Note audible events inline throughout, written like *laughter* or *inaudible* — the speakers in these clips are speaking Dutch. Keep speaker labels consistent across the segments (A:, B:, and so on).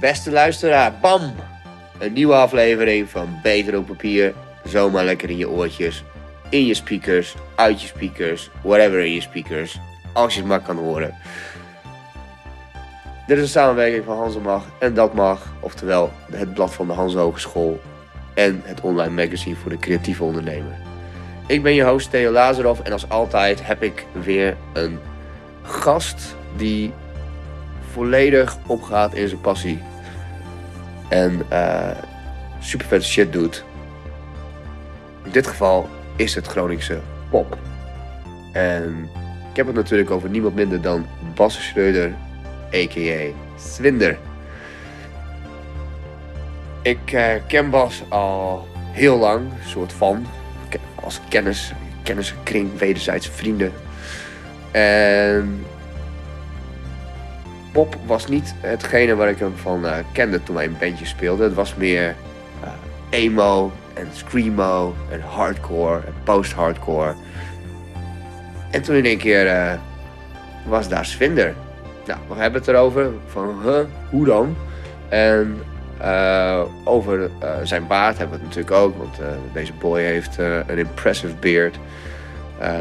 A: Beste luisteraar, bam! Een nieuwe aflevering van Beter op papier. Zomaar lekker in je oortjes, in je speakers, uit je speakers, whatever in je speakers. Als je het maar kan horen. Dit is een samenwerking van Hans en Mag en Dat Mag. Oftewel het blad van de Hans Hogeschool en het online magazine voor de creatieve ondernemer. Ik ben je host Theo Lazarov en als altijd heb ik weer een gast die volledig opgaat in zijn passie. En eh super vette shit doet. In dit geval is het Groningse pop. En ik heb het natuurlijk over niemand minder dan Bas Schreuder, a.k.a. Swinder. Ik eh, ken Bas al heel lang, soort van. Als kennis, kennissenkring, wederzijdse vrienden. En pop was niet hetgene waar ik hem van eh, kende toen wij een bandje speelden. Het was meer eh, emo en screamo en hardcore en post-hardcore. En toen in één keer eh, was daar Svinder. Nou, we hebben het erover van, huh, hoe dan? En over zijn baard hebben we het natuurlijk ook, want deze boy heeft een impressive beard.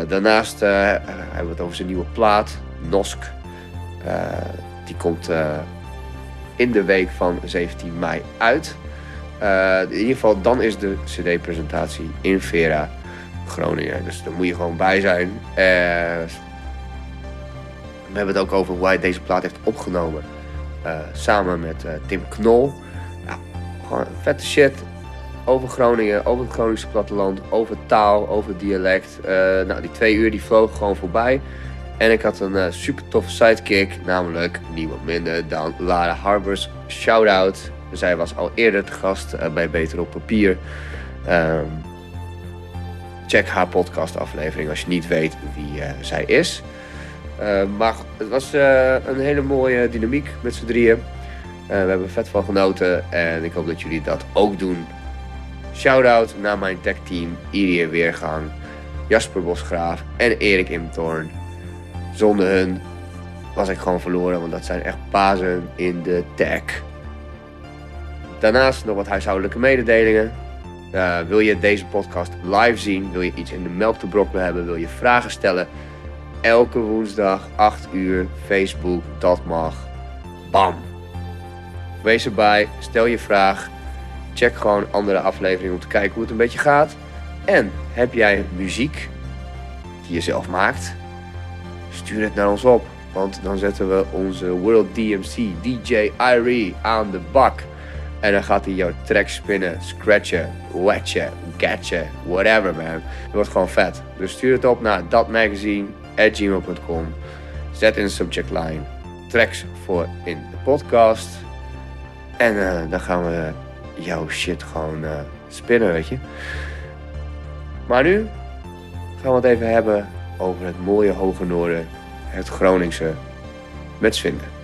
A: Daarnaast hebben we het over zijn nieuwe plaat, Nosk. Die komt eh, in de week van 17 mei uit. Eh, in ieder geval, dan is de CD-presentatie in Vera, Groningen. Dus daar moet je gewoon bij zijn. Eh, we hebben het ook over hoe hij deze plaat heeft opgenomen. samen met Tim Knol. Gewoon vette shit. Over Groningen, over het Groningse platteland, over taal, over dialect. Nou, die twee uur die vlogen gewoon voorbij. En ik had een eh, super toffe sidekick, namelijk niemand minder dan Lara Harbers. Shout-out. Zij was al eerder te gast eh, bij Beter op Papier. Ehm, check haar podcast aflevering als je niet weet wie eh, zij is. Eh, maar het was een hele mooie dynamiek met z'n drieën. We hebben vet van genoten en ik hoop dat jullie dat ook doen. Shout-out naar mijn techteam Irie Weergang, Jasper Bosgraaf en Erik Imtorn. Zonder hun was ik gewoon verloren, want dat zijn echt bazen in de tech. Daarnaast nog wat huishoudelijke mededelingen. Eh, wil je deze podcast live zien? Wil je iets in de melk te brokkelen hebben? Wil je vragen stellen? Elke woensdag 8 uur Facebook, dat mag. Bam. Wees erbij, stel je vraag. Check gewoon andere afleveringen om te kijken hoe het een beetje gaat. En heb jij muziek die je zelf maakt? Stuur het naar ons op. Want dan zetten we onze World DMC DJ Irie aan de bak. En dan gaat hij jouw track spinnen, scratchen, wetchen, gatchen, whatever man. Het wordt gewoon vet. Dus stuur het op naar datmagazine.gmail.com. Zet in de subject line tracks voor in de podcast. En eh, dan gaan we jouw shit gewoon eh, spinnen, weet je. Maar nu gaan we het even hebben over het mooie Hoge Noorden, het Groningse, met Svinden.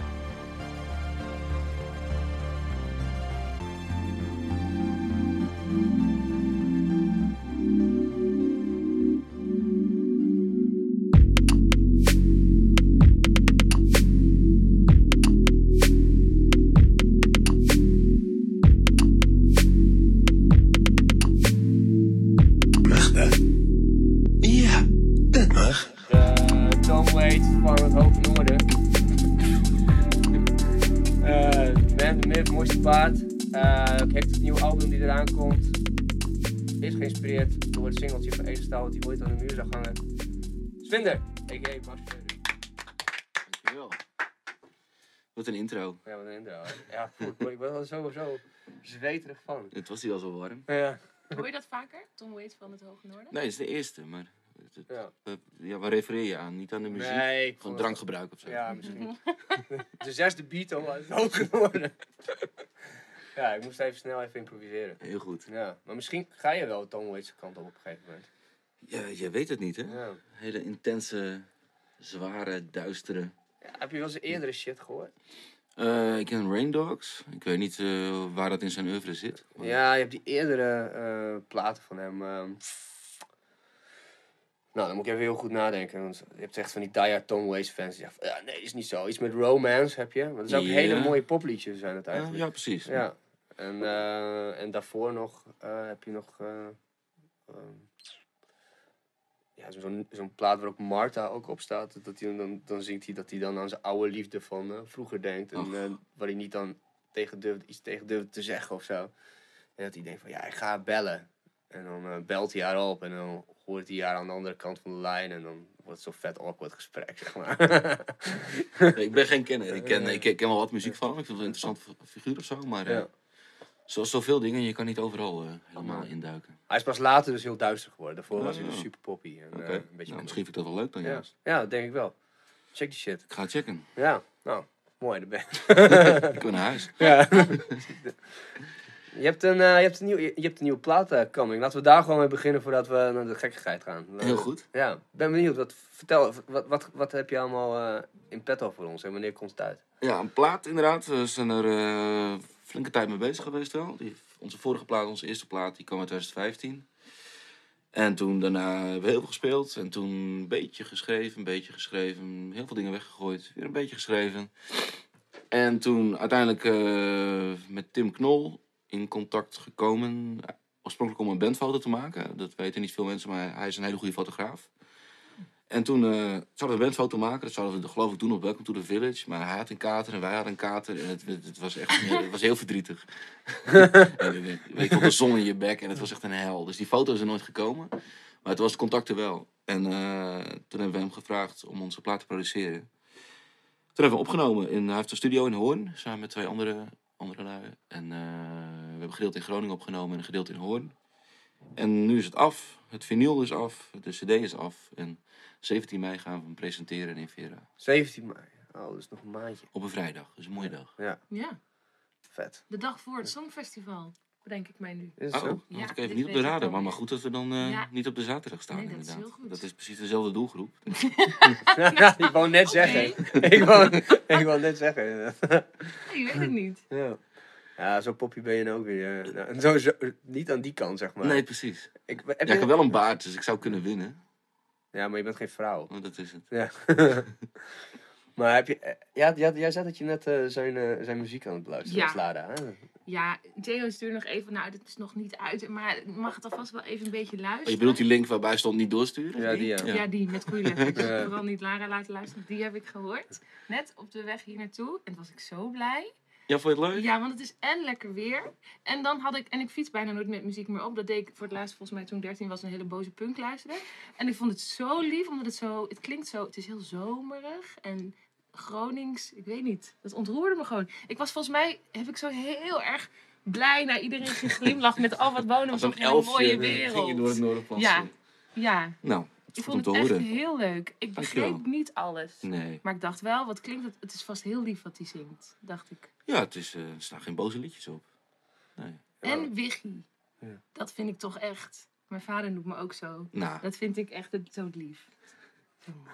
A: Paard. Eh heeft het nieuwe album die eraan komt. Is geïnspireerd door het singeltje van Edelstaal wat hij ooit aan de muur zag hangen. Svinder, a.k.a. Bas Schreuder.
B: Dankjewel. Wat een intro.
A: Ja, wat een intro. hè. Ja, goed, ik ben er zo, zo zweterig van.
B: Het was hier al zo warm.
A: Ja.
C: Hoor je dat vaker? Tom Waits van het Hoge Noorden?
B: Nee, het is de eerste, maar... het-
A: Ja.
B: ja, waar refereer je aan? Niet aan de muziek?
A: Nee, vond-
B: drankgebruik of zo?
A: Ja, *laughs* misschien. *laughs* de zesde Beatle uit het Hoge Noorden. ja, ik moest even snel even improviseren.
B: Heel goed.
A: Ja, maar misschien ga je wel Tom Waits kant op op een gegeven moment.
B: Ja, je weet het niet, hè?
A: Ja.
B: Hele intense, zware, duistere...
A: Ja, heb je wel eens eerdere shit gehoord?
B: Eh, ik ken Rain Dogs. Ik weet niet eh, waar dat in zijn oeuvre zit. maar-
A: Ja, je hebt die eerdere eh, platen van hem.
D: Nou, dan moet ik even heel goed nadenken. Want je hebt echt van die diehard Tom Waits fans die zeggen ja, nee, is niet zo. Iets met romance heb je. Maar dat zijn ook
B: Ja.
D: hele mooie popliedjes zijn het
B: Ja,
D: eigenlijk.
B: ja, precies.
D: Ja. En, eh, en daarvoor nog eh, heb je nog... eh, ehm, ja, zo'n zo'n plaat waar ook Marta ook op staat. Dat hij, dan, dan zingt hij dat hij dan aan zijn oude liefde van vroeger denkt. En waar hij niet dan tegen durft, iets tegen durft te zeggen of zo. En dat hij denkt van, ja, ik ga haar bellen. En dan eh, belt hij haar op en dan hoort hij haar aan de andere kant van de lijn. En dan wordt het zo'n vet awkward gesprek, zeg maar.
B: Nee, *laughs* Ik ben geen kenner. Ik ken, ik ken wel wat muziek van hem. Ik vind het een interessant fi- figuur of zo. Maar eh,
D: Ja.
B: zoals zoveel dingen, je kan niet overal eh, helemaal induiken.
D: hij is pas later dus heel duister geworden. Daarvoor was hij
B: Oh.
D: dus super poppy. En, eh, een beetje
B: nou, misschien vind ik dat wel leuk dan
D: ja.
B: juist.
D: ja, dat denk ik wel. Check die shit.
B: Ik ga checken.
D: Ja, nou, mooi. daar ben *laughs*
B: Ik naar huis. *laughs*
D: Ja. Je, hebt een, eh, je, hebt een nieuw, je, je hebt een nieuwe plaat eh, coming. Laten we daar gewoon mee beginnen voordat we naar de gekkigheid gaan.
B: Heel goed.
D: Ja, ben benieuwd. Wat, vertel, wat, wat, wat heb je allemaal eh, in petto voor ons en wanneer komt het uit?
B: Ja, een plaat inderdaad. We zijn er flinke tijd mee bezig geweest wel. Die, onze vorige plaat, onze eerste plaat, die kwam uit 2015. En toen daarna hebben we heel veel gespeeld. En toen een beetje geschreven, een beetje geschreven. Heel veel dingen weggegooid. Weer een beetje geschreven. En toen uiteindelijk met Tim Knol in contact gekomen. Oorspronkelijk om een bandfoto te maken. Dat weten niet veel mensen, maar hij is een hele goede fotograaf. En toen eh, zouden we een bandfoto maken. Dat zouden we geloof ik doen op Welcome to the Village. Maar hij had een kater en wij hadden een kater. En het, het, was echt het was heel verdrietig. *laughs* En je- je komt de zon in je bek en het was echt een hel. Dus die foto is er nooit gekomen. Maar het was het contact er wel. En eh, toen hebben we hem gevraagd om onze plaat te produceren. Toen hebben we opgenomen. In, hij heeft een studio in Hoorn. Samen met twee andere, andere lui. En eh, hebben een gedeelte in Groningen opgenomen en een gedeelte in Hoorn. En nu is het af. Het vinyl is af. De cd is af. En 17 mei gaan we hem presenteren in Vera.
D: 17 mei. Oh, dat is nog een maandje.
B: Op een vrijdag. Dus een mooie dag.
D: Ja,
C: Ja,
D: vet.
C: de dag voor het Songfestival, bedenk ik mij nu.
D: Is het
B: Oh,
D: zo?
B: dat
C: Ja,
B: had ik even niet op de
C: ik
B: radar. Maar, maar goed dat we dan eh,
C: Ja.
B: niet op de zaterdag staan
C: Nee, dat is
B: inderdaad.
C: heel goed.
B: Dat is precies dezelfde doelgroep. *laughs*
D: ik wou net zeggen. *laughs* ik, wou, ik wou net zeggen.
C: Nee, je weet het niet.
D: ja. Ja, zo poppy ben je nou ook weer. nou, zo, zo, niet aan die kant, zeg maar.
B: Nee, precies.
D: Ik, heb
B: Ja,
D: je-
B: ik heb wel een baard, dus ik zou kunnen winnen.
D: ja, maar je bent geen vrouw.
B: Oh, dat is het.
D: Ja. *laughs* maar heb je... eh, Ja, ja, jij zei dat je net eh, zijn, eh, zijn muziek aan het beluisteren
C: Ja.
D: was, Lara. Hè?
C: Ja, Theo stuurde nog even, nou, dit is nog niet uit, maar mag het alvast wel even een beetje luisteren.
B: Oh, je bedoelt die link waarbij stond niet doorsturen?
D: Ja, die, ja.
B: Ja.
C: Ja, die met goede letters. *laughs*
D: Ja.
C: Vooral niet Lara laten luisteren. Die heb ik gehoord. Net op de weg hier naartoe. En was ik zo blij.
B: Ja, vond je het leuk?
C: Ja, want het is en lekker weer. En dan had ik, en ik fiets bijna nooit met muziek meer op. Dat deed ik voor het laatst volgens mij toen ik 13 was, een hele boze punk luisteren. En ik vond het zo lief, omdat het zo, het klinkt zo, het is heel zomerig en Gronings, ik weet niet. Dat ontroerde me gewoon. Ik was volgens mij, heb ik zo heel erg blij naar iedereen geglimlacht met al wat wonen we
B: een
C: een mooie
B: elfje ging je door het
C: wereld.
B: Noorderplas.
C: Ja. Ja,
B: Nou,
C: ik vond het echt
B: horen.
C: heel leuk. Ik begreep niet alles.
B: Nee.
C: Maar ik dacht wel, wat klinkt het? Het is vast heel lief wat hij zingt, dacht ik.
B: Ja, het is, eh, er staan geen boze liedjes op. Nee.
C: En Wiggy.
D: Ja.
C: Dat vind ik toch echt. Mijn vader noemt me ook zo.
B: Nou,
C: Dat vind ik echt het- zo lief. Zo mooi.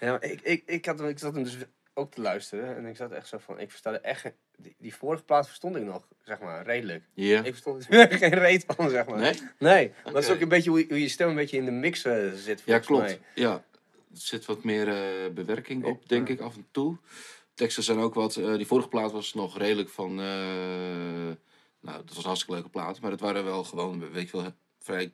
D: Ja, maar ik, ik, ik, had, ik zat hem dus ook te luisteren. En ik zat echt zo van... Ik versta er echt... Die, die vorige plaat verstond ik nog, zeg maar, redelijk.
B: ja.
D: Ik verstond er *laughs* geen reet van, zeg maar.
B: Nee?
D: Nee, dat is ook een beetje hoe, je- hoe je stem een beetje in de mix eh, zit,
B: Ja, klopt.
D: mij.
B: Ja, er zit wat meer eh, bewerking op, denk ik, af en toe. Teksten zijn ook wat... eh, die vorige plaat was nog redelijk van... nou, dat was een hartstikke leuke plaat. Maar het waren wel gewoon, weet je wel, vrij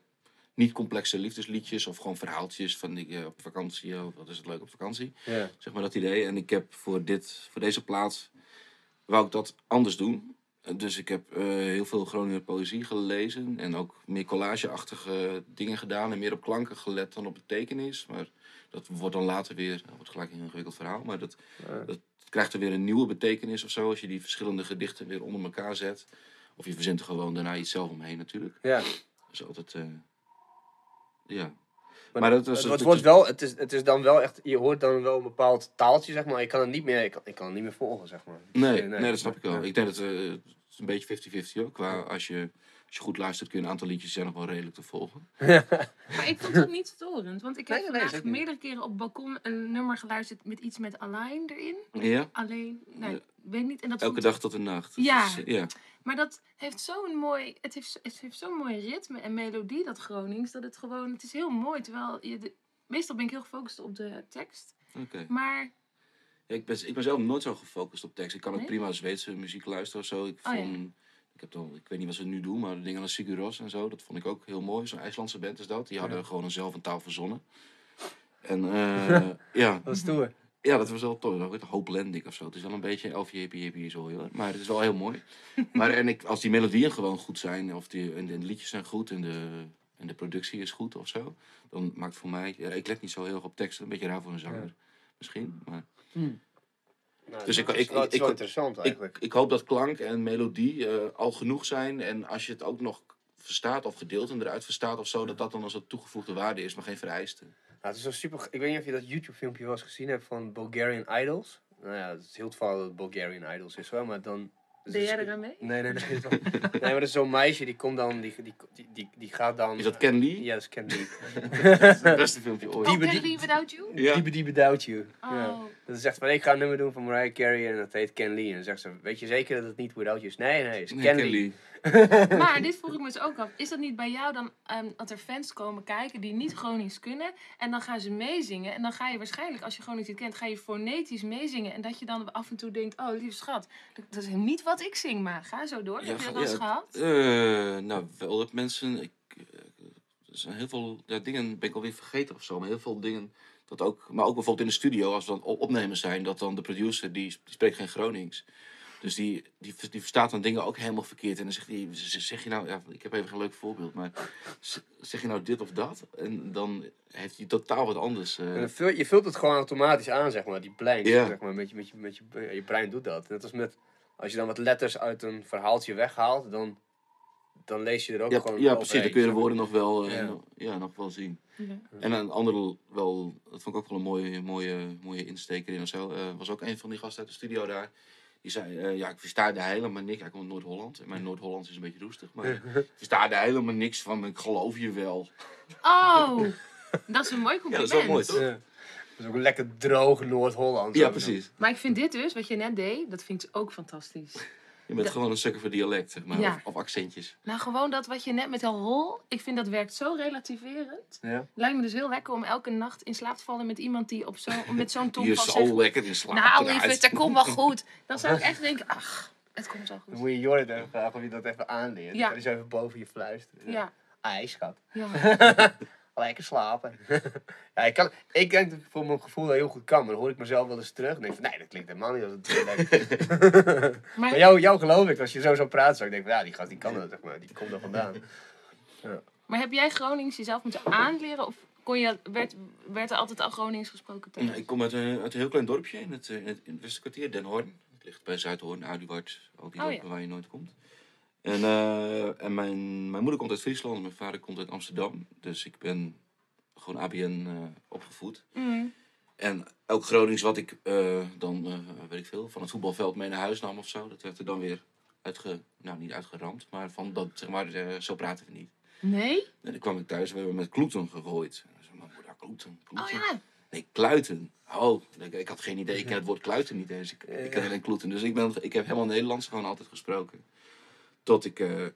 B: niet complexe liefdesliedjes. Of gewoon verhaaltjes van ik, op vakantie. Of wat is het leuk op vakantie.
D: Ja.
B: Zeg maar dat idee. En ik heb voor, dit, voor deze plaat... Wou ik dat anders doen. Dus ik heb eh, heel veel Groninger poëzie gelezen. En ook meer collageachtige dingen gedaan. En meer op klanken gelet dan op betekenis. Maar dat wordt dan later weer... Dat wordt gelijk een ingewikkeld verhaal. Maar dat,
D: Ja.
B: dat krijgt er weer een nieuwe betekenis of zo. Als je die verschillende gedichten weer onder elkaar zet. Of je verzint er gewoon daarna iets zelf omheen natuurlijk.
D: Ja.
B: Dat is altijd... eh, ja.
D: Maar,
B: Maar dat was-
D: het, het wordt wel, het is, het is dan wel echt, je hoort dan wel een bepaald taaltje, zeg maar. Ik kan het niet meer, ik kan, ik kan het niet meer volgen, zeg maar.
B: Nee, nee, dat snap ik wel.
D: Ja.
B: Ik denk dat eh, het is een beetje 50-50 ook. Qua, als, je, als je goed luistert kun je een aantal liedjes zijn nog wel redelijk te volgen. *laughs*
C: Maar ik vond het niet storend. Want ik heb
D: Nee, nee,
C: meerdere keren op het balkon een nummer geluisterd met iets met Align erin.
B: Ja?
C: Alleen, nee,
B: Ja.
C: weet niet. En dat
B: Elke
C: vond-
B: dag tot de nacht. Eh, ja.
C: Maar dat heeft zo'n mooi, het heeft, het heeft zo'n mooi ritme en melodie, dat Gronings, dat het gewoon, het is heel mooi. Terwijl je, de, Meestal ben ik heel gefocust op de tekst.
B: Oké.
C: Maar
B: Ja, ik, ben, ik ben zelf nooit zo gefocust op tekst. Ik kan ook
C: Nee?
B: prima Zweedse muziek luisteren of zo. Ik,
C: Oh, ja.
B: ik, heb dan, ik weet niet wat ze nu doen, maar de dingen als Sigur Rós en zo, dat vond ik ook heel mooi. Zo'n IJslandse band is dat. Die hadden gewoon een zelf een taal verzonnen. En *laughs* eh, ja,
D: Dat is stoer.
B: Ja, dat was wel tof. Dat heet Hopelandic of zo. Het is wel een beetje elfje hippie hippie zo hoor. Maar het is wel heel mooi. *laughs* Maar en ik, als die melodieën gewoon goed zijn, of die, en de, en de liedjes zijn goed en de, en de productie is goed of zo, dan maakt voor mij, ja, ik let niet zo heel erg op teksten, een beetje raar voor een zanger. Misschien, maar
D: Nou,
B: Dus
D: dat
B: ik-
D: is
B: ik- ik- ik-
D: interessant
B: ik,
D: eigenlijk.
B: ik hoop dat klank en melodie eh, al genoeg zijn. En als je het ook nog verstaat of gedeelten eruit verstaat of zo, dat dat dan als een toegevoegde waarde is, maar geen vereiste.
D: Nou, het is wel super. Ik weet niet of je dat YouTube-filmpje wel eens gezien hebt van Bulgarian Idols. Nou ja, het is heel toevallig dat het Bulgarian Idols is wel, maar dan.
C: deed jij eraan mee?
D: Nee, nee, nee. nee, maar dat is zo'n meisje die komt dan, die, die, die, die, gaat dan.
B: Is dat Ken Lee?
D: Ja, dat is Ken Lee.
B: Dat is het beste filmpje ooit.
C: Oh,
D: Die-
C: Without You?
B: Ja.
D: Die die without you. Ja.
C: Oh.
D: Dat echt van, ik ga een nummer doen van Mariah Carey en dat heet Ken Lee. En dan zegt ze, weet je zeker dat het niet without you is? Nee, nee, het is
B: Nee, *laughs*
C: Maar dit vroeg ik me dus ook af. Is dat niet bij jou dan ehm, dat er fans komen kijken die niet Gronings kunnen? En dan gaan ze meezingen. En dan ga je waarschijnlijk, als je Gronings niet kent, ga je fonetisch meezingen. En dat je dan af en toe denkt, oh lieve schat, dat, dat is niet wat ik zing. Maar ga zo door. Heb je dat wel eens
B: ja,
C: gehad?
B: eh, nou, wel dat mensen. Ik, eh, er zijn heel veel ja, dingen ben ik alweer vergeten of zo. Maar heel veel dingen. Dat ook, maar ook bijvoorbeeld in de studio, als we dan op- opnemers zijn, dat dan de producer die, die spreekt geen Gronings. Dus die, die, die verstaat dan dingen ook helemaal verkeerd. En dan zegt hij, zeg je nou, ja, ik heb even geen leuk voorbeeld, maar zeg je nou dit of dat? En dan heeft hij totaal wat anders. eh.
D: Je vult het gewoon automatisch aan, zeg maar, die plein.
B: Ja.
D: Zeg maar, met je, met je, met je, je brein doet dat. Net als met, als je dan wat letters uit een verhaaltje weghaalt, dan, dan lees je er ook
B: ja,
D: gewoon
B: ja, precies. Dan kun je de woorden nog wel, eh,
D: Ja.
B: nog- ja, nog wel zien.
C: Ja.
B: En een andere, wel, dat vond ik ook wel een mooie, mooie, mooie insteek erin of zo. eh, was ook een van die gasten uit de studio daar. Die zei, eh, ja, ik versta er helemaal niks. Hij komt uit Noord-Holland. En mijn Noord-Hollands is een beetje roestig. Maar ik versta er helemaal niks van. Ik geloof je wel.
C: Oh, dat is een mooi *laughs*
B: Ja,
C: compliment.
B: dat is wel mooi, toch?
D: Ja. Dat is ook lekker droog Noord-Holland.
B: Ja, precies.
C: Maar ik vind dit dus, wat je net deed, dat vind ik ook fantastisch.
B: Je bent
C: Dat-
B: gewoon een sukker voor dialect, zeg maar.
C: Ja.
B: Of, of accentjes.
C: Nou, gewoon dat wat je net met een rol, ik vind dat werkt zo relativerend.
D: Ja.
C: Lijkt me dus heel lekker om elke nacht in slaap te vallen met iemand die op zo, met zo'n *laughs*
B: is
C: tongval
B: zo
C: zegt...
B: lekker in slaap
C: Nou, lieverd, dat komt wel *laughs* goed. Dan zou ik echt denken, ach, het komt wel
D: Dan
C: goed.
D: moet je Jorrit even vragen of je dat even aanleert.
C: Ja.
D: Dan zo even boven je fluisteren.
C: Ja,
D: Ai, schat.
C: ja. *laughs*
D: Lekker slapen. *laughs* ja, ik, kan, ik denk dat ik voor mijn gevoel dat heel goed kan. Maar dan hoor ik mezelf wel eens terug. En denk van, nee, dat klinkt helemaal niet als het. *laughs*
C: Maar,
D: maar jou, jou geloof ik. Als je zo zo praat, zou ik denken van, ja, die gast die kan dat, zeg maar. Die komt er vandaan. *laughs*
C: maar heb jij Gronings jezelf moeten aanleren? Of kon je, werd, werd er altijd al Gronings gesproken thuis?
B: Ja, ik kom uit een, uit een heel klein dorpje in het, eh, in het, in het Westerkwartier, Den Hoorn. Het ligt bij Zuidhoorn, Aduard, al die
C: Oh,
B: dorpen
C: ja.
B: waar je nooit komt. En, eh, en mijn, mijn moeder komt uit Friesland en mijn vader komt uit Amsterdam. Dus ik ben gewoon ABN eh, opgevoed.
C: Mm.
B: En ook Gronings wat ik eh, dan, weet ik veel, van het voetbalveld mee naar huis nam of zo. Dat werd er dan weer uitge, nou niet uitgeramd, maar van dat, zeg maar, zo praten we niet.
C: Nee?
B: En dan kwam ik thuis, we hebben met kloeten gegooid. En ik zei, mijn moeder, kloeten,
C: Oh ja.
B: Nee, kluiten. Oh, ik, ik had geen idee. Ik ken het woord kluiten niet eens. Ik, ik ken alleen kloeten. Dus ik, ben, ik heb helemaal Nederlands gewoon altijd gesproken. Tot ik eh,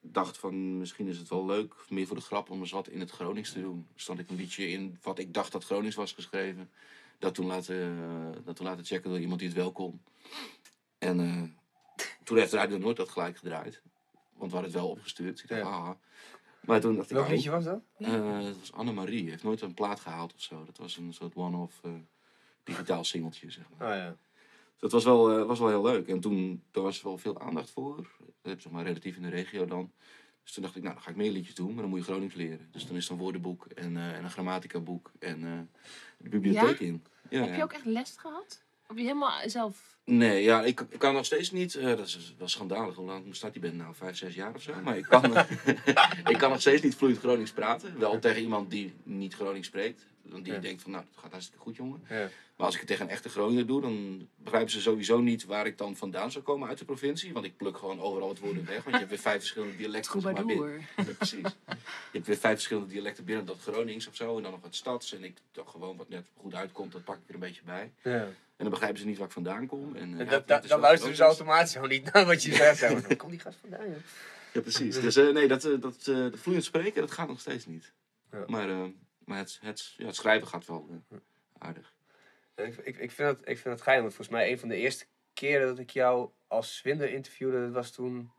B: dacht van, misschien is het wel leuk, meer voor de grap, om eens wat in het Gronings te doen. Stond ik een liedje in wat ik dacht dat Gronings was geschreven. Dat toen laten, eh, dat toen laten checken door iemand die het wel kon. En eh, toen heeft Radio Noord dat gelijk gedraaid. Want we hadden het wel opgestuurd. Ik dacht,
D: Ja.
B: ah. Maar toen dacht ik,
D: Welk
B: oh,
D: liedje was dat?
B: dat was Annemarie. Heeft nooit een plaat gehaald of zo. Dat was een soort one-off digitaal singeltje, zeg maar.
D: Oh ja.
B: Dat was wel, eh, was wel heel leuk. En toen er was er wel veel aandacht voor. Eh, zeg maar relatief in de regio dan. Dus toen dacht ik, nou, dan ga ik meer liedjes doen. Maar dan moet je Gronings leren. Dus dan is er een woordenboek en, eh, en een grammaticaboek en de bibliotheek
C: Ja?
B: in. Ja,
C: Heb je ook echt les gehad? Of heb je helemaal zelf...
B: Nee, ja, ik, ik kan nog steeds niet. dat is wel schandalig. Hoe lang staat die bent nou? Vijf, zes jaar of zo. Maar ik kan, *laughs* ik kan nog steeds niet vloeiend Gronings praten. Wel tegen iemand die niet Gronings spreekt. Dan die
D: Ja.
B: denkt van, nou, dat gaat hartstikke goed, jongen.
D: Ja.
B: Maar als ik het tegen een echte Groninger doe, dan begrijpen ze sowieso niet waar ik dan vandaan zou komen uit de provincie. Want ik pluk gewoon overal het woorden weg. Want je hebt weer vijf verschillende dialecten. zeg maar, binnen-. Ja, precies. Je hebt weer vijf verschillende dialecten binnen dat Gronings of zo. En dan nog wat stads. En ik toch gewoon wat net goed uitkomt, dat pak ik er een beetje bij.
D: ja.
B: En dan begrijpen ze niet waar ik vandaan kom. En, eh,
D: En
B: ja,
D: dat, dan luisteren ze
B: Gronings.
D: automatisch gewoon niet naar wat je zegt. *laughs* Waar komt die gast vandaan, joh?
B: Ja, precies. Dus eh, nee, dat, eh, dat, eh, dat vloeiend spreken, dat gaat nog steeds niet.
D: Ja.
B: Maar, eh, Maar het, het, ja, het schrijven gaat wel eh, aardig.
D: Ik, ik, ik, vind het, ik vind want volgens mij een van de eerste keren dat ik jou als Swinder interviewde, dat was toen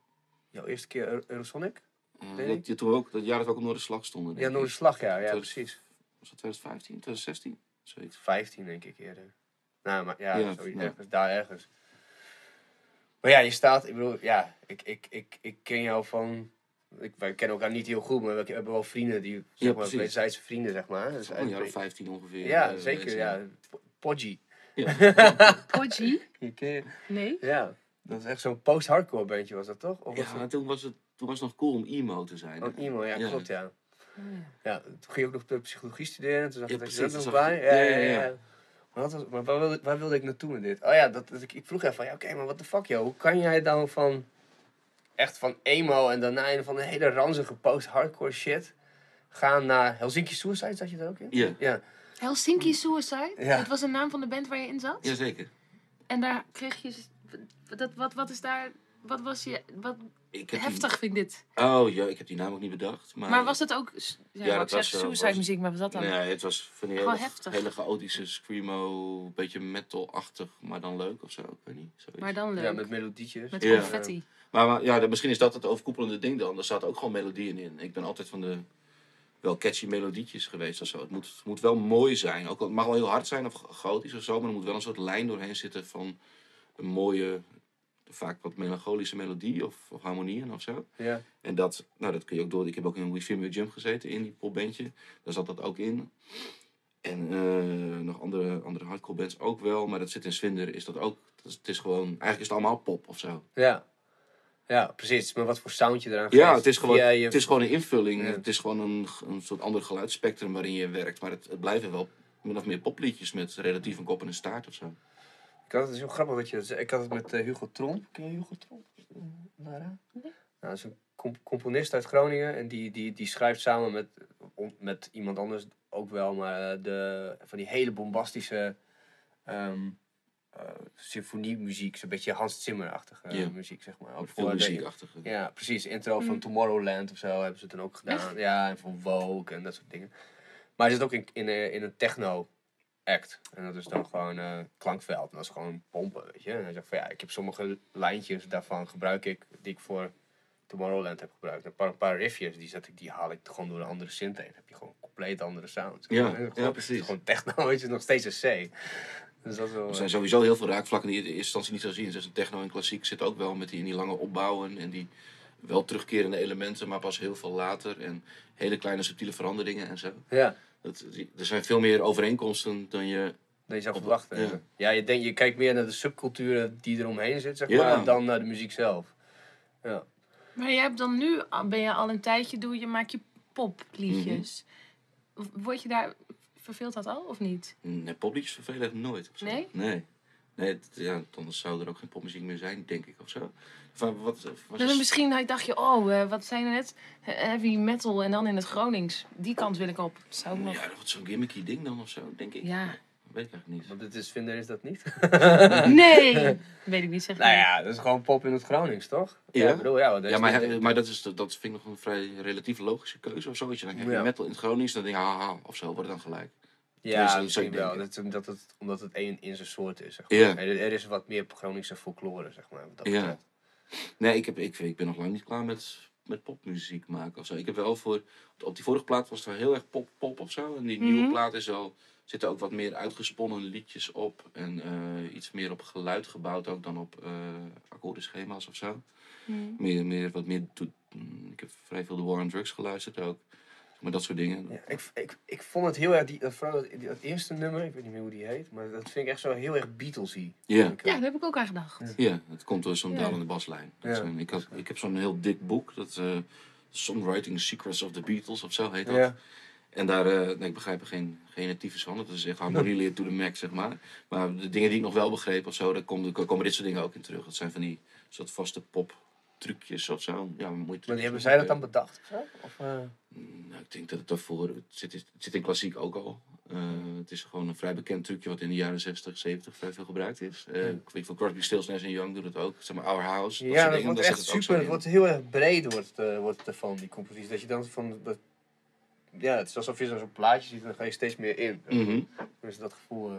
D: jouw eerste keer Eu- Eurosonic? Weet
B: dat, je toen ook, dat jaar dat we ook op Noorderslag stonden.
D: Ja. Noorderslag, ja, ja, precies.
B: Was dat 2015, 2016? Zoiets.
D: 15 denk ik eerder. Nou, maar ja,
B: Ja,
D: ergens, daar ergens. Maar ja, je staat, ik bedoel, ja, ik, ik, ik, ik ken jou van, ik, wij kennen elkaar niet heel goed, maar we hebben wel vrienden die, zeg
B: Ja,
D: maar, wederzijdse vrienden, zeg maar.
B: Dat
D: Dus
B: is al een jaar of
D: eigenlijk-
B: 15 ongeveer.
D: ja,
B: eh,
D: zeker, ja. Po- Podgy. *laughs*
C: Podgy?
D: Ken je-
C: Nee.
D: Ja, dat is echt zo'n post-hardcore bandje was dat toch? Of was
B: Ja, toen was, het, toen was het nog cool om emo te zijn.
D: Oh, emo, ja,
B: Ja.
D: klopt, ja.
C: Oh, ja.
D: Ja, toen ging je ook nog de psychologie studeren. Toen zag
B: Ja,
D: ik dat je
B: precies,
D: dat nog bij.
B: ik.
D: Ja,
B: Ja,
D: ja,
B: ja,
D: ja.
B: ja.
D: Maar, wat was, maar waar, wilde, waar wilde ik naartoe met dit? Oh ja, dat, dat ik, ik vroeg even van, ja, oké, maar wat de fuck, joh. Hoe kan jij dan van, echt van emo en daarna in van een hele ranzige post-hardcore shit gaan naar Helsinki Suicide, zat je daar ook in?
B: Ja,
D: Ja,
C: Helsinki Suicide?
D: Ja.
C: Dat was de naam van de band waar je in zat?
B: jazeker.
C: En daar kreeg je... Dat, wat, wat is daar... Wat was je... Wat
B: Ik heb
C: heftig vind ik dit.
B: Oh ja, ik heb die naam ook niet bedacht. Maar,
C: Maar was dat ook... Ja,
B: Ja, dat was, eh,
C: suicide
B: was-
C: muziek, maar was dat dan?
B: Nee, het was van die
C: Gewoon
B: hele,
C: heftig.
B: hele chaotische screamo, beetje metal-achtig, maar dan leuk of zo. Ik weet niet. Zoiets.
C: Maar dan leuk.
D: ja met melodietjes.
C: Met confetti.
B: Maar ja, dan- misschien is dat het overkoepelende ding dan. Er zaten ook gewoon melodieën in. Ik ben altijd van de wel catchy melodietjes geweest of zo. Het moet, het moet wel mooi zijn. Ook, al- het mag wel heel hard zijn of chaotisch of zo, maar er moet wel een soort lijn doorheen zitten van een mooie, vaak wat melancholische melodie of, of harmonieën of zo.
D: Ja.
B: En dat, nou, dat kun je ook door. Ik heb ook in een We Feel Jump gezeten in die popbandje. Daar zat dat ook in. En eh, nog andere, andere hardcore bands ook wel. Maar dat zit in Swinder is dat ook. Dat is, het is gewoon, eigenlijk is het allemaal pop of zo.
D: Ja. Ja, precies. Maar wat voor sound je eraan
B: Ja,
D: geeft
B: het is gewoon,
D: je-
B: het is gewoon een invulling.
D: Ja.
B: Het is gewoon een, een soort ander geluidsspectrum waarin je werkt. Maar het, het blijven wel min of meer popliedjes met relatief een kop en een staart of zo.
D: Ik had het is heel grappig dat je dat. Ik had het met eh, Hugo Tromp. Ken je Hugo Tromp? Lara?
C: Nee.
D: Nou, dat is een comp- componist uit Groningen. En die, die, die schrijft samen met, met iemand anders ook wel. Maar eh, de, van die hele bombastische ehm eh, symfoniemuziek. Zo'n beetje Hans Zimmer-achtige muziek, zeg maar. Ook voor
B: muziekachtige.
D: ja, precies. Intro van
C: Mm.
D: Tomorrowland of zo hebben ze het dan ook gedaan. Ja, en van Vogue en dat soort dingen. Maar hij zit ook in, in, eh, in een techno act. En dat is dan gewoon eh, klankveld. En dat is gewoon pompen, weet je. En hij zegt van ja, ik heb sommige lijntjes daarvan gebruik ik, die ik voor Tomorrowland heb gebruikt. Een paar, een paar riffjes, die, zet ik, die haal ik gewoon door een andere synth heen. Dan heb je gewoon een compleet andere sound.
B: Ja,
D: gewoon-
B: ja, precies.
D: Gewoon techno, *laughs* weet je, nog steeds een C. Dus dat is wel...
B: Er
D: eh,
B: zijn sowieso heel veel raakvlakken die je in eerste instantie niet zou zien. Dus een techno en klassiek zit ook wel met die, in die lange opbouwen en die wel terugkerende elementen, maar pas heel veel later. En hele kleine subtiele veranderingen en zo.
D: ja.
B: Dat, er zijn veel meer overeenkomsten dan je.
D: Dat je zou verwachten.
B: ja.
D: Je, denkt, je kijkt meer naar de subculturen die eromheen zit, zeg
B: Ja.
D: maar, dan naar de muziek zelf. Ja.
C: Maar je hebt dan nu, ben je al een tijdje, doe je, maak je popliedjes.
B: Mhm.
C: Word je daar, verveelt dat al of niet?
B: Nee, popliedjes vervelen echt nooit. of zo.
C: Nee?
B: Nee. Nee, het- ja, anders zou er ook geen popmuziek meer zijn, denk ik, of zo. Van, wat, was
C: misschien dacht je, oh, eh, wat zijn er net? Heavy metal en dan in het Gronings. Die kant wil ik op. Zou ik nog...
B: Ja, wat zo'n gimmicky ding dan of zo, denk ik.
C: Ja.
B: Weet ik eigenlijk niet.
D: Want dit is, vinder is dat niet? *laughs*
C: Nee! *laughs* Weet ik niet, zeg
D: nou ja, dat is gewoon pop in het Gronings, toch?
B: Ja.
D: ik bedoel, ja,
B: Ja, maar, he- maar dat, is, dat vind ik nog een vrij relatief logische keuze of zo. Als je dan heavy
D: Ja.
B: metal in het Gronings, dan denk je, haha, of zo, wordt het dan gelijk.
D: ja, dat
B: ik
D: wel.
B: denken.
D: Dat, dat het, omdat het één in zijn soort is, zeg maar.
B: Ja.
D: Er, er is wat meer Groningse folklore, zeg maar. wat Dat
B: Ja.
D: betreft.
B: Nee, ik, heb, ik, ik ben nog lang niet klaar met, met popmuziek maken of zo. Ik heb wel voor, op die vorige plaat was het wel heel erg pop-pop of zo. En die nieuwe
C: Mhm.
B: plaat is al, zitten ook wat meer uitgesponnen liedjes op. En eh, iets meer op geluid gebouwd ook dan op eh akkoordenschema's of zo.
C: Hmm.
B: Meer, meer, wat meer, to- mm, ik heb vrij veel de War on Drugs geluisterd ook. Maar dat soort dingen.
D: Ja, ik, ik, ik vond het heel erg, die, dat- vooral dat, dat eerste nummer, ik weet niet meer hoe die heet, maar dat vind ik echt zo heel erg Beatlesy. Ik,
C: Ja, daar heb ik ook aan gedacht.
B: Ja, het komt door zo'n
C: Ja.
B: dalende baslijn. Dat
D: Ja.
B: een- ik, had, ik heb zo'n heel dik boek, dat eh, Songwriting Secrets of the Beatles of zo heet dat. En daar, eh, nee, ik begrijp er geen, geen tyfus van. Dat is echt harmonieleer to the max, zeg maar. Maar de dingen die ik nog wel begreep of zo, daar komen, daar komen dit soort dingen ook in terug. Dat zijn van die soort vaste pop trucjes of zo. Ja,
D: Maar die hebben zij dat dan bedacht? Of zo? Of, eh,
B: Nou, ik denk dat het daarvoor, het zit, het zit in klassiek ook al. Eh, het is gewoon een vrij bekend trucje wat in de jaren 60, 70 vrij veel gebruikt is. Ik weet van Crosby, Stills, Nash Young doet het ook. Zeg maar Our House. Dat
D: ja, dat wordt echt super. Het wordt heel erg breed wordt, wordt ervan, die compositie. Dat je dan van dat ja, het is alsof je zo'n plaatje ziet en dan ga je steeds meer in.
B: Mhm.
D: Dus dat gevoel, eh,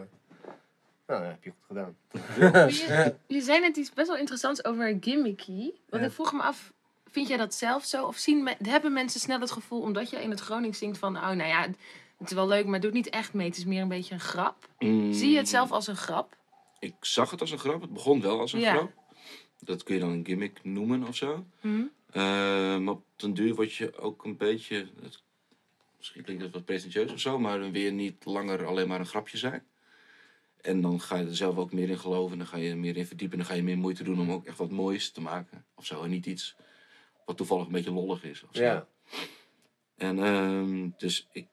D: nou, ja, heb je goed gedaan. *laughs*
C: Je, *laughs* je zei net iets best wel interessants over gimmicky. Want
D: Ja.
C: ik vroeg me af, vind jij dat zelf zo? Of zien me- hebben mensen snel het gevoel, omdat je in het Gronings zingt van... Oh, nou ja, het is wel leuk, maar het doet niet echt mee. Het is meer een beetje een grap.
B: Mm,
C: Zie je het zelf als een grap?
B: Ik zag het als een grap. Het begon wel als een
C: Ja.
B: grap. Dat kun je dan een gimmick noemen of zo.
C: Hm?
B: Eh, maar op den duur word je ook een beetje... misschien klinkt dat wat pretentieus of zo, maar dan weer niet langer alleen maar een grapje zijn. En dan ga je er zelf ook meer in geloven. En dan ga je er meer in verdiepen. En dan ga je meer moeite doen om ook echt wat moois te maken. Of zo. En niet iets wat toevallig een beetje lollig is. Of zo.
D: Ja.
B: En ehm, dus ik...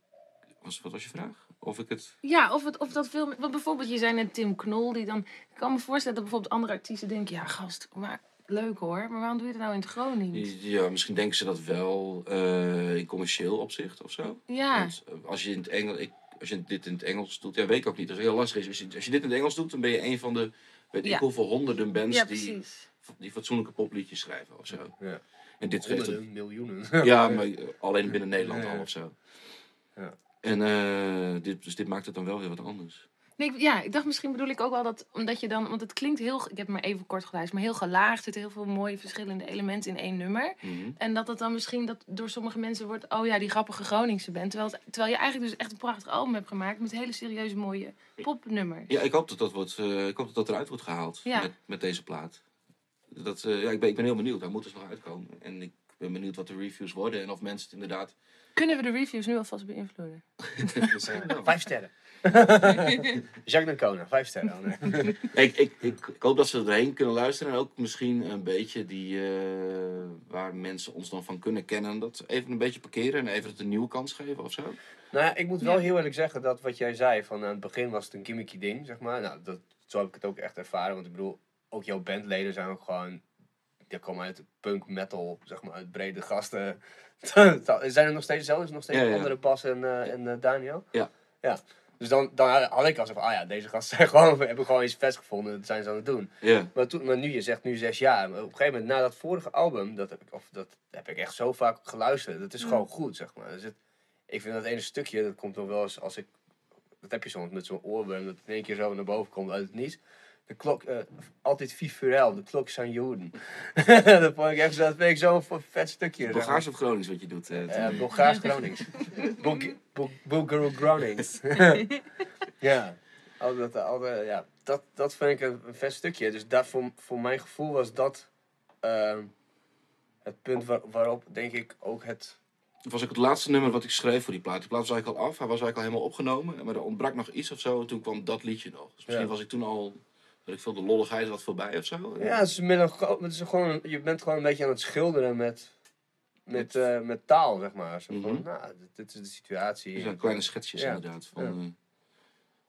B: Was, wat was je vraag? Of ik het...
C: Ja, of, het, of dat veel... Want bijvoorbeeld, je zei net Tim Knol, die dan... Ik kan me voorstellen dat bijvoorbeeld andere artiesten denken... Ja, gast, maar leuk hoor, maar waarom doe je het nou in het Gronings?
B: Ja, misschien denken ze dat wel eh, in commercieel opzicht of zo.
C: Ja,
B: Want, eh, als je in het Engels, ik, als je dit in het Engels doet, ja, weet ik ook niet. Dat is heel lastig. Is. Als, je, als je dit in het Engels doet, dan ben je een van de, weet
C: Ja.
B: ik hoeveel honderden bands
C: ja
B: die, die fatsoenlijke popliedjes schrijven of zo.
D: Ja.
B: En dit het,
D: miljoenen.
B: ja, maar eh, alleen binnen Nederland al of zo.
D: Ja.
B: En eh, dit, dus dit maakt het dan wel weer wat anders.
C: Nee, ik- ja, ik dacht misschien bedoel ik ook wel dat, omdat je dan, want het klinkt heel, ik heb maar even kort geluisterd, maar heel gelaagd, er zitten heel veel mooie verschillende elementen in één nummer.
B: Mhm.
C: En dat het dan misschien dat door sommige mensen wordt, oh ja, die grappige Groningse bent. Terwijl, het- terwijl je eigenlijk dus echt een prachtig album hebt gemaakt met hele serieuze mooie popnummers.
B: Ja, ik hoop dat dat, wordt, eh, ik hoop dat dat eruit wordt gehaald
C: Ja.
B: met, met deze plaat. Dat, eh, ja, ik, ben, ik ben heel benieuwd. Hij moet dus nog uitkomen. En ik ben benieuwd wat de reviews worden. En of mensen het inderdaad...
C: Kunnen we de reviews nu alvast beïnvloeden? *laughs* *laughs*
D: Vijf sterren. *laughs* Jacques D'Ancona, vijf sterren. Oh, nee.
B: ik, ik, ik, ik hoop dat ze erheen kunnen luisteren. En ook misschien een beetje die, eh, waar mensen ons dan van kunnen kennen. Dat even een beetje parkeren en even het een nieuwe kans geven of zo.
D: Nou ja, ik moet wel
C: Ja.
D: heel eerlijk zeggen dat wat jij zei, van aan het begin was het een gimmicky ding, zeg maar. Nou, dat, zo heb ik het ook echt ervaren. Want ik bedoel, ook jouw bandleden zijn ook gewoon, die komen uit punk metal, zeg maar, uit brede gasten. *laughs* zijn er nog steeds er nog steeds
B: Ja, ja.
D: andere Bas en, eh, en eh, Daniel?
B: Ja.
D: Ja. Dus dan, dan had ik al zo van, ah ja, deze gasten zijn *laughs* gewoon, hebben gewoon iets vets gevonden, dat zijn ze aan het doen.
B: Ja.
D: Maar, toen, maar nu, je zegt nu zes jaar. Maar op een gegeven moment, na dat vorige album, dat heb ik, of dat heb ik echt zo vaak geluisterd. Dat is gewoon goed, zeg maar. Dus het, ik vind dat ene stukje, dat komt dan wel eens als ik. Dat heb je soms met zo'n oorworm, dat in één keer zo naar boven komt uit het niets. De klok, eh, altijd Fifurel, de klok zijn Joden. *laughs* dat vond ik echt zo, dat vind ik zo'n vet stukje.
B: Bulgaars of Gronings wat je doet. eh,
D: Eh, Bulgaars Gronings. *laughs* Bulg- Bul- Bulgaro Gronings. *laughs* ja. Al dat, al dat- ja, dat, dat vind ik een, een vet stukje. Dus dat, voor, voor mijn gevoel was dat ehm, het punt waar, waarop, denk ik, ook het...
B: Dat was ook het laatste nummer wat ik schreef voor die plaat. Die plaat was eigenlijk al af. Hij was eigenlijk al helemaal opgenomen. Maar er ontbrak nog iets of zo. En toen kwam dat liedje nog. Dus misschien
D: Ja.
B: was ik toen al... Ik veel de lolligheid wat voorbij of zo.
D: Ja, het is het is gewoon, je bent gewoon een beetje aan het schilderen met, met, eh, met taal, zeg maar. Zo van,
B: Mhm.
D: nou, dit, dit is de situatie.
B: Zijn kleine schetsjes
D: Ja.
B: inderdaad. Van
D: Ja.
B: eh,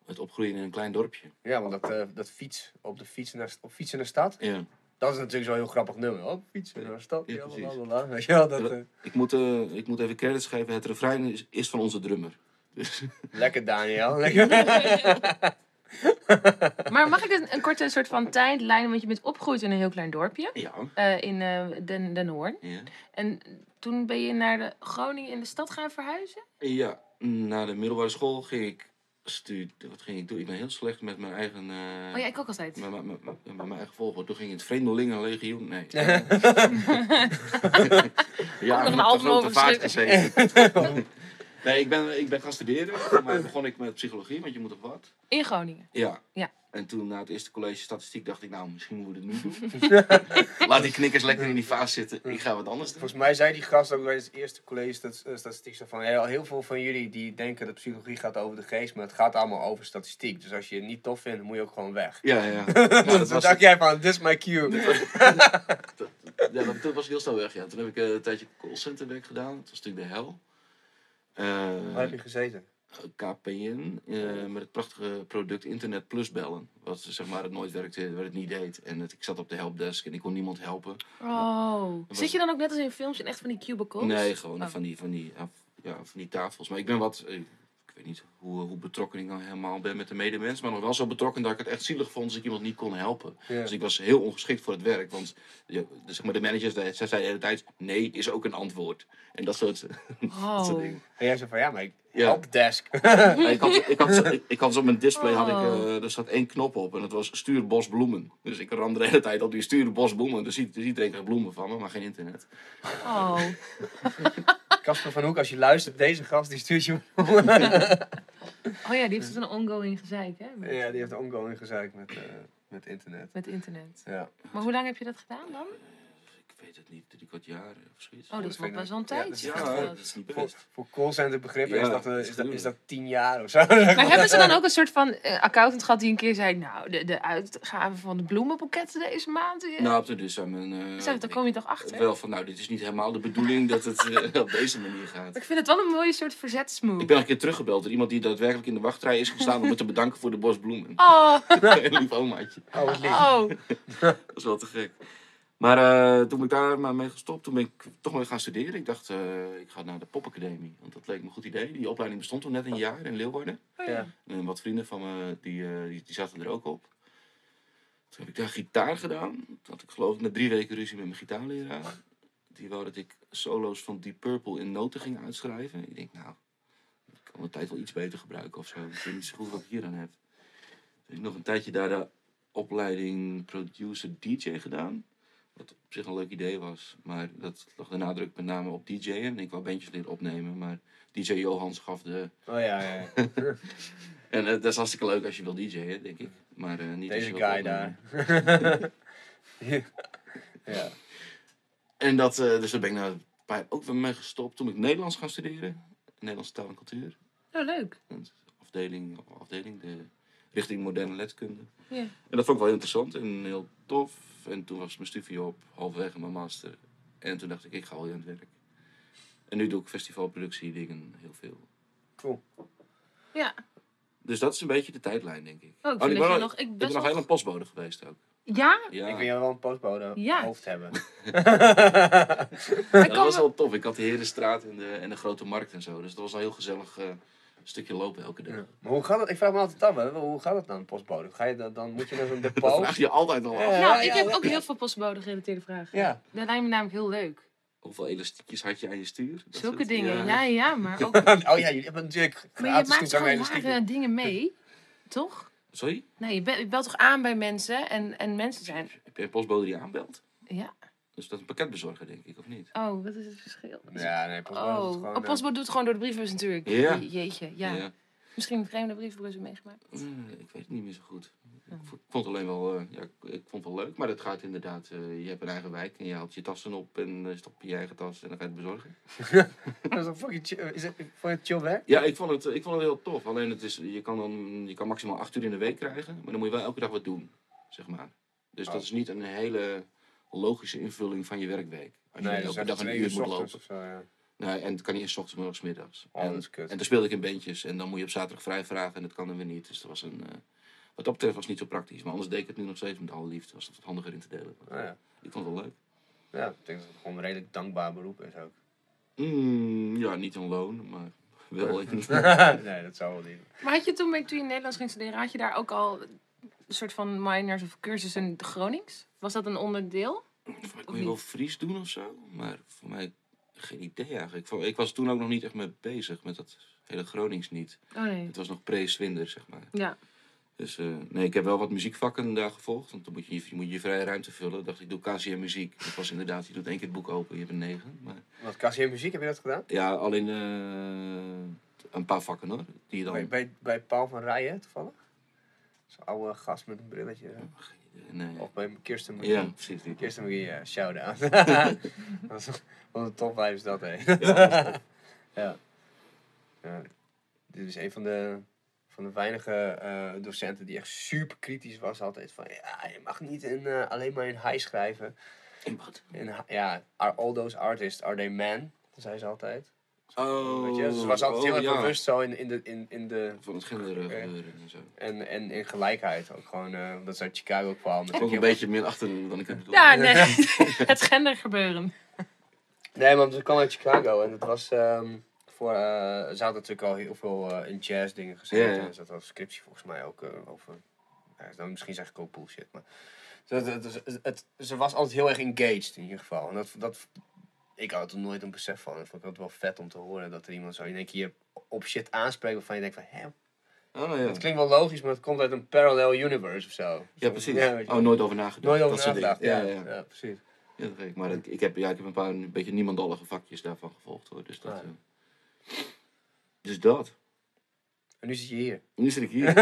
B: het opgroeien in een klein dorpje.
D: Ja, want dat, eh, dat fiets, op de fiets naar, op fietsen naar de stad,
B: Ja.
D: dat is natuurlijk zo'n heel grappig nummer. Op fietsen naar de stad,
B: Ja, precies.
D: lalala. *laughs* Weet je wel, dat...
B: Ja.
D: eh,
B: Ik moet, eh, ik moet even credits geven. Het refrein is, is van onze drummer. Dus, *laughs*
D: Lekker Daniel. Lekker. *laughs*
C: Maar mag ik een, een korte soort van tijdlijn, want je bent opgegroeid in een heel klein dorpje
B: ja.
C: eh, in eh, Den, Den Hoorn.
B: ja.
C: En toen ben je naar de Groningen in de stad gaan verhuizen?
B: Ja, na de middelbare school ging ik studeren. Wat ging ik doen? Ik ben heel slecht met mijn eigen... eh,
C: Oh ja, ik ook altijd.
B: met, met, met, met mijn eigen volgorde. Toen ging ik in het Vreemdelingenlegioen. Nee. ja, *laughs*
C: nog een over geschreven.
B: gezeten. *laughs* nee, ik ben, ik ben gaan studeren. Voor mij begon ik met psychologie, want je moet toch wat?
C: In Groningen.
B: Ja.
C: Ja.
B: En toen na het eerste college statistiek dacht ik, nou, misschien moeten we het nu doen. *laughs* Laat die knikkers lekker in die vaas zitten. Ik ga wat anders doen.
D: Volgens mij zei die gast ook bij het eerste college stat- eh, statistiek zo van heel, heel veel van jullie die denken dat psychologie gaat over de geest, maar het gaat allemaal over statistiek. Dus als je het niet tof vindt, dan moet je ook gewoon weg.
B: Ja, ja. *laughs* Nou, dat
D: Dus toen
B: was,
D: dacht jij van, this is my cue.
B: ja, *laughs* dat, dat was heel snel weg, ja. Toen heb ik eh, een tijdje callcenter werk gedaan. Dat was natuurlijk de hel. Eh,
D: Waar heb je gezeten?
B: KPN eh, met het prachtige product Internet Plus bellen. Wat zeg maar het nooit werkte, wat het niet deed. En het, ik zat op de helpdesk en ik kon niemand helpen.
C: Oh.
B: was-
C: Zit je dan ook net als in films in echt van die cubicles?
B: Nee, gewoon
C: Oh.
B: van die, van die, ja, ja, van die tafels. Maar ik ben wat, eh, ik weet niet hoe, hoe betrokken ik nou helemaal ben met de medemens. Maar nog wel zo betrokken dat ik het echt zielig vond als ik iemand niet kon helpen.
D: Ja.
B: Dus ik was heel ongeschikt voor het werk. Want de, zeg maar, de managers, zij zeiden de hele tijd, nee is ook een antwoord. En dat soort, *laughs* dat soort
C: Oh.
B: dingen.
D: En jij zei van, ja, maar ik...
B: Ja.
D: Helpdesk. *laughs*
B: Ja, ik, had, ik, had, ik, *laughs* ik had op mijn display had ik,
C: Oh.
B: eh, er zat één knop op en dat was stuur bos bloemen. Dus ik ramde de hele tijd op die stuur bos bloemen. Dus ziet, dus iedereen krijgt bloemen van me, maar geen internet.
C: Oh.
D: Casper van Hoek, als je luistert, deze gast die stuurt je... *laughs*
C: oh ja, die heeft het een ongoing gezeik, hè? Met,
D: ja, die heeft ongoing gezeik met, eh, met internet.
C: met internet.
D: Ja.
C: Maar hoe lang heb je dat gedaan dan?
B: Ik weet het niet, drie kwart jaar of zoiets.
C: Oh, dat is wel best wel een
D: ja, dat is-
C: tijdje.
B: ja,
C: Ja,
B: dat is niet
D: Voor,
B: best.
D: voor callcenter begrippen
B: Ja,
D: is, dat, eh, is, dat, is dat tien jaar of zo. *laughs*
C: Maar hebben ze dan ook een soort van eh, accountant gehad die een keer zei... Nou, de, de uitgave van de bloemenboeketten deze maand... eh,
B: Nou, op de dus aan mijn... eh,
C: Zo, daar kom je toch achter?
B: Wel van, nou, dit is niet helemaal de bedoeling dat het eh, *laughs* op deze manier gaat.
C: Maar ik vind het wel een mooie soort verzetsmove.
B: Ik ben een keer teruggebeld door iemand die daadwerkelijk in de wachtrij is gestaan om me te bedanken voor de bos bloemen.
C: Oh, *laughs*
B: Een lief omaatje.
D: Oh, wat lief.
C: oh.
B: Dat is wel te gek. Maar eh, toen ben ik daar maar mee gestopt. Toen ben ik toch maar gaan studeren. Ik dacht, eh, ik ga naar de popacademie. Want dat leek me een goed idee. Die opleiding bestond toen net een jaar in Leeuwarden.
D: Ja.
B: En wat vrienden van me, die, eh, die, die zaten er ook op. Toen heb ik daar gitaar gedaan. Toen had ik geloof ik na drie weken ruzie met mijn gitaarleraar. Die wou dat ik solo's van Deep Purple in noten ging uitschrijven. Ik denk, nou, ik kan de tijd wel iets beter gebruiken of zo. Ik weet niet zo goed wat ik hier aan heb. Toen heb ik nog een tijdje daar de opleiding producer DJ gedaan. Wat op zich een leuk idee was. Maar dat lag de nadruk met name op DJ'en. En ik wou bandjes leren opnemen. Maar DJ Johans gaf de
D: Oh ja, ja. *laughs*
B: en eh, dat is hartstikke leuk als je wil DJ'en, denk ik. Maar eh, niet als
D: Deze guy
B: opnemen.
D: daar. *laughs* ja.
B: En dat, eh, dus daar ben ik na een paar jaar ook weer mee gestopt. Toen ik Nederlands gaan studeren. Nederlandse taal en cultuur.
C: Oh, leuk.
B: En afdeling, afdeling, de richting moderne letkunde.
C: Ja.
B: En dat vond ik wel heel interessant en heel tof. En toen was mijn studie op, halverwege mijn master. En toen dacht ik, ik ga al aan het werk. En nu doe ik festivalproductie dingen heel veel.
D: Cool.
C: Ja.
B: Dus dat is een beetje de tijdlijn, denk ik.
C: Oh, ik
B: Oh, ik ben wel-
C: nog... Ik
B: ben nog heel een postbode geweest ook.
C: Ja?
B: Ja.
D: Ik wil jou wel een postbode
C: Ja.
D: hoofd hebben. *laughs*
B: Dat was wel tof. Ik had de Herenstraat en de, en de Grote Markt en zo. Dus dat was een heel gezellig eh, stukje lopen elke dag.
D: Ja. Maar hoe gaat het? Ik vraag me altijd af, hè. hoe gaat het dan, postbode? Ga je dan, dan moet je naar zo'n *laughs*
B: Dat
D: depot?
B: vraag je altijd al af.
D: Ja.
C: Nou, ik heb ook heel veel postbode gerelateerde vragen.
D: Ja.
C: Dat lijkt me namelijk heel leuk.
B: Hoeveel elastiekjes had je aan je stuur? Dat
C: Zulke
B: soort-
C: dingen. Ja, ja, maar *laughs* ook...
D: oh ja, jullie hebben natuurlijk
C: Maar je
D: gratis
C: maakt
D: de
C: rare dingen mee? Toch?
B: Sorry?
C: Nee, je, belt, je belt toch aan bij mensen en, en mensen zijn...
B: Heb je een postbode die aanbelt?
C: Ja.
B: Dus dat is een pakketbezorger, denk ik, of niet?
C: Oh, wat is het verschil?
D: Ja, nee, postbode
C: Oh,
D: is gewoon...
C: oh, postbode doet het gewoon door de brievenbus natuurlijk.
B: Ja.
C: Je- Jeetje, ja. Misschien een vreemde brievenbus meegemaakt.
B: Eh, ik weet het niet meer zo goed. Ik vo- ik vond het alleen wel, eh, ja, ik, ik vond het wel leuk. Maar het gaat inderdaad, eh, je hebt een eigen wijk en je haalt je tassen op en eh, stop je je eigen tas en dan ga je het bezorgen. *laughs*
D: Dat is een fucking chill, is het, vond je het chill werk?
B: Ja, ik vond het, ik vond het heel tof. Alleen het is, je kan dan, je kan maximaal acht uur in de week krijgen, maar dan moet je wel elke dag wat doen, zeg maar. Dus
D: Oh.
B: dat is niet een hele logische invulling van je werkweek. Als je elke dag een uur moet lopen.
D: of zo, ja.
B: Nee, en het kan niet eens 's ochtends, maar ook 's middags.
D: Oh,
B: en, en toen speelde ik in bandjes en dan moet je op zaterdag vrij vragen en dat kan dan weer niet. Dus dat was een, eh, wat dat betreft was het niet zo praktisch. Maar anders deed ik het nu nog steeds met alle liefde. Was het wat handiger in te delen.
D: Oh, ja.
B: Ik vond het wel leuk.
D: ja, ik denk dat het gewoon een redelijk dankbaar beroep is ook.
B: Mm, ja, niet een loon, maar wel *laughs*
D: nee, dat zou wel niet.
C: Maar had je toen, toen je in Nederlands ging studeren, had je daar ook al soort van minors of cursussen in Gronings? Was dat een onderdeel?
B: Voor mij
C: Of
B: kon je wel? Fries doen of zo, maar voor mij geen idee eigenlijk. Ik, ik was toen ook nog niet echt mee bezig met dat hele Gronings niet.
C: Oh nee.
B: Het was nog pre-Swinder, zeg maar.
C: Ja.
B: Dus eh, nee, ik heb wel wat muziekvakken daar gevolgd. Want dan moet je je, moet je, je vrije ruimte vullen. Ik dacht ik, doe KCM muziek. Dat was inderdaad, je doet één keer het boek open, je hebt een negen. Maar
D: Wat Cassie muziek, heb je dat gedaan?
B: ja, alleen eh, een paar vakken hoor. Die dan...
D: Bij, bij, bij Paul van Rijen toevallig? Zo'n oude gast met een brilletje.
B: Nee.
D: Of bij Kirsten McGee.
B: Ja, precies. Die.
D: Kirsten McGee, ja, shout-out. Wat een- top 5 is dat, hè? *laughs* ja. ja. Dit is een van de, van de weinige eh, docenten die echt super kritisch was altijd. Van, ja, je mag niet in, eh, alleen maar in high schrijven.
B: In wat?
D: In, ja, are all those artists, are they men? zei ze altijd.
B: Oh,
D: Weet je? Dus ze was altijd heel
B: oh,
D: erg
B: ja.
D: bewust zo in, in, de, in, in de...
B: Van het gender eh, gebeuren en zo.
D: En, en in gelijkheid ook gewoon, eh, omdat ze uit Chicago kwam. met
B: Ook een
D: heel-
B: beetje meer achter dan ik het bedoel.
C: Ja, nee. *laughs* het gendergebeuren.
D: Nee, want ze kwam uit Chicago en het was ehm, voor, eh ze had natuurlijk al heel veel eh, in jazz dingen gezeten.
B: Ja.
D: Er zat al een scriptie volgens mij ook over, ja, dan misschien zeg ik ook bullshit, maar ze, het, het, het- ze was altijd heel erg engaged in ieder geval. En dat, dat, ik had er nooit een besef van. Dat vond ik altijd wel vet om te horen dat er iemand zo in één keer op shit aanspreekt waarvan je denkt van, hè,
B: Oh, ja.
D: dat klinkt wel logisch, maar het komt uit een parallel universe of zo.
B: Ja, precies.
D: Ja,
B: oh, nooit over nagedacht.
D: Nooit over
B: Dat
D: nagedacht, ja,
B: Ja, ja.
D: ja, precies.
B: Ja, dat ik. Maar ik, ik, heb, ja, ik heb een paar een beetje niemandallige vakjes daarvan gevolgd hoor. Dus dat.
D: Ah.
B: eh, dus dat.
D: En nu zit je hier.
B: Nu zit ik hier.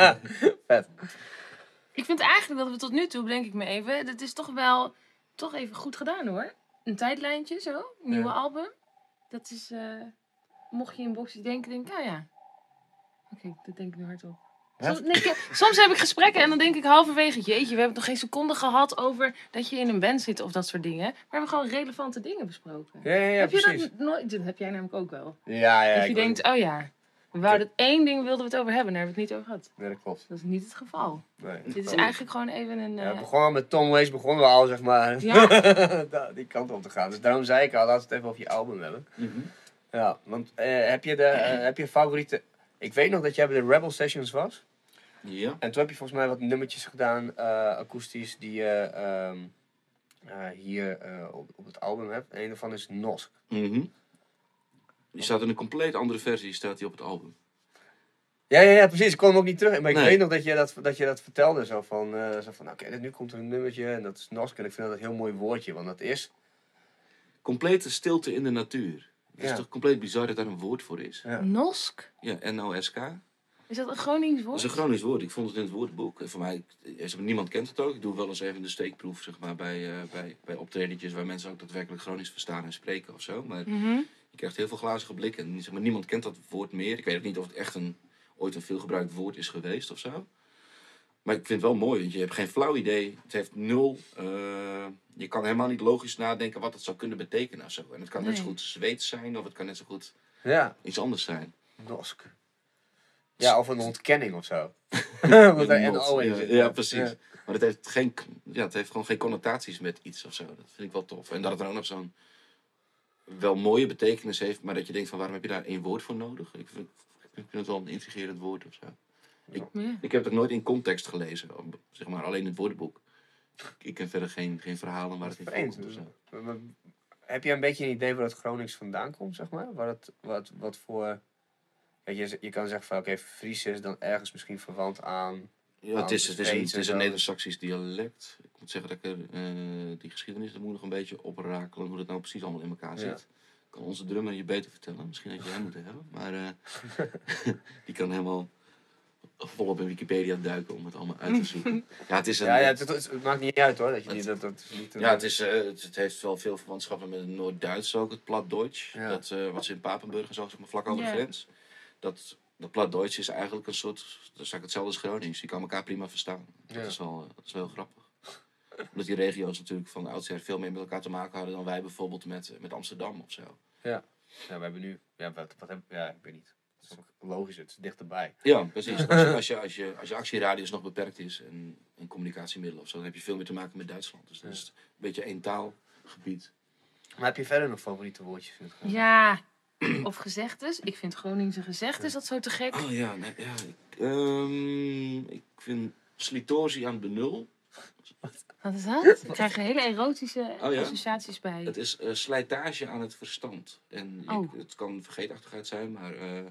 B: *laughs*
D: Vet.
C: Ik vind eigenlijk dat we tot nu toe, bedenk ik me even, dat is toch wel toch even goed gedaan hoor. Een tijdlijntje zo, nieuwe
D: Ja.
C: album. Dat is, eh, mocht je in boxjes denken, denk ik, ah ja. Oké, dat denk ik nu hardop. Soms, ik- soms heb ik gesprekken en dan denk ik halverwege, jeetje, we hebben nog geen seconde gehad over dat je in een band zit of dat soort dingen. Maar we hebben gewoon relevante dingen besproken.
D: Ja, ja, ja
C: heb je dat nooit? Dat heb jij namelijk ook wel.
D: Ja, ja.
C: dat je denkt, oh ja, we wouden één ding wilden we het over hebben, daar hebben we het niet over gehad.
D: Nee, dat klopt.
C: Dat is niet het geval.
D: Nee.
C: Dit is
B: Oh.
C: eigenlijk gewoon even een...
D: Ja,
C: eh,
D: begonnen met Tom Waits begonnen we al, zeg maar,
C: Ja. *laughs*
D: die kant op te gaan. Dus daarom zei ik al, laten we het even over je album hebben.
B: Mhm.
D: Ja, want eh, heb, je de, eh, heb je favoriete... Ik weet nog dat jij bij de Rebel Sessions was.
B: Ja.
D: En toen heb je volgens mij wat nummertjes gedaan, eh, akoestisch, die je ehm, eh, hier eh, op, op het album hebt. En een daarvan is Nosk.
B: Mhm. Die staat in een compleet andere versie staat die op het album.
D: Ja, ja, ja, precies. Ik kon hem ook niet terug. Maar ik
B: Nee.
D: weet nog dat je dat, dat, je dat vertelde. Zo van, eh, zo van nou, oké, nu komt er een nummertje en dat is Nosk. En ik vind dat een heel mooi woordje, want dat is...
B: Complete stilte in de natuur. Het is toch compleet bizar dat daar een woord voor is.
D: Ja.
C: Nosk?
B: Ja, N-O-S-K.
C: Is dat een Gronings
B: Dat
C: woord?
B: is een Gronings woord. Ik vond het in het woordenboek. En voor mij, eh, niemand kent het ook. Ik doe wel eens even de steekproef zeg maar, bij, eh bij, bij optredentjes waar mensen ook daadwerkelijk Gronings verstaan en spreken of zo. Maar
C: Mhm.
B: Krijgt heel veel glazige blikken. En zeg maar, niemand kent dat woord meer. Ik weet ook niet of het echt een, ooit een veelgebruikt woord is geweest of zo. Maar ik vind het wel mooi, want je hebt geen flauw idee. Het heeft nul. eh, je kan helemaal niet logisch nadenken wat het zou kunnen betekenen of zo. En het kan net zo goed Zweeds zijn of het kan net zo goed
D: Ja,
B: iets anders zijn.
D: Nosk. Ja, of een ontkenning of zo. *laughs* Er NO in zit.
B: ja, precies.
D: Ja.
B: Maar het heeft, geen, ja, het heeft gewoon geen connotaties met iets of zo. Dat vind ik wel tof. En dat het dan ook nog zo'n wel mooie betekenis heeft, maar dat je denkt van waarom heb je daar één woord voor nodig? Ik vind, ik vind het wel een intrigerend woord of zo.
C: Ja.
B: Ik heb het nooit in context gelezen, zeg maar alleen in het woordenboek. Ik ken verder geen, geen verhalen waar het in
D: Vreemd.
B: voorkomt of zo.
D: Maar- maar Heb je een beetje een idee waar het Gronings vandaan komt, zeg maar? Waar het, wat, wat voor... Kijk, je, je kan zeggen van, oké, Fries is dan ergens misschien verwant aan...
B: Ja, het is, het is een, het is. Neder-Saxisch dialect. Ik moet zeggen dat ik er, eh, die geschiedenis, moet nog een beetje oprakelen hoe dat nou precies allemaal in elkaar
D: Ja.
B: zit. Kan onze drummer je beter vertellen. Misschien had je hem moeten hebben. Maar eh, *laughs* die kan helemaal volop in Wikipedia duiken om het allemaal uit te zoeken. Ja, het is een,
D: Ja, ja het, het- het maakt niet uit hoor. Dat je niet, dat, dat niet
B: ja, het, is, eh, het, het heeft wel veel verwantschappen met het Noord-Duits ook, het Plat-Duits.
D: Ja.
B: Dat, eh, wat ze in Papenburg en zo, zeg maar, vlak over
C: Ja.
B: de grens. Dat, dat Plat-Duits is eigenlijk een soort, dat is eigenlijk hetzelfde als Gronings. Je kan elkaar prima verstaan. Dat,
D: Ja.
B: is, wel, dat is wel heel grappig. *laughs* Omdat die regio's natuurlijk van oudsher veel meer met elkaar te maken hadden dan wij bijvoorbeeld met, met Amsterdam of zo.
D: Ja, we hebben nu... Ja, wat, wat heb, ja, ik weet niet. Het is ook logisch, het is dichterbij.
B: Ja, precies. Als je, als je, als je, als je actieradius nog beperkt is en, en communicatiemiddelen of zo, dan heb je veel meer te maken met Duitsland. Dus dat is een beetje één taalgebied.
D: Maar heb je verder nog favoriete woordjes? in het Gronings?
C: Ja, *clears throat* of gezegdes. Ik vind Groningse gezegdes dat zo te gek.
B: Oh ja, nee, ja ik, ehm, ik vind Slitorzi aan benul.
C: Wat is dat? Ik krijg er hele erotische
B: Oh ja?
C: associaties bij.
B: Het is eh, slijtage aan het verstand. En ik-
C: Oh.
B: het kan vergeetachtigheid zijn, maar eh,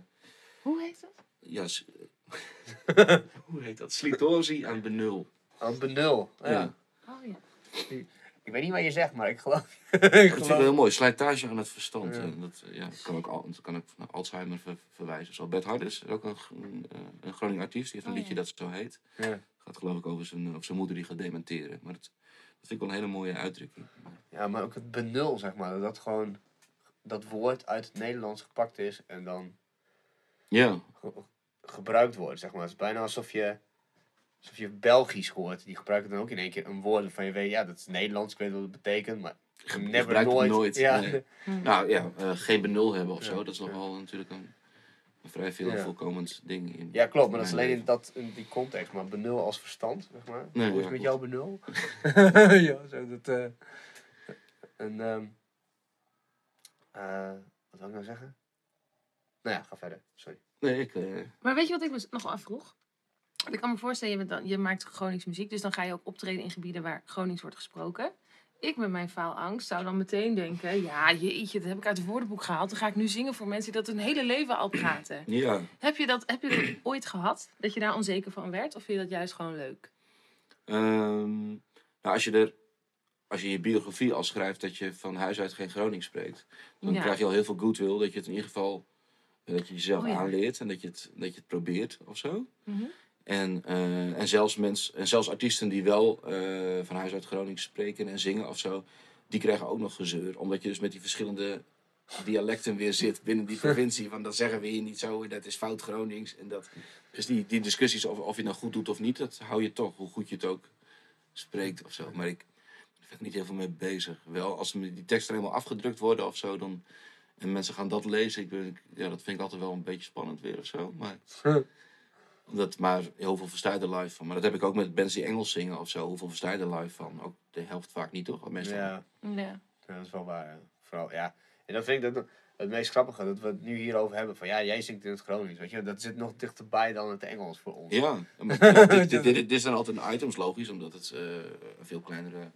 C: Hoe heet dat?
B: ja, *laughs* hoe heet dat? Slitorzi aan benul.
D: Een benul. Ja.
B: Ja.
C: Oh ja.
D: Ik weet niet wat je zegt, maar ik geloof... *laughs* ik
B: Dat vind ik wel heel mooi. Slijtage aan het verstand.
D: Ja.
B: Dat, eh, ja, kan ook, al, kan ook naar Alzheimer ver- verwijzen. Zo Bert Harders, ook een, een, eh, een Groninger artiest. Die heeft een
C: Oh,
B: liedje
C: ja.
B: dat zo heet.
D: Ja.
B: gaat geloof ik over zijn, over zijn moeder die gaat dementeren. Maar dat, dat vind ik wel een hele mooie uitdrukking.
D: Ja, maar ook het benul, zeg maar. Dat gewoon... Dat woord uit het Nederlands gepakt is en dan
B: Ja,
D: ge- gebruikt wordt, zeg maar. Het is bijna alsof je, alsof je Belgisch hoort. Die gebruiken dan ook in één keer een woord van je weet, ja, dat is Nederlands, ik weet wat het betekent, maar
B: je
D: never nooit.
B: nooit.
D: Ja.
B: nee. Nou ja, eh, geen benul hebben of
D: Ja,
B: zo. Dat is nog
D: ja.
B: wel natuurlijk een, een vrij veel
D: Ja.
B: voorkomend ding. In,
D: ja, klopt, maar dat is alleen in, dat, in die context. Maar benul als verstand, zeg maar.
B: Nee,
D: Hoe is
B: ja,
D: het met jouw benul? *laughs* ja, zo dat... eh en, ehm eh, wat wil ik nou zeggen? Nou ja, ga verder. Sorry.
B: Nee, ik... eh,
C: Maar weet je wat ik me nog afvroeg? Ik kan me voorstellen, je, dan, je maakt Gronings muziek, dus dan ga je ook optreden in gebieden waar Gronings wordt gesproken. Ik met mijn faalangst zou dan meteen denken, ja jeetje, dat heb ik uit het woordenboek gehaald. Dan ga ik nu zingen voor mensen die dat hun hele leven al praten.
B: ja,
C: heb, je dat, heb je dat *clears throat* ooit gehad? Dat je daar onzeker van werd? Of vind je dat juist gewoon leuk?
B: Ehm, nou, als je er, als je je biografie al schrijft dat je van huis uit geen Gronings spreekt, dan
C: Ja.
B: krijg je al heel veel goodwill dat je het in ieder geval dat je jezelf
C: Oh ja.
B: aanleert en dat je het, dat je het probeert of zo.
C: Mhm.
B: En, eh, en, zelfs mens, en zelfs artiesten die wel eh, van huis uit Gronings spreken en zingen of zo, die krijgen ook nog gezeur. Omdat je dus met die verschillende dialecten weer zit binnen die *laughs* provincie. Van dat zeggen we hier niet zo, dat is fout Gronings. En dat, dus die, die discussies of, of je nou goed doet of niet, dat hou je toch, hoe goed je het ook spreekt of zo. Maar ik ben er niet heel veel mee bezig. Wel, als die teksten helemaal afgedrukt worden of zo, dan, en mensen gaan dat lezen, ik ben, ja, dat vind ik altijd wel een beetje spannend weer of zo. Maar *laughs* dat, maar heel veel versta je er live van. Maar dat heb ik ook met bands die Engels zingen of zo. Hoeveel versta je er live van? Ook de helft vaak niet, toch? Meestal.
D: Ja,
C: Ja.
D: ja, dat is wel waar. Vooral, ja. En dat vind ik dat, het meest grappige, dat we het nu hierover hebben. Van ja, jij zingt in het Gronings, weet je. Dat zit nog dichterbij dan het Engels voor ons.
B: Ja, *laughs* maar ja, dit, dit, dit, dit is dan altijd een items, logisch, omdat het eh, een veel kleinere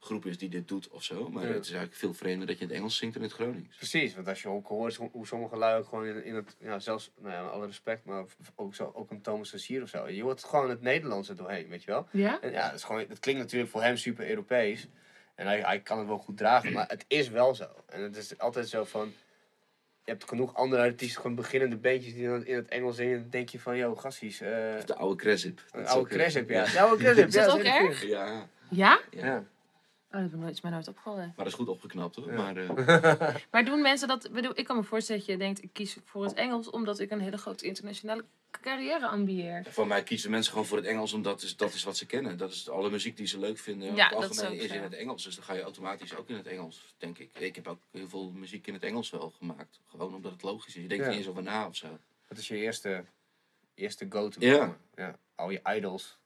B: groep is die dit doet of zo. Maar
D: Ja.
B: het is eigenlijk veel vreemder dat je in het Engels zingt en in het Gronings.
D: Precies, want als je ook hoort hoe- sommige lui ook gewoon in, in het, ja, zelfs, nou ja, met alle respect, maar ook, zo, ook een Thomas Sier of zo. Je hoort gewoon het Nederlands er doorheen, weet je wel.
C: Ja?
D: En ja, dat, is gewoon, dat klinkt natuurlijk voor hem super Europees. En hij, hij kan het wel goed dragen, maar het is wel zo. En het is altijd zo van, je hebt genoeg andere artiesten, gewoon beginnende bandjes die dan in het Engels zingen. Dan denk je van, yo, gassies, eh
B: Of de oude Cresip.
D: een oude Cresip, ja. De oude *laughs* Cresip,
C: Is dat
D: ja,
C: ook erg?
B: Ja,
C: Ja?
B: ja.
C: Oh, dat is nooit- is mij nooit opgevallen.
B: Maar dat is goed opgeknapt hoor.
D: Ja.
B: Maar, eh, *laughs*
C: Maar doen mensen dat... Bedoel, ik kan me voorstellen dat je denkt, ik kies voor het Engels omdat ik een hele grote internationale carrière ambieer.
B: voor mij kiezen mensen gewoon voor het Engels omdat is, dat is wat ze kennen. Dat is alle muziek die ze leuk vinden.
C: Ja,
B: het
C: dat is
B: algemeen is in het Engels. Dus dan ga je automatisch ook in het Engels, denk ik. Ik heb ook heel veel muziek in het Engels wel gemaakt. Gewoon omdat het logisch is. Je denkt
D: Ja.
B: er niet eens over na of zo.
D: Dat is je eerste, eerste go-to.
B: Ja.
D: ja. Al je idols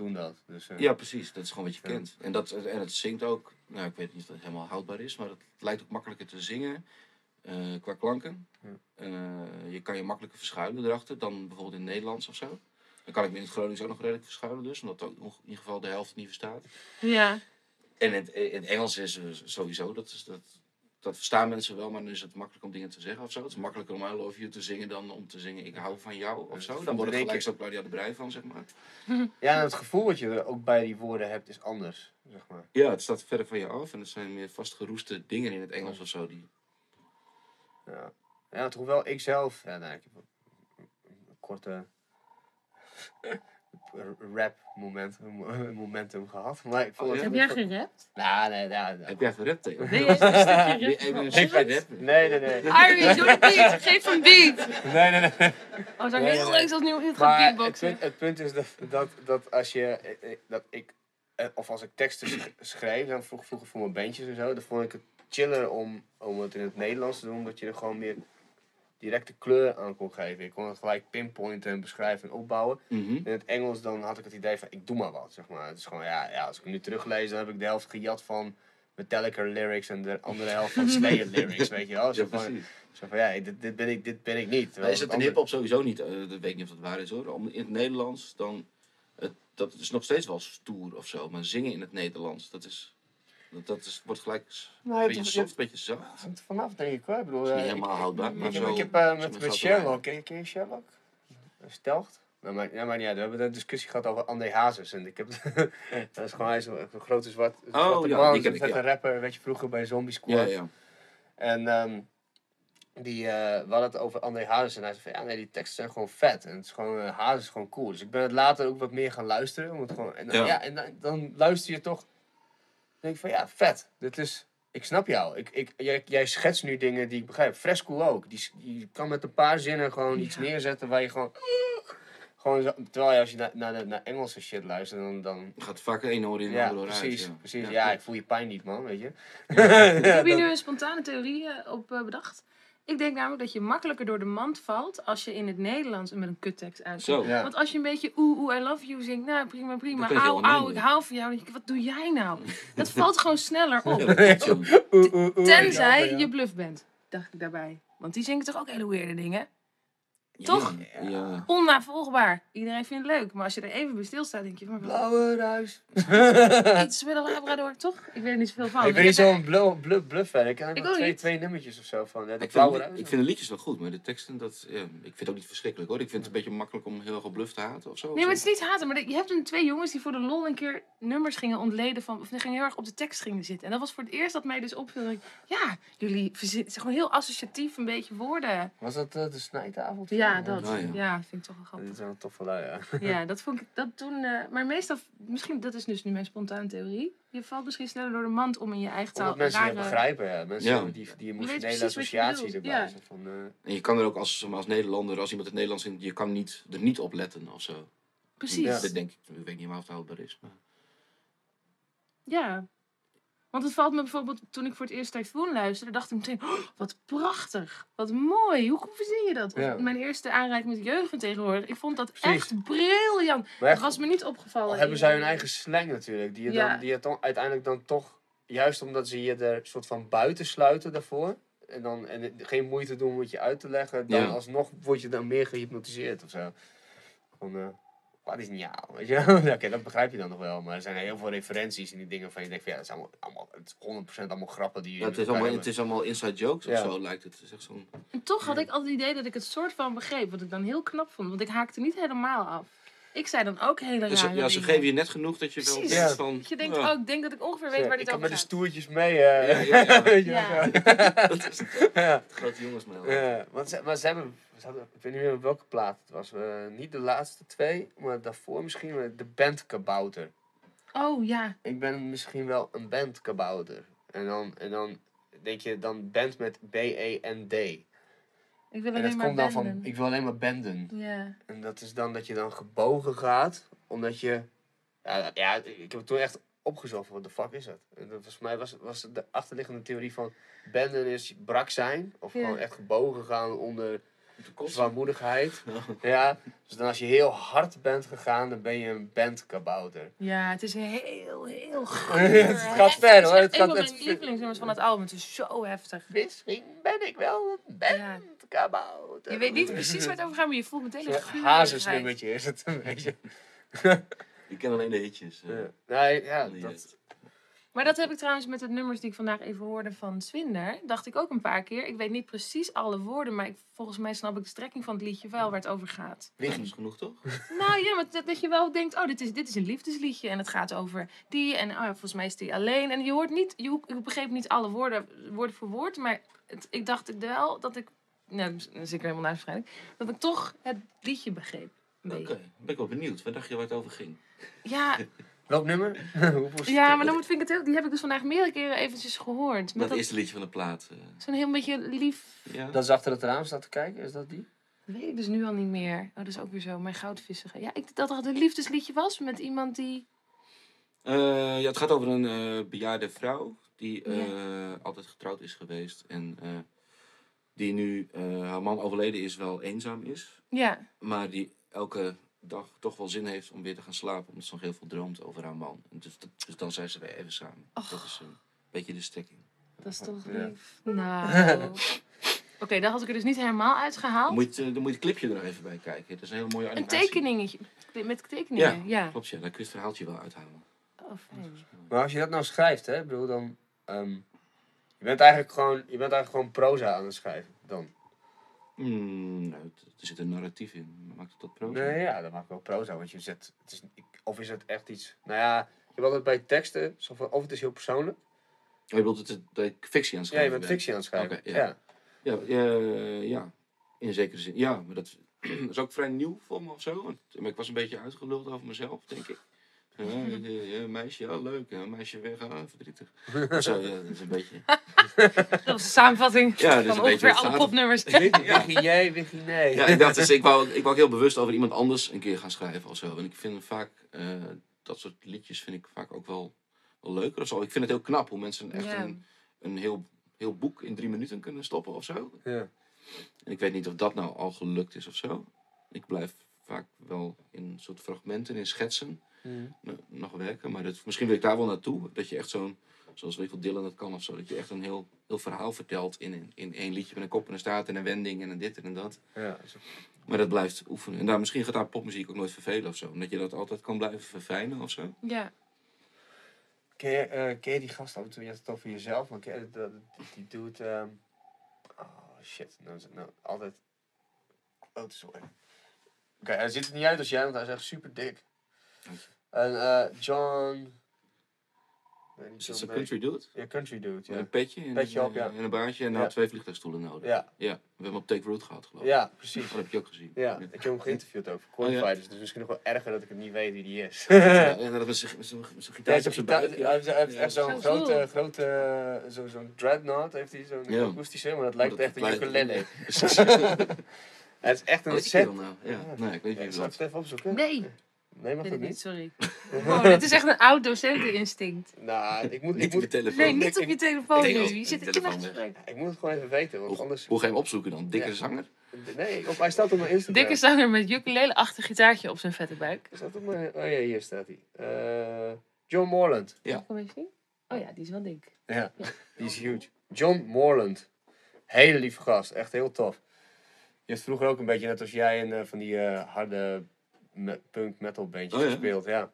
D: doen dat. Dus, eh,
B: Ja, precies. Dat is gewoon wat je
D: Ja.
B: kent. En, dat, en het zingt ook. Nou, ik weet niet of dat helemaal houdbaar is, maar het lijkt ook makkelijker te zingen eh, qua klanken.
D: Ja.
B: Eh, je kan je makkelijker verschuilen erachter dan bijvoorbeeld in het Nederlands of zo. Dan kan ik me in het Gronings ook nog redelijk verschuilen, dus, omdat ook nog in ieder geval de helft niet verstaat.
C: Ja.
B: En in het, in het Engels is sowieso, dat, is, dat, dat verstaan mensen wel, maar dan is het makkelijk om dingen te zeggen of zo. Het is makkelijker om I love you te zingen dan om te zingen ik hou van jou of zo. Dan wordt het gelijk
D: je-
B: zo Claudia de Brij van, zeg maar. *laughs*
D: ja, en het gevoel wat je er ook bij die woorden hebt is anders. Zeg maar.
B: Ja, het staat verder van je af en het zijn meer vastgeroeste dingen in het Engels of zo. Die...
D: Ja, ja hoewel ik zelf, ja, nou, ik heb een korte rap moment, momentum gehad. Maar ik vond
B: Oh, ja?
C: Heb jij gerapt?
D: Nou, nee, ja, ja.
B: Heb jij gerapt,
C: jij een stukje rap?
B: Een rappen?
D: Nee, nee, nee.
C: Irie, doe de beat. Geef een beat.
D: Nee, nee, nee.
C: Oh, het zou
D: Nee,
C: heel
D: nee,
C: leuk zijn als nu gaat
D: Maar het
C: beatboxen.
D: punt, het punt is dat, dat, dat als je, dat ik, eh, of als ik teksten sch- schreef, dan vroeg, vroeger voor mijn bandjes en zo, dan vond ik het chiller om, om het in het Nederlands te doen, omdat je er gewoon meer directe kleur aan kon geven. Ik kon het gelijk pinpointen en beschrijven en opbouwen.
B: Mhm.
D: In het Engels dan had ik het idee van, ik doe maar wat, zeg maar. Het is gewoon, ja, ja als ik hem nu teruglees, dan heb ik de helft gejat van Metallica lyrics en de andere helft van *laughs* Slayer lyrics, weet je wel. Zo
B: Ja,
D: van, zo van ja, dit, dit, ben ik, dit ben ik niet.
B: Maar is het in hip-hop sowieso niet? eh, dat weet ik niet of dat waar is hoor. Om, in het Nederlands, dan. Het, dat is nog steeds wel stoer of zo. Maar zingen in het Nederlands, dat is. Dat, dat is, wordt gelijk
D: Nee,
B: een beetje soft, een beetje zacht.
D: Het hangt vanaf, denk ik hoor. Ik bedoel,
B: is niet
D: eh,
B: helemaal houdbaar, maar zo-
D: ik heb eh, met,
B: met
D: Sherlock, ken je, Sherlock? Stelgt? Nou, maar, ja, maar uit. We hebben een discussie gehad over André Hazes. En ik heb, *laughs* dat is gewoon, hij is een, een grote zwart, zwarte
B: ja,
D: man.
B: die ken ik, ja.
D: een rapper, weet je, vroeger bij Zombie Squad.
B: Ja, ja.
D: En ehm, die, eh we hadden het over André Hazes. En hij zei van, ja nee, die teksten zijn gewoon vet. En het is gewoon, uh, Hazes is gewoon cool. Dus ik ben het later ook wat meer gaan luisteren. Om het gewoon, en dan, ja.
B: Ja.
D: en dan, dan luister je toch, denk ik van, ja, vet. Dit is... Ik snap jou. Ik, ik, jij, jij schetst nu dingen die ik begrijp. Fresco ook. Die, die kan met een paar zinnen gewoon iets neerzetten waar je gewoon... gewoon zo- terwijl je als je naar, naar, de, naar Engelse shit luistert, dan... dan
B: Je gaat vaak één oor in en
D: ja,
B: andere uit.
D: precies.
B: ja.
D: precies. Ja,
B: Ja,
D: ik voel je pijn niet, man. Weet je. Ja, *laughs*
C: heb
D: dat-
C: nu een spontane theorie eh, op eh, bedacht. Ik denk namelijk dat je makkelijker door de mand valt als je in het Nederlands met een kuttekst uitkomt.
B: Zo.
D: Ja.
C: Want als je een beetje oeh, oeh, I love you zingt, nou prima, prima. Auw, auw, ik hou van jou. Dan denk ik, wat doe jij nou? *laughs* Dat valt gewoon sneller op. *laughs* Tenzij je bluff bent, dacht ik daarbij. Want die zingen toch ook hele weirde dingen? Toch?
B: Ja. ja.
C: Onnavolgbaar. Iedereen vindt het leuk. Maar als je er even bij stilstaat, denk je van...
D: Blauwe ruis. *laughs*
C: Iets met een labrador, toch? Ik weet er niet zoveel van.
D: ik ben niet
C: heb
D: zo'n bluff, bluff, bluff fan. Ik ken er
C: ook
D: twee, twee nummertjes of zo van. Ja, de
B: Ik
D: blauwe
B: vind,
D: ruis.
B: ik vind de liedjes wel goed, maar de teksten, dat, ja, ik vind het ook niet verschrikkelijk hoor. Ik vind het een beetje makkelijk om heel erg op bluff te haten of zo.
C: Nee, maar het is niet haten. Maar je hebt een twee jongens die voor de lol een keer nummers gingen ontleden van... Of die gingen heel erg op de tekst gingen zitten. En dat was voor het eerst dat mij dus opviel. Ja, jullie is gewoon heel associatief een beetje woorden.
D: Was dat eh, de snijtavond?
C: Ja, dat.
B: Oh, ja.
C: ja. vind ik toch wel grappig.
D: Dit is wel toffe lui, ja. *laughs*
C: Ja, dat *laughs* vond ik dat toen. eh, maar meestal, misschien, dat is dus nu mijn spontane theorie. Je valt misschien sneller door de mand om in je eigen taal.
D: Omdat mensen
C: rare-
D: begrijpen, ja. Mensen
B: Ja.
D: die, die emotionele
C: precies wat je
D: associatie
C: bedoelt,
D: erbij.
C: ja.
D: Zo Van, eh,
B: En je kan er ook als, als Nederlander, als iemand het Nederlands zingt, je kan niet, er niet op letten of zo.
C: Precies.
D: Ja.
C: Ja.
B: Dat denk ik, ik weet niet of het houdbaar is. Maar...
C: Want het valt me bijvoorbeeld, toen ik voor het eerst Typhoon luisterde, dacht ik meteen, oh, wat prachtig, wat mooi, hoe verzin je dat? Of
D: Ja.
C: mijn eerste aanraking met jeugd van tegenwoordig, ik vond dat
D: Precies.
C: echt briljant. Het
D: echt,
C: was me niet opgevallen.
D: al hebben zij hun eigen slang natuurlijk. Die je,
C: Ja.
D: dan, die je dan uiteindelijk dan toch... Juist omdat ze je er soort van buiten sluiten daarvoor. En, dan, en geen moeite doen om het je uit te leggen. Dan
B: Ja.
D: alsnog word je dan meer gehypnotiseerd of zo. Van, eh, wat is nou? Weet je wel? Oké, dat begrijp je dan nog wel. Maar er zijn heel veel referenties in die dingen van je denkt van ja, het is allemaal, allemaal het is 100% allemaal grappen die je
B: Ja, het, is allemaal,
D: hebben.
B: het is allemaal inside jokes
D: Ja.
B: of zo, lijkt het. Echt zo'n...
C: En toch had ik altijd het idee dat ik het soort van begreep, wat ik dan heel knap vond, want ik haakte niet helemaal af. Ik zei dan ook hele rare
B: Dus, ja, ze geven je net genoeg dat je wel denkt
D: Ja.
B: van...
C: Dat je denkt,
B: ja,
C: oh, ik denk dat ik ongeveer weet
D: Ja,
C: waar
D: ik
C: dit
D: kan
C: over
D: met de
C: gaat.
D: stoertjes mee. eh.
B: Ja, ja, ja. *laughs*
C: Ja. *laughs*
B: dat is het
D: ja.
B: grote jongensmail.
D: Ja, want ze, maar ze hebben, ze hadden, ik weet niet meer welke plaat het was. eh, niet de laatste twee, maar daarvoor misschien de band Kabouter.
C: Oh ja,
D: Ik ben misschien wel een band Kabouter. En dan, en dan denk je dan band met B-E-N-D.
C: Ik wil
D: En
C: alleen
D: dat
C: maar
D: komt dan van, ik wil alleen maar benden.
C: Ja.
D: En dat is dan dat je dan gebogen gaat, omdat je... Ja, ja ik heb het toen echt opgezocht, wat de fuck is dat? En dat was, voor mij was, was de achterliggende theorie van... Benden is brak zijn, of
C: Ja.
D: gewoon echt gebogen gaan onder zwaarmoedigheid. *laughs* Ja, dus dan als je heel hard bent gegaan, dan ben je een bandkabouter.
C: ja, het is heel, heel *laughs*
D: Het gaat ver, hoor. Het
C: Het
D: gaat
C: een van mijn lievelingsnummers van het album. Het is zo heftig.
D: Misschien ben ik wel een
C: Je weet niet precies waar het over gaat, maar je voelt meteen een
D: Zo'n hazesnummertje is het een beetje.
B: Ik ken alleen de hitjes. eh.
D: Ja. Nee, ja, dat...
C: Maar dat heb ik trouwens met de nummers die ik vandaag even hoorde van Swinder. Dacht ik ook een paar keer. Ik weet niet precies alle woorden, maar ik, volgens mij snap ik de strekking van het liedje wel waar het over gaat.
B: Dat is genoeg toch?
C: Nou ja, maar dat, dat je wel denkt, oh, dit is, dit is een liefdesliedje en het gaat over die en oh, ja, volgens mij is die alleen. En je hoort niet, je, ik begreep niet alle woorden, woord voor woord, maar het, ik dacht ik wel dat ik, nou, dat is ik helemaal naast waarschijnlijk, dat ik toch het liedje begreep.
B: Oké, ben ik wel benieuwd. Waar dacht je waar het over ging?
C: Ja, *laughs*
D: Welk nummer? *laughs*
C: Ja, maar dan moet, vind ik het heel, die heb ik dus vandaag meerdere keren eventjes gehoord. Met
B: Dat
C: dat,
B: eerste liedje van de plaat. eh.
C: zo'n heel beetje lief,
B: ja.
D: Dat is achter het raam staat te kijken, is dat die?
C: dat weet ik dus nu al niet meer. Oh, dat is ook weer zo, mijn goudvissen. Ja, ik, dat het een liefdesliedje was met iemand die...
B: Eh, ja, het gaat over een eh, bejaarde vrouw die eh, altijd getrouwd is geweest. En eh, die nu, eh, haar man overleden is, wel eenzaam is.
C: Ja,
B: Maar die elke dag toch wel zin heeft om weer te gaan slapen. Omdat ze nog heel veel droomt over haar man. En dus, dat- dus dan zijn ze weer even samen.
C: Och.
B: Dat is een beetje de stekking.
C: dat is toch
D: Ja.
C: lief. *laughs* Nou... Oké, daar had ik er dus niet helemaal uitgehaald.
B: Dan moet, je, het, dan moet je het clipje er nog even bij kijken. Het is een hele mooie
C: Een
B: animatie.
C: tekeningetje. Met tekeningen, ja.
B: Klopt, ja. Daar kun je het verhaaltje wel uithalen.
C: Oh, fijn.
D: Maar als je dat nou schrijft, hè, bedoel dan. ehm, je bent eigenlijk gewoon, je bent eigenlijk gewoon proza aan het schrijven. Dan.
B: Nou, het- er zit een narratief in. Maakt het dat proza?
D: Nee, ja, dat maakt wel proza, want je zet, het is, of is het echt iets, nou ja, je hebt altijd bij teksten, of het is heel persoonlijk.
B: Oh, je bedoelt het, dat ik fictie aan het
D: Ja, je
B: schrijven
D: bent
B: ben?
D: fictie aan het schrijven.
B: Ja.
D: ja.
B: Ja, ja, ja, in zekere zin. Ja, maar dat, dat *clears throat* is ook vrij nieuw voor me of zo. Want maar ik was een beetje uitgeluld over mezelf, denk ik. Ja, ja, ja, meisje, ja, leuk. Ja, meisje weg, ah, verdrietig. Zo, ja, dat is een beetje... *laughs*
C: Dat was de samenvatting
B: Ja, dat is
C: van ongeveer alle popnummers.
D: Wiggy jij, nee.
B: Ja, ik dacht dus, ik wou, ik wou heel bewust over iemand anders een keer gaan schrijven of zo. En ik vind vaak, eh, dat soort liedjes vind ik vaak ook wel, wel leuker of zo. Ik vind het heel knap hoe mensen echt een, een heel, heel boek in drie minuten kunnen stoppen of zo.
D: Ja.
B: En ik weet niet of dat nou al gelukt is of zo. Ik blijf vaak wel in soort fragmenten, in schetsen N- nog werken. Maar dat, misschien wil ik daar wel naartoe. Dat je echt zo'n Zoals weet ik veel, Dylan dat kan of zo. Dat je echt een heel, heel verhaal vertelt in, een- in één liedje met een kop en een staart en een wending en een dit en een dat.
D: Ja, zo.
B: Maar dat blijft oefenen. En daar, misschien gaat daar popmuziek ook nooit vervelen of zo. Omdat je dat altijd kan blijven verfijnen of zo.
C: Ja.
D: Ken je, eh, ken je die gast af en toe? Je had het over jezelf, maar ken je dat, die doet... ehm oh shit, nou, nou altijd... Oh, het is zo erg. Oké, hij ziet er niet uit als jij, want hij is echt super dik. En eh, John...
B: Is het
D: John
B: zo'n country dude?
D: Ja, country dude,
B: Met
D: ja.
B: een petje, en,
D: Petje
B: een,
D: op, ja.
B: en een baardje en nou twee vliegtuigstoelen nodig.
D: Ja,
B: Ja, we hebben hem op Take Root gehad geloof ik.
D: ja, precies.
B: Dat heb je ook gezien.
D: Ja, ik heb hem geïnterviewd over
B: Oh, ja.
D: Cornfighters, dus misschien nog wel erger dat ik het niet weet wie die is.
B: Ja, *laughs* en dat zijn
D: Ja,
B: gitaar
D: hij
B: op zijn
D: heeft,
B: buik.
D: hij heeft- hij heeft
B: Ja.
D: echt zo'n
C: Zo
D: grote, grote zo, zo'n dreadnought, heeft hij zo'n
B: Ja.
D: akoestische, maar dat lijkt
B: dat
D: echt een ukulele. *laughs*
B: Precies.
D: Het is echt een
B: die
D: set.
B: nou? Ja, nee, ik weet niet
D: zal ik
B: dat
D: het even opzoeken?
C: Nee,
D: Nee, mag dat
C: ik niet,
D: niet?
C: sorry. *laughs* Wow, dit is echt een oud docenteninstinct.
D: Nou, ik moet, ik
B: Niet op
D: moet,
B: je telefoon.
C: Nee,
D: ik-
C: niet op
D: ik-
C: je telefoon
B: ik-
C: nu.
B: ik-
C: Je zit
B: ik-
C: in een
B: weg.
C: gesprek.
D: ik moet het gewoon even weten, want
B: Hoe,
D: anders...
B: hoe ga je hem opzoeken dan? Dikke
D: Ja.
B: zanger?
D: Nee, op, hij staat op mijn Instagram.
C: Dikke zanger met ukulele-achtig gitaartje op zijn vette buik.
D: Hij staat op mijn... Oh ja, hier staat hij. Eh, John Morland.
B: Ja.
C: Kom eens zien. Oh ja, die is wel dik.
D: Ja, die is huge. John Morland. Hele lieve gast, echt heel tof. Je hebt vroeger ook een beetje, net als jij, in eh, van die eh, harde me- punk metal bandjes
B: Oh ja?
D: gespeeld. Ja.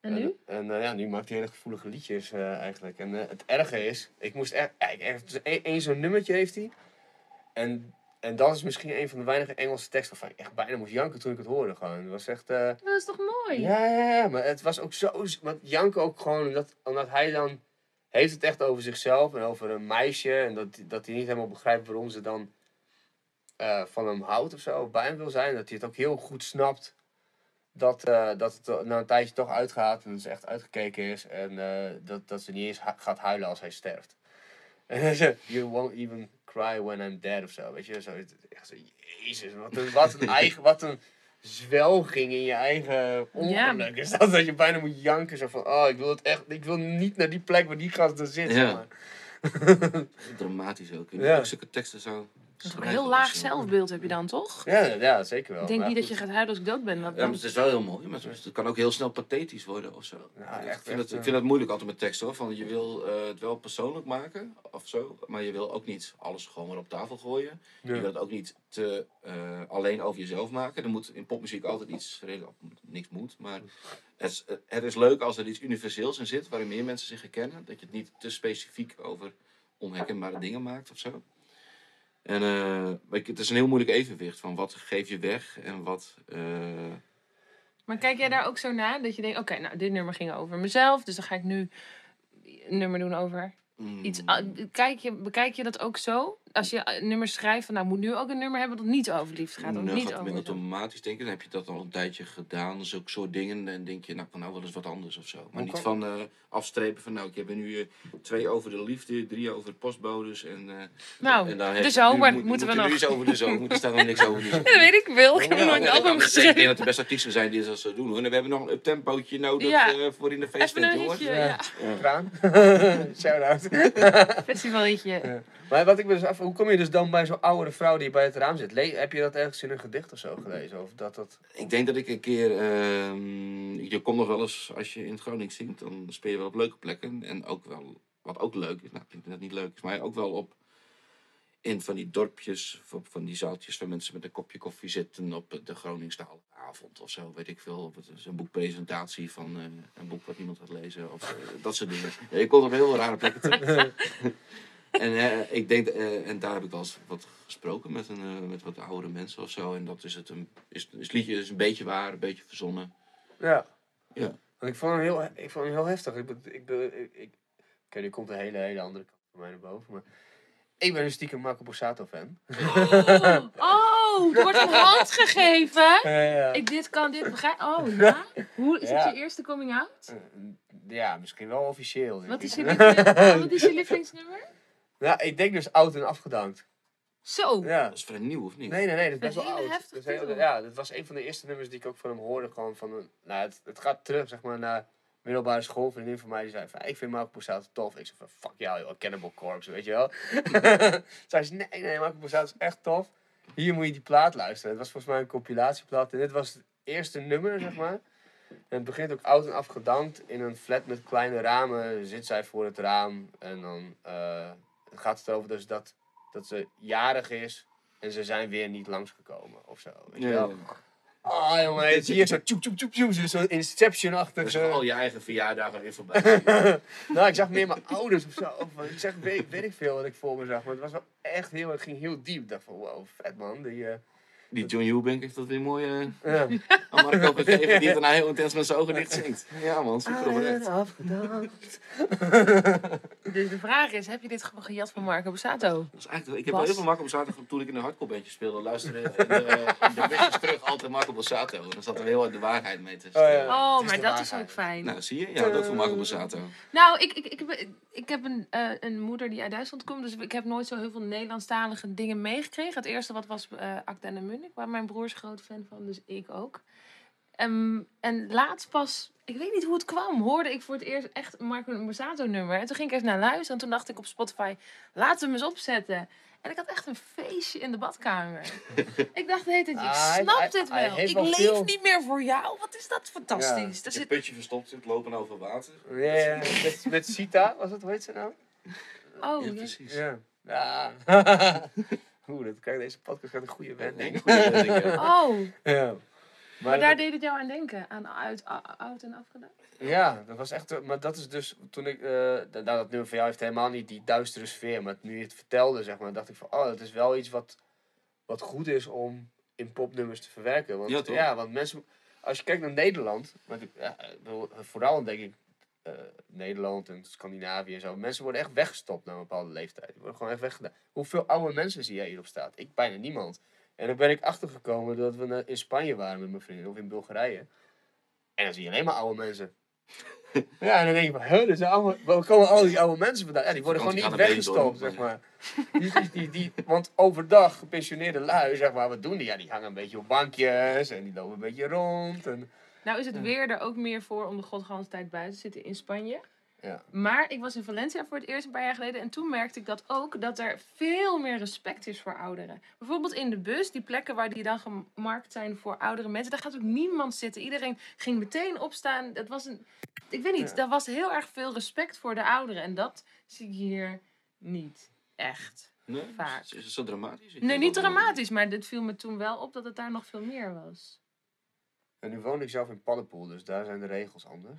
C: En nu?
D: En eh, ja, nu maakt hij hele gevoelige liedjes eh, eigenlijk. En eh, het erge is, ik moest echt, echt, echt één zo'n nummertje heeft hij. En, en dat is misschien een van de weinige Engelse teksten waarvan ik echt bijna moest janken toen ik het hoorde. Gewoon. Het was echt... eh,
C: Dat is toch mooi?
D: ja, ja, ja, maar het was ook zo. Want Janke ook gewoon, omdat, omdat hij dan. heeft het echt over zichzelf en over een meisje. En dat, dat hij niet helemaal begrijpt waarom ze dan. Eh, van hem houdt of zo, of bij hem wil zijn. Dat hij het ook heel goed snapt. Dat, eh, dat het na een tijdje toch uitgaat en dat ze echt uitgekeken is. En eh, dat, dat ze niet eens gaat huilen als hij sterft. *laughs* En hij zegt, you won't even cry when I'm dead of zo. Weet je, zo, echt zo jezus, wat een, wat een eigen, wat een zwelging in je eigen ongeluk. Is dat dat je bijna moet janken, zo van, oh, ik wil het echt, ik wil niet naar die plek waar die gast er zit.
B: Ja.
D: zeg maar. *laughs*
B: Dramatisch ook. En
D: Ja.
B: ook zulke teksten zo.
C: Dat is een heel laag zelfbeeld heb je dan, toch?
D: Ja, ja, zeker wel.
C: Ik denk
D: Maar
C: niet dat je gaat huilen als ik dood ben. Dat
B: Ja, maar het is wel heel mooi. Maar het kan ook heel snel pathetisch worden of zo.
D: Ja,
B: ik,
D: echt,
B: vind
D: echt,
B: het, ik
D: eh.
B: vind het moeilijk altijd met teksten hoor. Van, je wil eh, het wel persoonlijk maken of zo. Maar je wil ook niet alles gewoon maar op tafel gooien.
D: Ja.
B: Je wil het ook niet te eh, alleen over jezelf maken. Er moet in popmuziek altijd iets, niks moet, maar het is, het is leuk als er iets universeels in zit, waarin meer mensen zich herkennen. Dat je het niet te specifiek over onherkenbare dingen maakt of zo. En ik- het is een heel moeilijk evenwicht van wat geef je weg en wat... eh,
C: Maar kijk jij daar ook zo naar? Dat je denkt, oké, nou, dit nummer ging over mezelf. Dus dan ga ik nu een nummer doen over
B: mm,
C: iets. Kijk je, bekijk je dat ook zo? Als je nummers schrijft, van nou, moet nu ook een nummer hebben dat niet over liefde gaat. Of
B: Nou,
C: niet
B: gaat
C: over
B: automatisch denken. Dan heb je dat al een tijdje gedaan, zulke soort dingen. En denk je, nou, van nou wel eens wat anders of zo. Maar niet van eh, afstrepen van, nou, ik heb er nu eh, twee over de liefde, drie over postbodes. En, eh,
C: Nou,
B: en dan
C: de zomer
B: nu moet-
C: moeten we
B: moet er
C: nog.
B: Nu iets over de zomer. Er staat nog niks over de *laughs* zomer.
C: Dat weet ik wel. Ik heb
B: Ja,
C: nooit een album
B: Ik denk
C: geschreven.
B: dat er best artiesten zijn die dat zo doen hoor. En we hebben nog een uptempootje nodig
C: Ja.
B: eh, voor in de feesttent
C: een
B: hoor.
D: Ja.
C: ja.
D: Kraan. *laughs* Shout-out. *laughs*
C: Festivalliedje.
D: Maar wat ik me dus af, hoe kom je dus dan bij zo'n oudere vrouw die bij het raam zit? Le- heb je dat ergens in een gedicht of zo gelezen? Of dat dat...
B: Ik denk dat ik een keer. ehm, je komt nog wel eens, als je in het Gronings zingt, dan speel je wel op leuke plekken. En ook wel, wat ook leuk is, nou, ik denk dat het niet leuk is, maar ook wel op. In van die dorpjes, of op van die zaaltjes waar mensen met een kopje koffie zitten op de Groningstaalavond of zo, weet ik veel. Of het is een boekpresentatie van eh, een boek wat niemand gaat lezen, of eh, dat soort dingen. Ja, je komt op heel rare plekken. *laughs* En eh, ik denk, eh, en daar heb ik wel eens wat gesproken met, een, eh, met wat oudere mensen of zo. En dat is het, een, is, het liedje is een beetje waar, een beetje verzonnen.
D: Ja.
B: Ja.
D: Want ik vond hem heel, ik vond hem heel heftig. Ik, ben- ik, ben- ik, ik, Oké, nu komt een hele, hele andere kant van mij naar boven. Maar ik ben een stiekem Marco Borsato fan.
C: Oh, oh, er wordt een hand gegeven.
D: ja.
C: Ik dit kan, dit begrijpen. Oh *laughs* ja? Hoe, is
D: Ja.
C: het je eerste coming out?
D: ja, misschien wel officieel.
C: Wat is je, *laughs* wat is je lievelingsnummer?
D: Ja, ik denk dus oud en afgedankt.
C: Zo.
D: Ja.
B: Dat is vrij nieuw, of niet?
D: Nee, nee, nee, dat is best wel
C: hele
D: oud.
C: heftige
D: Dat is heel-
C: titel.
D: ja, dat was een van de eerste nummers die ik ook van hem hoorde. Gewoon van een, nou, het, het gaat terug, zeg maar, naar middelbare school. Een vriendin van mij die zei van, ik vind Marco Borsato tof. Ik zei van, fuck jou, joh, Cannibal Corpse, weet je wel. Zij *laughs* *laughs* zei, nee, nee, Marco Borsato is echt tof. Hier moet je die plaat luisteren. Het was volgens mij een compilatieplaat. En dit was het eerste nummer, zeg maar. En het begint ook oud en afgedankt. In een flat met kleine ramen zit zij voor het raam. En dan eh, gaat het erover dus dat, dat ze jarig is. En ze zijn weer niet langsgekomen of zo. Weet je
B: Ja,
D: wel? Ah jongen, het hier zo tjoep tjoep tjoep tjoep. Zo'n Inception-achtig.
B: Dus
D: zo.
B: al je eigen verjaardagen weer voorbij. *laughs*
D: nou, ik zag meer mijn ouders of zo. Of, ik zeg, weet, weet ik veel wat ik voor me zag. Maar het was wel echt heel, het ging heel diep. Ik dacht van, wow, vet man. Die, eh,
B: Die John Eubank heeft dat weer mooi eh,
D: ja. *laughs*
B: aan Marco gegeven. Die daarna heel intens met zijn ogen dicht zingt. Ja man, super oprecht.
D: afgedankt. *laughs*
C: Dus de vraag is, heb je dit gewoon gejat van Marco?
B: Dat is eigenlijk, ik heb
C: Bas?
B: wel heel veel Marco Borsato toen ik in een hardcore bandje speelde. Luisterde in de, in de missions terug altijd Marco Borsato. En dan zat er heel hard de waarheid mee tussen.
D: Oh, ja.
C: Oh,
D: Het
C: maar
D: de
C: dat is ook fijn.
B: Nou, zie je? Ja, dat ook voor Marco Borsato.
C: Nou, ik, ik, ik, heb, ik heb een, eh, een moeder die uit Duitsland komt, dus ik heb nooit zo heel veel Nederlandstalige dingen meegekregen. Het eerste wat was eh Acta en Munich, waar mijn broer is groot fan van, dus ik ook. Ehm, en laatst pas, ik weet niet hoe het kwam, hoorde ik voor het eerst echt een Marco Borsato nummer. En toen ging ik even naar luisteren en toen dacht ik op Spotify, laten we hem eens opzetten. En ik had echt een feestje in de badkamer. *laughs* ik dacht tijd, ik
D: Ah,
C: snap
D: hij-
C: dit
D: hij
C: wel. Ik
D: wel
C: leef
D: veel-
C: niet meer voor jou. Wat is dat fantastisch. Er
B: Het
C: zit...
B: putje verstopt zit, lopen over water.
D: Ja, ja, met, met Sita, was het, hoe heet ze nou?
C: Oh,
B: Ja,
C: ja.
B: precies.
D: Ja. ja. *laughs* *laughs* Oeh, dat krijgt deze podcast gaat een goede wending. *laughs*
C: Oh,
D: Ja.
C: Maar daar
D: dat-
C: deed het jou aan denken, aan uit, a- oud en afgedaan.
D: Ja, dat was echt. eh, Maar dat is dus toen ik. eh nou, dat nummer van jou heeft helemaal niet die duistere sfeer. Maar nu je het vertelde, zeg maar, dacht ik van. Oh, het is wel iets wat, wat goed is om in popnummers te verwerken. Want,
B: Ja, toch?
D: ja, want mensen. Als je kijkt naar Nederland. Ja, ik bedoel, vooral denk ik. Eh, Nederland en Scandinavië en zo. Mensen worden echt weggestopt na een bepaalde leeftijd. Die worden gewoon echt weggedaan. Hoeveel oude mensen zie jij hierop staat? Ik bijna niemand. En dan ben ik achtergekomen dat we in Spanje waren met mijn vrienden. Of in Bulgarije. En dan zie je alleen maar oude mensen. *laughs* Ja, en dan denk je van, zijn allemaal, waar komen al die oude mensen vandaan? Ja, die worden gewoon niet weggestopt, zeg maar. Die, die, die, die, want overdag, gepensioneerde lui, zeg maar, wat doen die? Ja, die hangen een beetje op bankjes en die lopen een beetje rond. En,
C: Nou is het weer er ook meer voor om de godganse tijd buiten te zitten in Spanje.
D: ja.
C: Maar ik was in Valencia voor het eerst een paar jaar geleden. En toen merkte ik dat ook, dat er veel meer respect is voor ouderen. Bijvoorbeeld in de bus, die plekken waar die dan gemarkt zijn voor oudere mensen. Daar gaat ook niemand zitten. Iedereen ging meteen opstaan. Dat was een, ik weet niet,
D: Ja.
C: daar was heel erg veel respect voor de ouderen. En dat zie ik hier niet echt.
B: Nee,
C: Vaak.
B: is het zo dramatisch? Ik
C: Nee, niet dramatisch, maar dit viel me toen wel op dat het daar nog veel meer was.
D: En nu woon ik zelf in Paddenpoel, dus daar zijn de regels anders.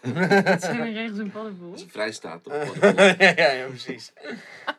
D: *laughs*
C: Dat zijn de regels in Paddenpoel.
B: Dat is een vrijstaat, toch? *laughs*
D: ja, ja, ja, precies. *laughs*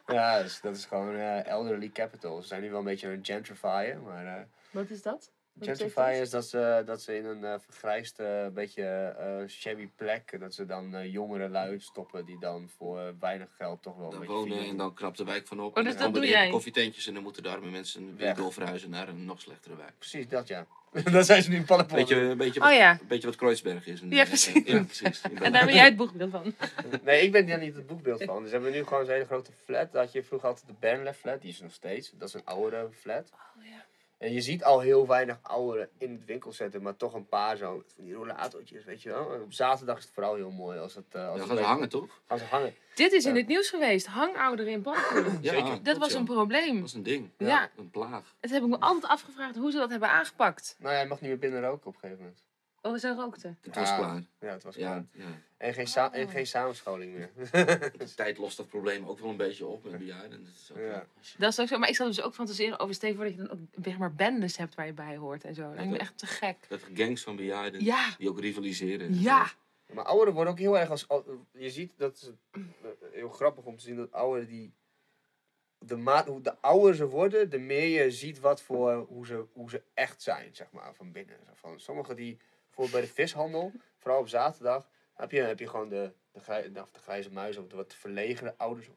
D: Ja, dus dat is gewoon eh, elderly capital. Ze zijn nu wel een beetje een gentrifier, maar... eh,
C: Wat is dat? Wat betekent
D: is dat ze, dat ze in een eh vergrijsd, eh, beetje eh, shabby plek, dat ze dan eh, jongere lui stoppen die dan voor eh, weinig geld toch wel een beetje
B: wonen
D: vieren.
B: en dan knapt de wijk van op.
C: Oh,
B: En
C: dus
B: dan
C: dat doe
B: de
C: jij?
B: koffietentjes en dan moeten de arme mensen weer doorverhuizen naar een nog slechtere wijk.
D: Precies dat, ja. *laughs* dat zijn ze nu in.
B: Beetje, een beetje, wat,
C: Oh ja.
B: een beetje wat Kreuzberg is.
C: Ja, precies.
B: Ja, precies. *laughs*
C: En daar ben jij het boekbeeld van. *laughs*
D: Nee, ik ben daar niet het boekbeeld van. Dus hebben we nu gewoon zo'n hele grote flat. Dat had je vroeger altijd de Bernlef flat, die is er nog steeds. Dat is een oudere flat.
C: Oh, ja.
D: En je ziet al heel weinig ouderen in het winkelcentrum, maar toch een paar zo van die rollatortjes, weet je wel. En op zaterdag is het vooral heel mooi als het... eh, als
B: Dan
D: het
B: gaan ze hangen, toch?
D: Gaan ze hangen.
C: Dit is in het nieuws geweest. Hangouderen in.
B: Ja,
D: Zeker.
C: Dat was
B: ja.
C: een probleem.
B: Dat is een ding.
C: Ja.
B: Een plaag.
C: Dat heb ik me altijd afgevraagd hoe ze dat hebben aangepakt.
D: Nou ja, je mag niet meer binnen roken op een gegeven moment.
C: Oh, zo rookte.
B: Het was
D: Ja.
B: klaar.
D: Ja, het was klaar.
B: Ja, ja.
D: En geen, sa- en geen samenscholing meer. *laughs*
B: De *laughs* tijd lost dat probleem ook wel een beetje op met bejaarden. Dat is ook
D: Ja.
C: Dat is ook zo. Maar ik zat dus ook fantaseren over voor dat je dan ook zeg maar bendes hebt waar je bij hoort en zo. Dat lijkt me echt te gek.
B: Dat gangs van bejaarden
C: Ja.
B: die ook rivaliseren.
C: Ja.
D: Maar ouderen worden ook heel erg als... al- Je ziet, dat is eh, heel grappig om te zien, dat ouderen die... De, maat, hoe de ouder ze worden, de meer je ziet wat voor, hoe, ze, hoe ze echt zijn, zeg maar, van binnen. Zo Van, sommigen die, bijvoorbeeld bij de vishandel, vooral op zaterdag, heb je, heb je gewoon de, de, of de grijze muis of de wat verlegene ouders.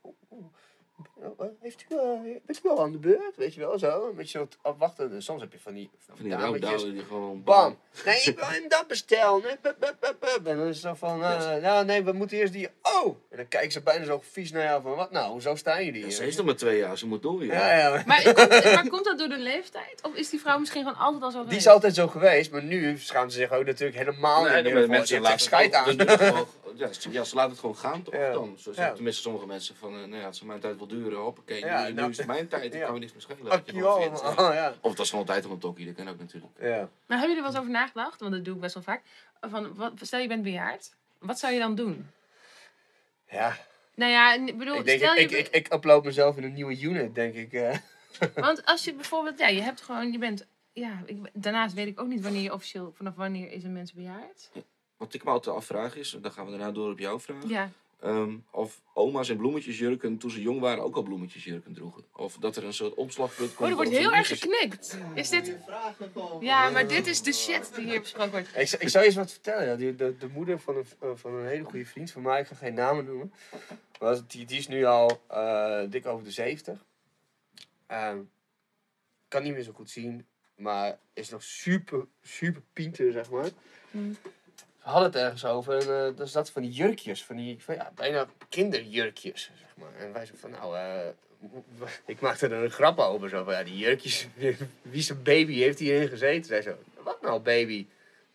D: Heeft u, eh, bent u wel aan de beurt? Weet je wel, zo. Een beetje zo afwachten. En soms heb je van die,
B: Van die rouwdouwen die gewoon...
D: Bam! Nee, ik wil hem dat bestellen. Nee, bup, bup, bup, bup. En dan is het zo van, eh, nou nee, we moeten eerst die... Oh! En dan kijken ze bijna zo vies naar jou van, wat nou, hoezo staan jullie
B: Ja,
D: hier?
B: ze is nog maar twee jaar, ze moet door. joh.
D: ja, ja.
C: Maar komt, maar komt dat door de leeftijd? Of is die vrouw misschien gewoon altijd al zo
D: Die
C: geweest?
D: is altijd zo geweest, maar nu schaamt ze zich ook natuurlijk helemaal
B: Nee,
D: niet
B: de
D: meer.
B: mensen
D: Ze heeft
B: laten
D: scheid
B: het
D: aan.
B: gewoon- dus ja, ze- laten het gewoon gaan, toch?
D: Ja.
B: Dan. Zo,
D: Ja.
B: Tenminste, sommige mensen van, eh, nou ja, ze mijn tijd duren, hoppakee.
D: Ja,
B: nu, nu
D: nou,
B: is het mijn tijd, *laughs*
D: ja.
B: kan we niks meer schelen. ervan vindt,
D: man.
B: ja. Of het was gewoon tijd om een tokkie, dat kan ook natuurlijk.
D: Ja.
C: Maar hebben jullie er wel eens over nagedacht? Want dat doe ik best wel vaak. Van, wat, stel je bent bejaard. Wat zou je dan doen?
D: ja.
C: Nou ja, ik bedoel,
D: Ik, denk,
C: stel
D: ik,
C: je...
D: ik, ik, ik upload mezelf in een nieuwe unit, denk ik. eh. *laughs*
C: Want als je bijvoorbeeld, ja, je hebt gewoon, je bent, ja, ik, daarnaast weet ik ook niet wanneer je officieel, vanaf wanneer is een mens bejaard.
B: Wat ik me altijd afvraag is, en dan gaan we daarna door op jouw vraag.
C: Ja,
B: ehm, of oma's in bloemetjesjurken toen ze jong waren ook al bloemetjesjurken droegen. Of dat er een soort omslagpunt komt.
C: oh, er wordt heel erg geknikt. Is dit, ja, maar dit is de shit die hier besproken wordt.
D: Ik, zou je eens wat vertellen. Ja. Die, de, de moeder van een, eh, van een hele goede vriend van mij, ik ga geen namen noemen. Maar die, die is nu al eh, dik over de 70. Ehm, kan niet meer zo goed zien, maar is nog super, super pinter, zeg maar.
C: Hmm.
D: We hadden het ergens over en dat is dat van die jurkjes, van die van, ja, bijna kinderjurkjes, zeg maar. En wij zeiden van, nou, eh, *laughs* ik maakte er een grap over, zo van, ja, die jurkjes, *laughs* wie zijn baby heeft hierin gezeten? Zij zo, wat nou baby?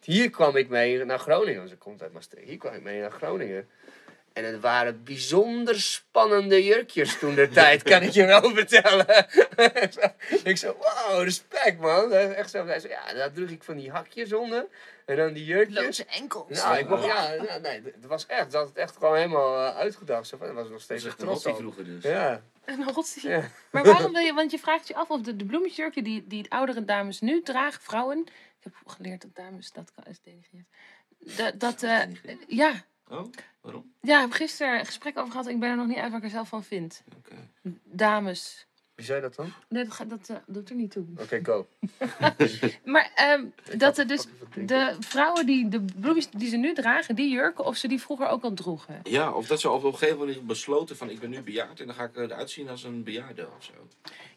D: Hier kwam ik mee naar Groningen, ze komt uit Maastricht. Hier kwam ik mee naar Groningen. En het waren bijzonder spannende jurkjes toen de tijd, kan ik je wel *laughs* vertellen. ik zo, wow, respect man. Echt zo, zo, ja, daar droeg ik van die hakjes onder. En dan die jurkjes.
C: Loze enkels.
D: Nou, ik mocht, ja, ja, nee, het was echt, dat had het echt gewoon helemaal eh, uitgedacht. Zo, van, daar was nog
B: Dat
D: steeds
B: echt een
D: trots
B: rottie
D: op.
B: vroeger dus.
D: Ja,
C: Een rotsie.
D: ja.
C: Maar waarom wil je, want je vraagt je af of de, de bloemetjesjurken die, die oudere dames nu dragen, vrouwen. Ik heb geleerd dat dames, dat kan- is denigrerend. Dat, dat eh, ja.
B: Oh, waarom?
C: Ja, ik heb gisteren een gesprek over gehad. Ik ben er nog niet uit wat ik er zelf van vind.
B: Oké.
C: Dames.
D: Wie zei dat dan?
C: Nee, dat, dat eh, doet er niet toe.
D: Oké, go. *laughs*
C: Maar ehm, dat er dus de vrouwen die de bloemetjes die ze nu dragen, die jurken, of ze die vroeger ook al droegen.
B: Ja, of dat ze op een gegeven moment besloten van ik ben nu bejaard en dan ga ik eruit zien als een bejaarde of zo.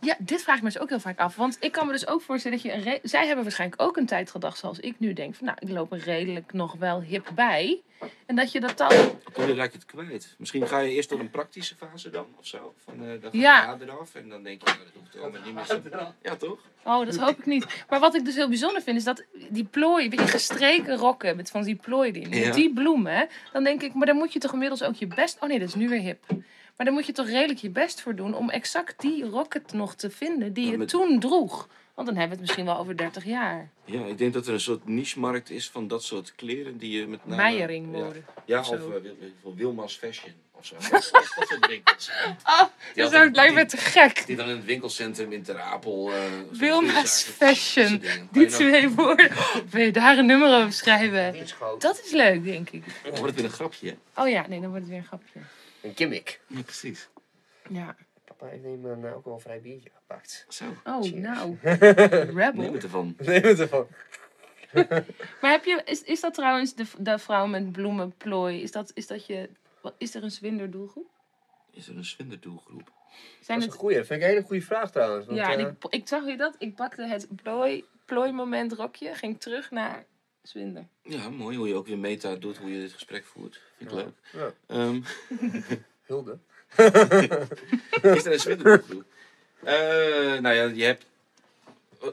C: Ja, dit vraag ik me dus ook heel vaak af. Want ik kan me dus ook voorstellen dat je een... re- Zij hebben waarschijnlijk ook een tijd gedacht zoals ik nu denk. Van, nou, ik loop er redelijk nog wel hip bij. En dat je dat dan...
B: Wanneer raak je het kwijt? Misschien ga je eerst door een praktische fase dan of zo. Van, eh dan
C: Ja.
B: eraf en dan denk je, nou, dat hoeft allemaal niet meer zo. *laughs* Ja, toch?
C: Oh, dat hoop ik niet. Maar wat ik dus heel bijzonder vind, is dat die plooi, weet je, gestreken rokken met van die plooi
B: Ja.
C: die bloemen, dan denk ik, maar dan moet je toch inmiddels ook je best... Oh nee, dat is nu weer hip. Maar dan moet je toch redelijk je best voor doen om exact die rocket nog te vinden die
B: Ja,
C: je
B: met-
C: toen droeg. Want dan hebben we het misschien wel over 30 jaar.
B: Ja, ik denk dat er een soort niche-markt is van dat soort kleren die je met name...
C: Meijering
B: Ja,
C: mode.
B: ja
C: of
B: eh, Wil- Wil- Wilma's Fashion of zo. *laughs* dat soort winkels.
C: Oh,
B: Die
C: dat lijkt me te gek.
B: Die dan in het winkelcentrum in Ter Apel... eh,
C: Wilma's Fashion.
B: dat.
C: Die
B: nog-
C: twee woorden. Wil je daar een nummer over schrijven? Dat is leuk, denk ik.
B: Dan wordt het weer een grapje, hè?
C: Oh ja, nee, dan wordt het weer een grapje.
D: Een gimmick.
B: Ja, precies.
C: Ja.
D: Papa heeft neem een uh, wel een vrij biertje gepakt.
B: Zo,
C: Oh,
D: Cheers.
C: nou.
B: neem *laughs*
C: Rebel.
B: het ervan.
D: Neem het ervan. *laughs* *laughs*
C: Maar heb je, is, is dat trouwens de, de vrouw met bloemenplooi? Is dat, is dat je, wat- is er een zwinderdoelgroep?
B: Is er een swinderdoelgroep?
C: Zijn
D: Dat is
C: het,
D: een goeie. Dat vind ik een hele goede vraag trouwens. Want,
C: ja, en
D: eh,
C: ik, ik zag je dat. Ik pakte het plooi, plooimoment rokje, ging terug naar zwinder.
B: Ja, mooi hoe je ook weer meta doet hoe je dit gesprek voert. Vind ik
D: Ja.
B: leuk.
D: ja,
B: Ehm,
D: Hulde. *laughs*
B: is er een swinderdoelgroep? Eh nou ja, je hebt...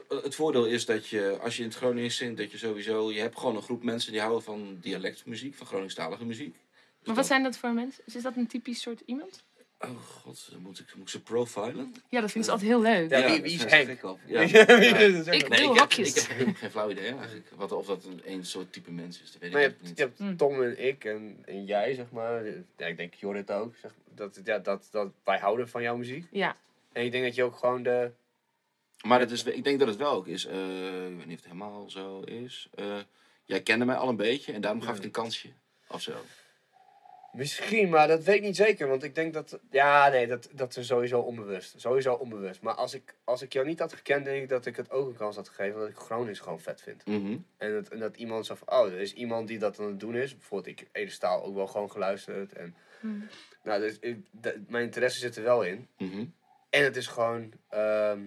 B: Het voordeel is dat je, als je in het Gronings zingt, dat je sowieso... Je hebt gewoon een groep mensen die houden van dialectmuziek, van Groningstalige muziek.
C: Maar wat zijn dat voor mensen? Is dat een typisch soort iemand?
B: Oh god, dan moet ik, moet ik ze profilen?
C: Ja, dat vind ik altijd heel leuk.
D: Ja, wie- is Henk?
B: op. Ja. *laughs*
C: Ik-
B: Nee,
C: Doe
B: ik heb, ik heb helemaal geen flauw idee eigenlijk. Wat, of dat een, een soort type mens is, dat weet ik
D: Maar je
B: eigenlijk
D: hebt,
B: niet.
D: je hebt
C: Mm.
D: Tom en ik en, en jij, zeg maar. Ja, ik denk Jorrit ook. Zeg, dat, ja, dat, dat wij houden van jouw muziek.
C: Ja.
D: En ik denk dat je ook gewoon de...
B: Maar het is, ik denk dat het wel ook is. eh, ik weet niet of het helemaal zo is. Eh, jij kende mij al een beetje en daarom gaf ik een kansje. Of zo.
D: Misschien, maar dat weet ik niet zeker. Want ik denk dat... Ja, nee, dat, dat is sowieso onbewust. Sowieso onbewust. Maar als ik, als ik jou niet had gekend, denk ik dat ik het ook een kans had gegeven. Dat ik Gronings gewoon vet vind.
B: Mhm.
D: En dat, en dat iemand zo van... Oh, er is iemand die dat aan het doen is. Bijvoorbeeld, ik Ede Staal ook wel gewoon geluisterd. En,
C: Hmm.
D: nou, dus, ik- mijn interesse zit er wel in.
B: Mhm.
D: En het is gewoon... ehm,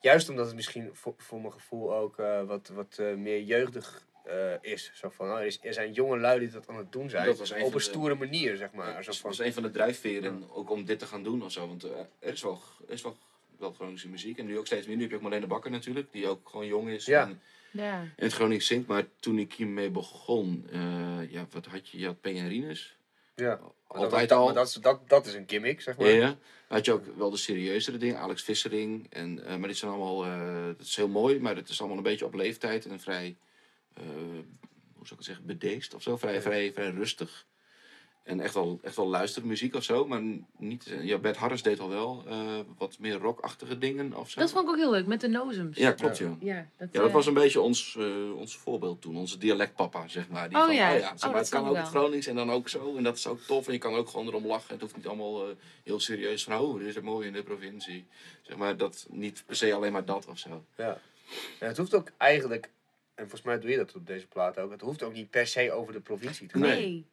D: juist omdat het misschien voor, voor mijn gevoel ook eh, wat, wat eh, meer jeugdig eh, is. Zo van, oh, er, is, er zijn jonge lui die dat aan het doen zijn.
B: Dat was een
D: op een
B: de-
D: stoere manier, zeg maar. Zo
B: dat
D: van,
B: was een van de drijfveren ook om dit te gaan doen of zo. Want eh, er is wel, er is wel, wel Groningse muziek. En nu ook steeds meer. Nu heb je ook Marlene Bakker natuurlijk, die ook gewoon jong is.
D: Ja.
B: En
C: Ja.
B: in het Gronings zingt. Maar toen ik hiermee begon, eh, ja, wat had je? Je had P. en Rinus.
D: Ja.
B: Altijd
D: dat,
B: al.
D: maar Dat, is- dat, dat is een gimmick, zeg maar.
B: Ja, had je ook wel de serieuzere dingen, Alex Vissering. En, eh, maar dit zijn allemaal, eh dat is heel mooi, maar het is allemaal een beetje op leeftijd en vrij, hoe zou ik het zeggen, bedeesd of zo. Vrij, vrij, vrij rustig. En echt wel, echt wel luistermuziek of zo, maar niet, eh, ja, Bert Harris deed al wel eh, wat meer rockachtige dingen of zo.
C: Dat vond ik ook heel leuk, met de nozems.
B: Ja, klopt ja.
C: Ja, dat,
B: Ja, dat
C: eh,
B: was een beetje ons, eh, ons voorbeeld toen. Onze dialectpapa, zeg maar. Die
C: Oh
B: van,
C: ja.
B: oh ja
C: Oh,
B: zeg maar, het kan ook het. Gronings en dan ook zo. En dat is ook tof. En je kan ook gewoon erom lachen. Het hoeft niet allemaal eh, heel serieus van... Oh, dit is het mooi in de provincie. Zeg maar, dat niet per se alleen maar dat of zo.
D: Ja. En het hoeft ook eigenlijk, en volgens mij doe je dat op deze plaat ook, het hoeft ook niet per se over de provincie te gaan.
B: Nee.
C: Nee.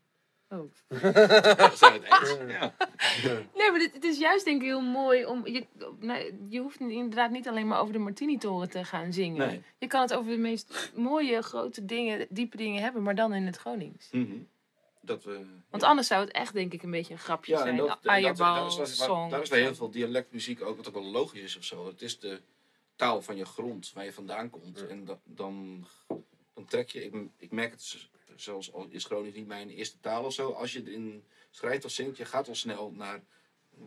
C: Oh. *laughs*
B: Dat zijn het eens. Ja. *laughs*
C: Nee, maar dit, het is juist denk ik heel mooi om... Je, nee, je hoeft inderdaad niet alleen maar over de Martini-toren te gaan zingen.
B: Nee.
C: Je kan het over de meest mooie, grote dingen, diepe dingen hebben, maar dan in het Gronings.
B: Mhm. Dat we...
C: Want anders zou het echt denk ik een beetje een grapje
B: Ja, en
C: zijn.
B: dat, en dat, is, daar is bij heel veel dialectmuziek ook, wat ook wel logisch is of zo. Het is de taal van je grond, waar je vandaan komt. En da- dan, dan trek je, ik, ik merk het zelfs al is Gronings niet mijn eerste taal of zo. Als je erin schrijft of zingt, je gaat al snel naar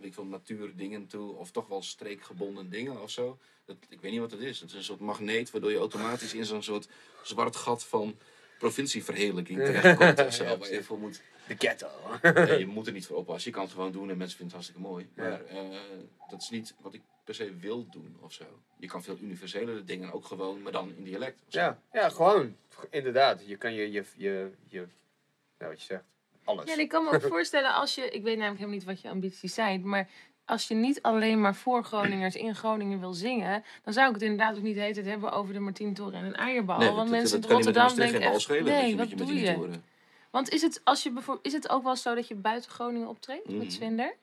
B: ik veel, natuurdingen toe. Of toch wel streekgebonden dingen of zo. Dat, ik weet niet wat het is. Het is een soort magneet waardoor je automatisch in zo'n soort zwart gat van provincieverheerlijking terechtkomt of *laughs* zo.
D: Ja,
B: waar je voor moet
D: De ghetto.
B: Nee, je moet er niet voor oppassen. Je kan het gewoon doen en mensen vinden het hartstikke mooi.
D: Ja.
B: Maar eh, dat is niet wat ik per se wil doen of zo. Je kan veel universelere dingen ook gewoon, maar dan in dialect.
D: Ja, ja, gewoon. Inderdaad. Je kan je, je, je, je nou, wat je zegt, alles.
C: Ja, en ik kan me ook *laughs* voorstellen als je... Ik weet namelijk helemaal niet wat je ambities zijn, maar... Als je niet alleen maar voor Groningers in Groningen wil zingen, dan zou ik het inderdaad ook niet hele tijd hebben over de Martientoren en een eierbal.
B: Nee,
C: want mensen
B: dat
C: in Rotterdam denken
B: geen bal
C: echt,
B: schelen,
C: nee,
B: je,
C: wat doe je? Want is het, als je bijvoorbeeld, is het ook wel zo dat je buiten Groningen optreedt
B: Mhm.
C: met Zwinder?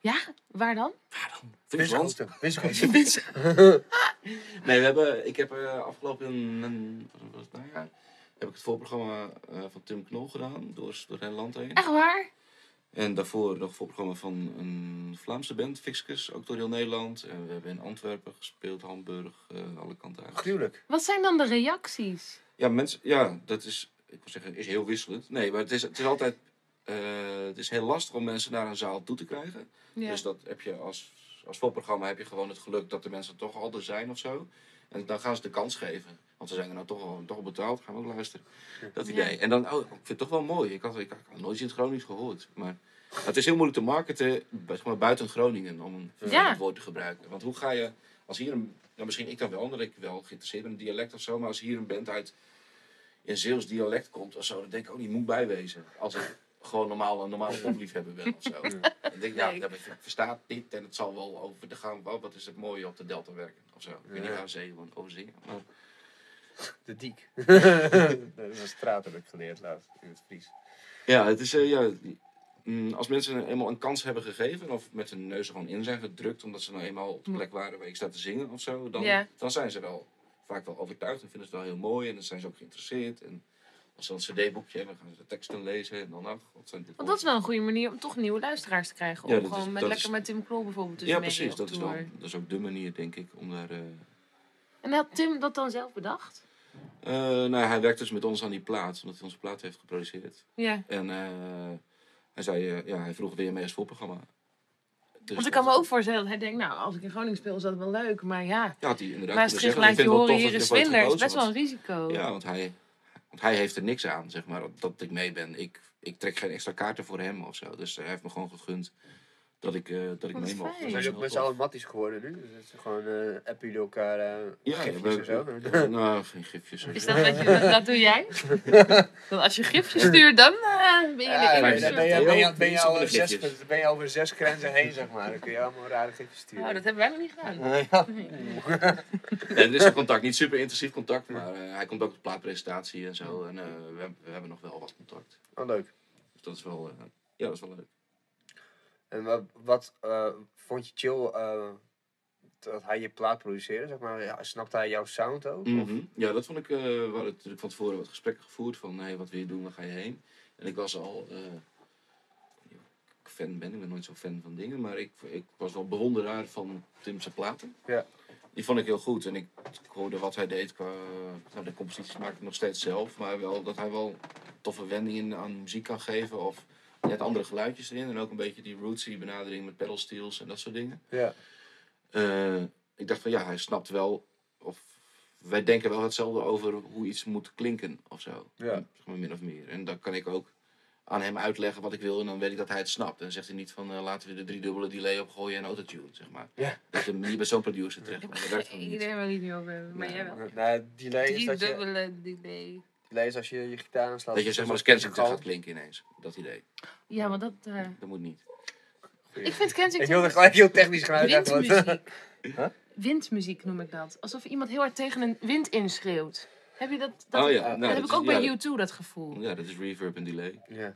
C: Ja, waar dan?
B: Waar dan? Friesland? *laughs* Nee, we hebben, ik heb eh, afgelopen een, wat was het nou ja, heb ik het voorprogramma eh, van Tim Knol gedaan, door, door het land heen.
C: Echt waar?
B: En daarvoor nog een voorprogramma van een Vlaamse band, Fixkes, ook door heel Nederland. En we hebben in Antwerpen gespeeld, Hamburg, eh, alle kanten uit.
D: Gruwelijk.
C: Wat zijn dan de reacties?
B: Ja, mensen, ja, dat is, ik wil zeggen, is heel wisselend. Nee, maar het is, het is altijd, eh, het is heel lastig om mensen naar een zaal toe te krijgen.
C: Ja.
B: Dus dat heb je als, als voorprogramma heb je gewoon het geluk dat de mensen toch al er zijn of zo. En dan gaan ze de kans geven. Want ze zijn er nou toch al, toch al betaald, gaan we ook luisteren. Dat
C: Ja.
B: idee. En dan, oh, ik vind het toch wel mooi. Ik had, ik had nooit iets in het Gronings gehoord. Maar het is heel moeilijk te marketen zeg maar, buiten Groningen, om een
C: Ja.
B: woord te gebruiken. Want hoe ga je, als hier een, nou, misschien ik dan wel, omdat ik wel geïnteresseerd ben in dialect of zo, maar als hier een band uit in Zeeuws dialect komt of zo, dan denk ik ook, die moet bijwezen. Als ik gewoon normaal een normale popliefhebber ben of zo. Dan denk ik, ja, ik versta het niet en het zal wel over de gang, oh, wat is het mooie op de delta werken of zo. Ik weet niet waar ze gewoon over zingen. Maar,
D: De diek. *laughs* dat is een straat heb ik geleerd laatst in het Fries.
B: ja, het is, eh, ja, mm, als mensen eenmaal een kans hebben gegeven of met hun neus er gewoon in zijn gedrukt, omdat ze nou eenmaal op de plek waren waar ik sta te zingen of zo, dan,
C: Ja.
B: dan zijn ze wel vaak wel overtuigd en vinden ze het wel heel mooi en dan zijn ze ook geïnteresseerd. En als dan een cd-boekje hebben, gaan ze de teksten lezen en dan, ach, wat zijn dit
C: Want dat is wel een goede manier om toch nieuwe luisteraars te krijgen. Om
B: Ja, dat is-
C: gewoon met, lekker
B: is-
C: met Tim Knol bijvoorbeeld dus
B: Ja, precies. Dat is, wel, dat is ook de manier, denk ik, om daar... eh,
C: En had Tim dat dan zelf bedacht?
B: eh, nou, hij werkt dus met ons aan die plaat, omdat hij onze plaat heeft geproduceerd.
C: Ja.
B: En eh, hij zei, ja, hij vroeg weer mee als voorprogramma. Dus
C: Want ik kan me ook voorstellen dat hij denkt, nou, als ik in Groningen speel is dat wel leuk. Maar ja,
B: Ja, hij inderdaad
C: Maastricht laat je horen hier is Zwinder. is best wel een risico.
B: Ja, want hij, hij heeft er niks aan, zeg maar, dat, dat ik mee ben. Ik, ik trek geen extra kaarten voor hem of zo. Dus hij heeft me gewoon gegund dat ik, eh, dat ik mee mocht. Dat
D: Zijn ook allen matties geworden nu? Dus het is gewoon eh appen jullie elkaar eh
B: Ja,
D: gifjes
B: we-
D: en zo. *laughs*
B: we- nou, geen gifjes.
C: Is dat wat je, dat, dat doe jij? *laughs* Dat als je gifjes stuurt, dan ben je
D: Ja, ben, je- ben, je,
B: Ja,
D: ben, je,
B: ja,
D: ben, je
B: niet
D: al
B: zonder
D: zes,
B: gifjes.
D: ben je over zes grenzen heen, zeg maar. Dan kun je allemaal rare gifjes sturen.
C: Oh, dat hebben wij nog niet gedaan.
D: Ja.
B: Nee, er is een contact, niet super intensief contact, maar eh, hij komt ook op de plaatpresentatie en zo. En eh, we, hebben- we hebben nog wel wat contact.
D: Oh, leuk.
B: Dus dat is wel, ja, dat is wel leuk.
D: En wat, wat eh, vond je chill eh, dat hij je plaat produceerde? Zeg maar, ja, snapte hij jouw sound ook?
B: Mhm. Ja, dat vond ik. eh we hadden natuurlijk van tevoren wat gesprekken gevoerd van hey, wat wil je doen, waar ga je heen? En ik was al. fan ben, ik ben nooit zo fan van dingen, maar ik, ik was wel bewonderaar van Tim's platen.
D: Ja.
B: Die vond ik heel goed en ik, ik hoorde wat hij deed qua. Nou, de composities maakte ik nog steeds zelf, maar wel dat hij wel toffe wendingen aan muziek kan geven of net andere geluidjes erin. En ook een beetje die rootsy benadering met pedal steels en dat soort dingen.
D: Ja.
B: Eh, ik dacht van ja, hij snapt wel, of wij denken wel hetzelfde over hoe iets moet klinken of zo.
D: Ja.
B: Zeg maar min of meer. En dan kan ik ook aan hem uitleggen wat ik wil en dan weet ik dat hij het snapt. En dan zegt hij niet van eh, laten we de driedubbele delay opgooien en autotune, zeg maar.
D: Ja.
B: Dat je niet bij zo'n producer terecht
C: Ik
B: komt.
C: heb
B: Dat werkt
C: geen
B: gewoon *laughs* niet.
C: waar over hebben, maar
B: Nee.
C: jij wel.
D: Nou, delay is
C: Drie
D: dat je,
C: delay.
D: Als je je gitaar aanslaat.
B: Dat je zeg maar als Kensington gaat klinken ineens. Dat idee.
C: Ja, want dat... eh,
B: Dat moet niet.
C: ik vind
D: Ik
C: Kensington...
D: wilde gelijk heel technisch gaan uitleggen.
C: Windmuziek. *laughs*
D: Huh?
C: Windmuziek noem ik dat. Alsof iemand heel hard tegen een wind inschreeuwt. Heb je dat? dat
B: Oh ja,
D: dat
B: nou,
C: dat heb ik ook bij
B: ja,
C: U2, dat gevoel.
B: Ja, dat is reverb en delay.
D: Ja.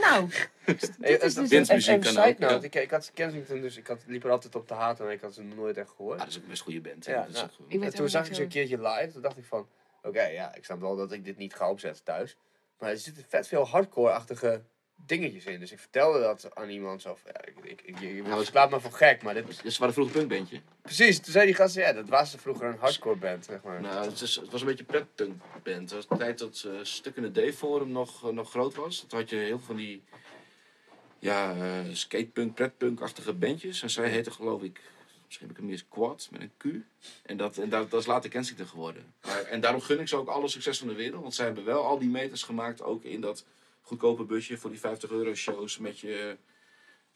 C: Nou,
D: Hey, *laughs*
C: dit is
D: en-
C: dus...
D: en-
B: Windmuziek
D: en
B: kan ook,
D: note, ik, ik had Kensington, dus ik had, liep er altijd op te haten, maar ik had ze nooit echt gehoord.
B: Ah, dat is ook best goede band. hè.
D: Ja,
B: dat is
D: nou,
B: ook
C: Ik weet
D: en toen zag ik ze een keertje live, toen dacht ik van, oké, ja, ik snap wel dat ik dit niet ga opzetten thuis. Maar er zitten vet veel hardcore-achtige dingetjes in. Dus ik vertelde dat aan iemand zo van, ja, ik, ik, ik, je,
B: Nou,
D: slaat me voor gek, maar dit...
B: Dus ze waren vroeger een punkbandje.
D: Precies, toen zei die gast, ja, dat was vroeger een hardcore band, zeg maar.
B: Nou, het, is, het was een beetje een pretpunkband. Het was de tijd dat uh, Stuk in de D-forum nog, eh, nog groot was. Toen had je heel veel van die ja, eh, skatepunk, pretpunk-achtige bandjes. En zij heette geloof ik, misschien heb ik hem eens Quad met een Q. En dat, en dat, dat is later Kensington geworden. Maar, en daarom gun ik ze ook alle succes van de wereld. Want zij hebben wel al die meters gemaakt, ook in dat goedkope busje voor die 50 euro shows met je...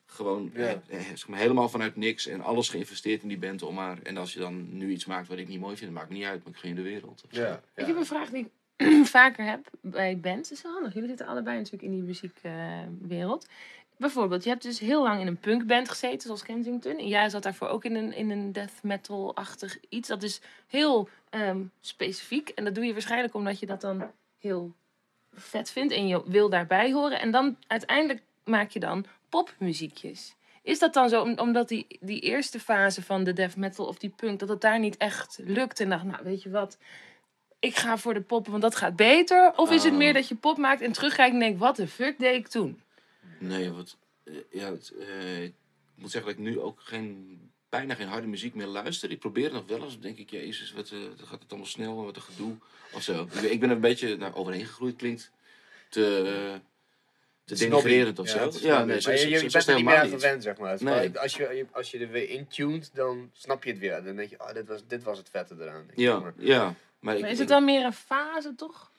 B: Gewoon
D: Ja.
B: eh, eh, zeg maar, helemaal vanuit niks en alles geïnvesteerd in die band om maar. En als je dan nu iets maakt wat ik niet mooi vind, maakt me niet uit, maar ik gun je de wereld.
D: Ja,
C: Ik heb een vraag die ik *clears throat* vaker heb bij bands. Dat is wel handig. Jullie zitten allebei natuurlijk in die muziekwereld. Bijvoorbeeld, je hebt dus heel lang in een punkband gezeten, zoals Kensington. En jij zat daarvoor ook in een, in een death metal-achtig iets. Dat is heel ehm, specifiek. En dat doe je waarschijnlijk omdat je dat dan heel vet vindt. En je wil daarbij horen. En dan uiteindelijk maak je dan popmuziekjes. Is dat dan zo om- omdat die, die eerste fase van de death metal of die punk, dat het daar niet echt lukt? En dacht, nou weet je wat, ik ga voor de pop, want dat gaat beter? Of is het
B: Oh.
C: meer dat je pop maakt en terugkijkt en denkt, wat de fuck deed ik toen?
B: Nee, wat, eh, ja, het, eh, ik moet zeggen dat ik nu ook geen, bijna geen harde muziek meer luister. Ik probeer het nog wel eens, dan denk ik, jezus, wat, eh, dan gaat het allemaal snel en wat een gedoe of zo. Ik, ben- ik ben er een beetje naar overheen gegroeid, klinkt te, te denigrerend of
D: Ja,
B: zo. Ja, nee, zo,
D: je, je, bent er niet meer aan gewend, zeg maar.
B: Nee.
D: Als, je, als je er weer intuned, dan snap je het weer. Dan denk je, oh, dit was, dit was het vette eraan.
B: Ja,
D: Maar-
B: ja. Maar, ik,
C: is het dan meer een fase, toch?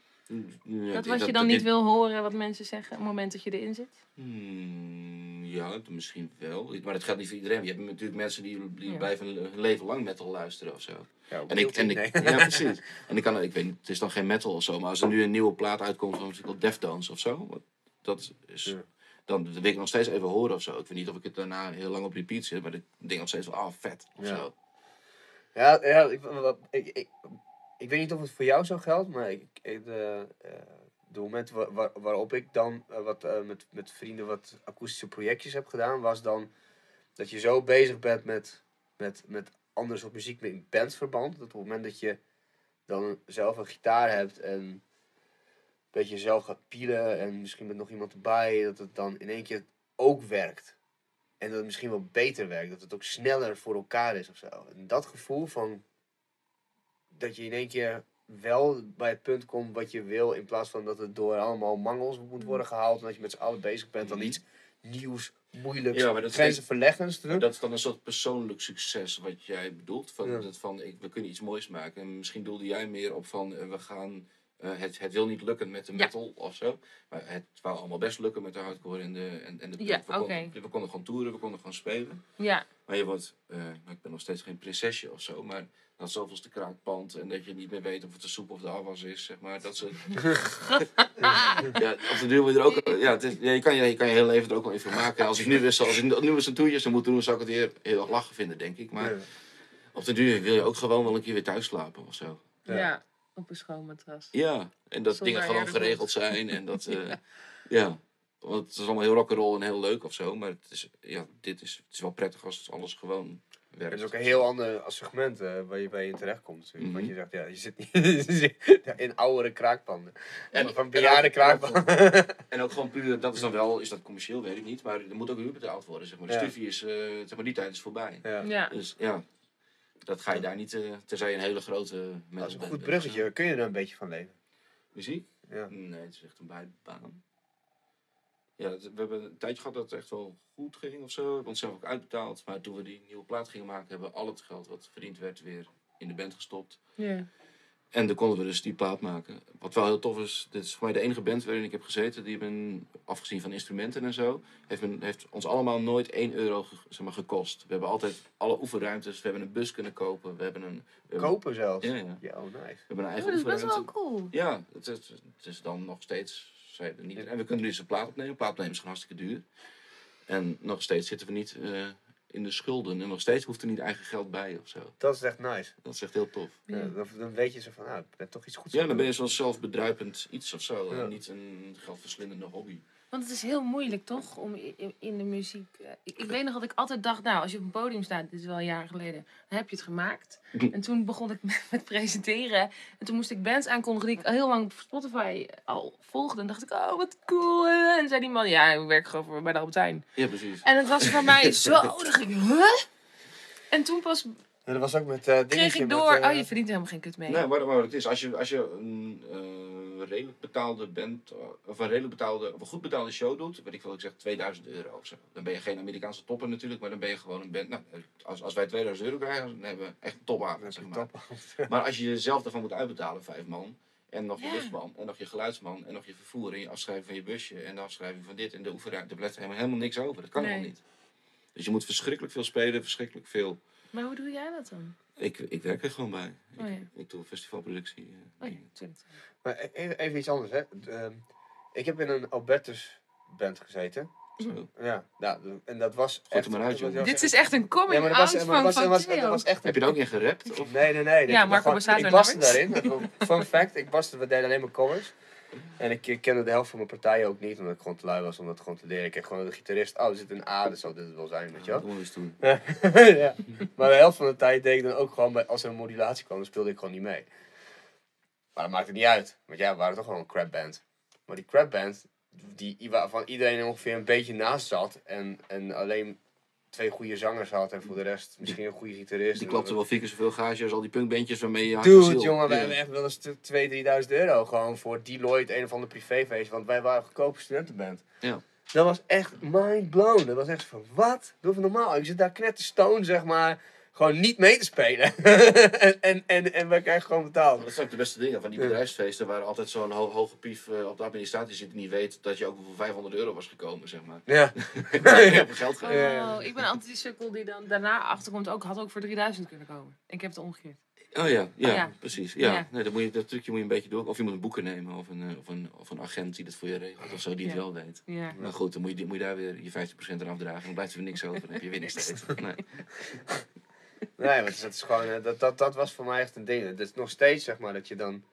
B: Ja,
C: Dat wat je dan
B: dit-
C: niet wil horen, wat mensen zeggen, op het moment dat je erin zit?
B: Hmm, ja, misschien wel. Maar dat geldt niet voor iedereen. Je hebt natuurlijk mensen die, die
C: Ja.
B: blijven hun leven lang metal luisteren of zo.
D: Ja,
B: En ik, en ik,
D: nee.
B: ja, *laughs* precies. En ik kan, ik weet niet, het is dan geen metal of zo, maar als er nu een nieuwe plaat uitkomt van bijvoorbeeld Deftones of zo, dat is,
D: Ja.
B: dan wil ik nog steeds even horen of zo. Ik weet niet of ik het daarna heel lang op repeat zit, maar ik denk nog steeds van, ah, vet of
D: Ja.
B: zo.
D: Ja, ja ik, ik, ik weet niet of het voor jou zo geldt, maar ik, de, eh, de moment wa- wa- waarop ik dan eh, wat, eh, met, met vrienden wat akoestische projectjes heb gedaan, was dan dat je zo bezig bent met, met, met andere soort muziek met in bandverband. Dat op het moment dat je dan zelf een gitaar hebt en een beetje zelf gaat pielen en misschien met nog iemand erbij, dat het dan in één keer ook werkt. En dat het misschien wel beter werkt, dat het ook sneller voor elkaar is of zo. En dat gevoel van dat je in één keer wel bij het punt komt wat je wil, in plaats van dat het door allemaal mangels moet worden gehaald en dat je met z'n allen bezig bent aan
B: Mhm.
D: iets nieuws, moeilijks,
B: Ja, maar dat
D: te doen.
B: dat is dan een soort persoonlijk succes wat jij bedoelt. Van,
D: Ja.
B: dat van ik, we kunnen iets moois maken. En misschien doelde jij meer op van eh, we gaan. Eh, het, het wil niet lukken met de
C: Ja.
B: metal of zo. Maar het wou allemaal best lukken met de hardcore en de, en, en de
C: Ja,
B: we, konden,
C: oké.
B: we konden gewoon toeren, we konden gewoon spelen.
C: Ja,
B: Maar je wordt, eh, nou, ik ben nog steeds geen prinsesje of zo, maar dat zoveelste kraakpand en dat je niet meer weet of het de soep of de afwas is, zeg maar. Dat soort... *laughs* ja, op de duur wil je er ook, ja, het is, ja, je, kan je, je kan je hele leven er ook wel in maken. Als ik nu wist, als ik nu eens een toertje zou moeten doen, zou ik het heel, heel erg lachen vinden, denk ik. Maar
D: Ja.
B: op de duur wil je ook gewoon wel een keer weer thuis slapen of zo.
D: Ja.
C: Ja. op een schoon matras.
B: Ja, en dat
C: Zonder
B: dingen gewoon geregeld zijn en dat, *laughs* eh, ja. Want het is allemaal heel rock'n'roll en heel leuk of zo, maar het is, ja, dit is, het is wel prettig als alles gewoon werkt.
D: Het is ook een heel ander segment eh, waar, je, waar je in terecht komt. natuurlijk. Want
B: Mhm.
D: je zegt, ja, je zit niet *laughs* in oudere kraakpanden.
B: En-
D: van bejaarde kraakpanden. *laughs*
B: En ook gewoon puur, dat is dan wel, is dat commercieel, weet ik niet, maar er moet ook huur betaald worden, zeg maar. De
D: Ja.
B: studie is, eh, zeg maar, die tijd is voorbij.
D: Ja.
C: Ja.
B: Dus ja, dat ga je daar niet, eh tenzij je een hele grote
D: Dat is een goed
B: bent.
D: bruggetje. Kun je er een beetje van leven?
B: Muziek?
D: Ja.
B: Nee, het is echt een bijbaan. Ja, we hebben een tijdje gehad dat het echt wel goed ging of zo. We hebben onszelf ook uitbetaald. Maar toen we die nieuwe plaat gingen maken, hebben we al het geld wat verdiend werd weer in de band gestopt.
C: Ja.
B: En dan konden we dus die plaat maken. Wat wel heel tof is, dit is voor mij de enige band waarin ik heb gezeten. Die hebben, afgezien van instrumenten en zo, heeft, men, heeft ons allemaal nooit 1 euro ge- zeg maar, gekost. We hebben altijd alle oefenruimtes. We hebben een bus kunnen kopen. We hebben een...
D: Kopen zelfs.
B: Ja, ja.
D: Ja, oh nice.
B: We hebben een
C: Oh,
B: eigen
C: dat is best
B: oefenruimte.
C: wel cool.
B: Ja, het is, het is dan nog steeds. Niet. En we kunnen dus een plaat opnemen. Plaat opnemen is gewoon hartstikke duur. En nog steeds zitten we niet eh, in de schulden. En nog steeds hoeft er niet eigen geld bij of zo.
D: Dat is echt nice.
B: Dat is echt heel tof.
D: Ja, dan, dan weet je zo van, nou, ik ben toch iets goeds
B: Ja, dan ben je zo'n zelfbedruipend iets of zo.
D: Ja.
B: En niet een geldverslindende hobby.
C: Want het is heel moeilijk toch om in de muziek. eh, Ik, ik weet nog dat ik altijd dacht, nou, als je op een podium staat, dit is wel jaren geleden, dan heb je het gemaakt. En toen begon ik *laughs* met, met presenteren. En toen moest ik bands aankondigen die ik al heel lang op Spotify al volgde. En dacht ik, oh wat cool. En zei die man, ja, ik werk gewoon voor- bij de Albertijn.
B: Ja, precies.
C: En het was voor *laughs* mij zo. dacht ik, huh? En toen pas.
D: Ja, dat was ook met eh
C: kreeg ik door, oh je verdient helemaal geen kut mee.
B: Nee, maar, maar het is, als je, als je een eh, redelijk betaalde band, eh, of een redelijk betaalde, of een goed betaalde show doet, weet ik veel, ik zeg 2000 euro of zo. Dan ben je geen Amerikaanse topper natuurlijk, maar dan ben je gewoon een band. Nou, als, als wij 2000 euro krijgen, dan hebben we echt een topavond, zeg maar.
D: Top.
B: Maar als je jezelf daarvan moet uitbetalen, vijf man, en nog je
C: Ja.
B: lichtman, en nog je geluidsman, en nog je vervoer, en je afschrijving van je busje, en de afschrijving van dit, en de oefenruimte, er blijft helemaal, helemaal niks over. Dat kan
C: Nee.
B: gewoon niet. Dus je moet verschrikkelijk veel spelen, verschrikkelijk veel.
C: Maar hoe doe jij dat dan?
B: Ik, ik werk er gewoon bij. Ik,
C: Oh ja.
B: ik doe festivalproductie. eh,
C: Oh ja.
D: Maar e- even, even iets anders, hè. Ehm, ik heb in een Albertus band gezeten.
B: Zo.
D: Ja, nou, en dat was
B: Gooi er maar uit,
D: was-
B: joh.
C: Dit is echt een coming
D: Ja,
C: out
D: was,
C: van,
D: was,
C: van
D: was, was echt
B: Heb je er ook in gerapt? Of?
D: Nee, nee, nee.
C: Ja, Marco
D: Ik
C: nummers.
D: daarin. *laughs* Fun fact, ik baste, we deden alleen maar covers. En ik kende de helft van mijn partijen ook niet, omdat ik gewoon te lui was om dat gewoon te leren. Ik kreeg gewoon de gitarist, oh, er zit een A, dus zou dit het wel zijn, weet je wel.
B: dat eens doen. *laughs*
D: ja. Maar de helft van de tijd deed ik dan ook gewoon, bij, als er een modulatie kwam, dan speelde ik gewoon niet mee. Maar dat maakte niet uit, want ja, we waren toch gewoon een crap band. Maar die crap band, die, waarvan iedereen ongeveer een beetje naast zat en, en alleen twee goede zangers had en voor de rest misschien een goede gitarist.
B: Die klapte wel vier keer zoveel gage als al die punkbandjes waarmee je
D: Dude,
B: ziel.
D: jongen, we
B: Ja.
D: hebben echt wel eens 2.000, 3.000 euro gewoon voor Deloitte, een of ander privéfeest. Want wij waren een goedkope studentenband.
B: Ja.
D: Dat was echt mind blown. Dat was echt van, wat? Doe even normaal. Ik zit daar knetterstone, zeg maar, gewoon niet mee te spelen. *laughs* en, en, en, en wij krijgen gewoon betaald.
B: Dat zijn ook de beste dingen van die bedrijfsfeesten waar altijd zo'n ho hoge pief eh, op de administratie zit die niet weet dat je ook voor 500 euro was gekomen, zeg maar.
D: Ja. *laughs*
B: Heel veel geld
C: Oh,
B: gegeven.
C: Ik ben die sukkel die dan daarna achterkomt ook, had ook voor 3000 kunnen komen. Ik heb het omgekeerd.
B: Oh ja, ja,
C: Oh ja.
B: precies. Ja.
C: Ja.
B: Nee, dat, moet je, dat trucje moet je een beetje door. Of je moet een boeken nemen of een, eh, of een, of een agent die dat voor je regelt of zo, die het
C: Ja.
B: wel weet.
C: Ja.
B: Maar goed, dan moet je, moet je daar weer je 50% eraf dragen. Dan blijft er weer niks over. Dan heb je weer niks te eten. *laughs* Nee.
D: Nee, maar het is, gewoon, eh, dat, dat, dat was voor mij echt een ding. Het is nog steeds, zeg maar, dat je dan...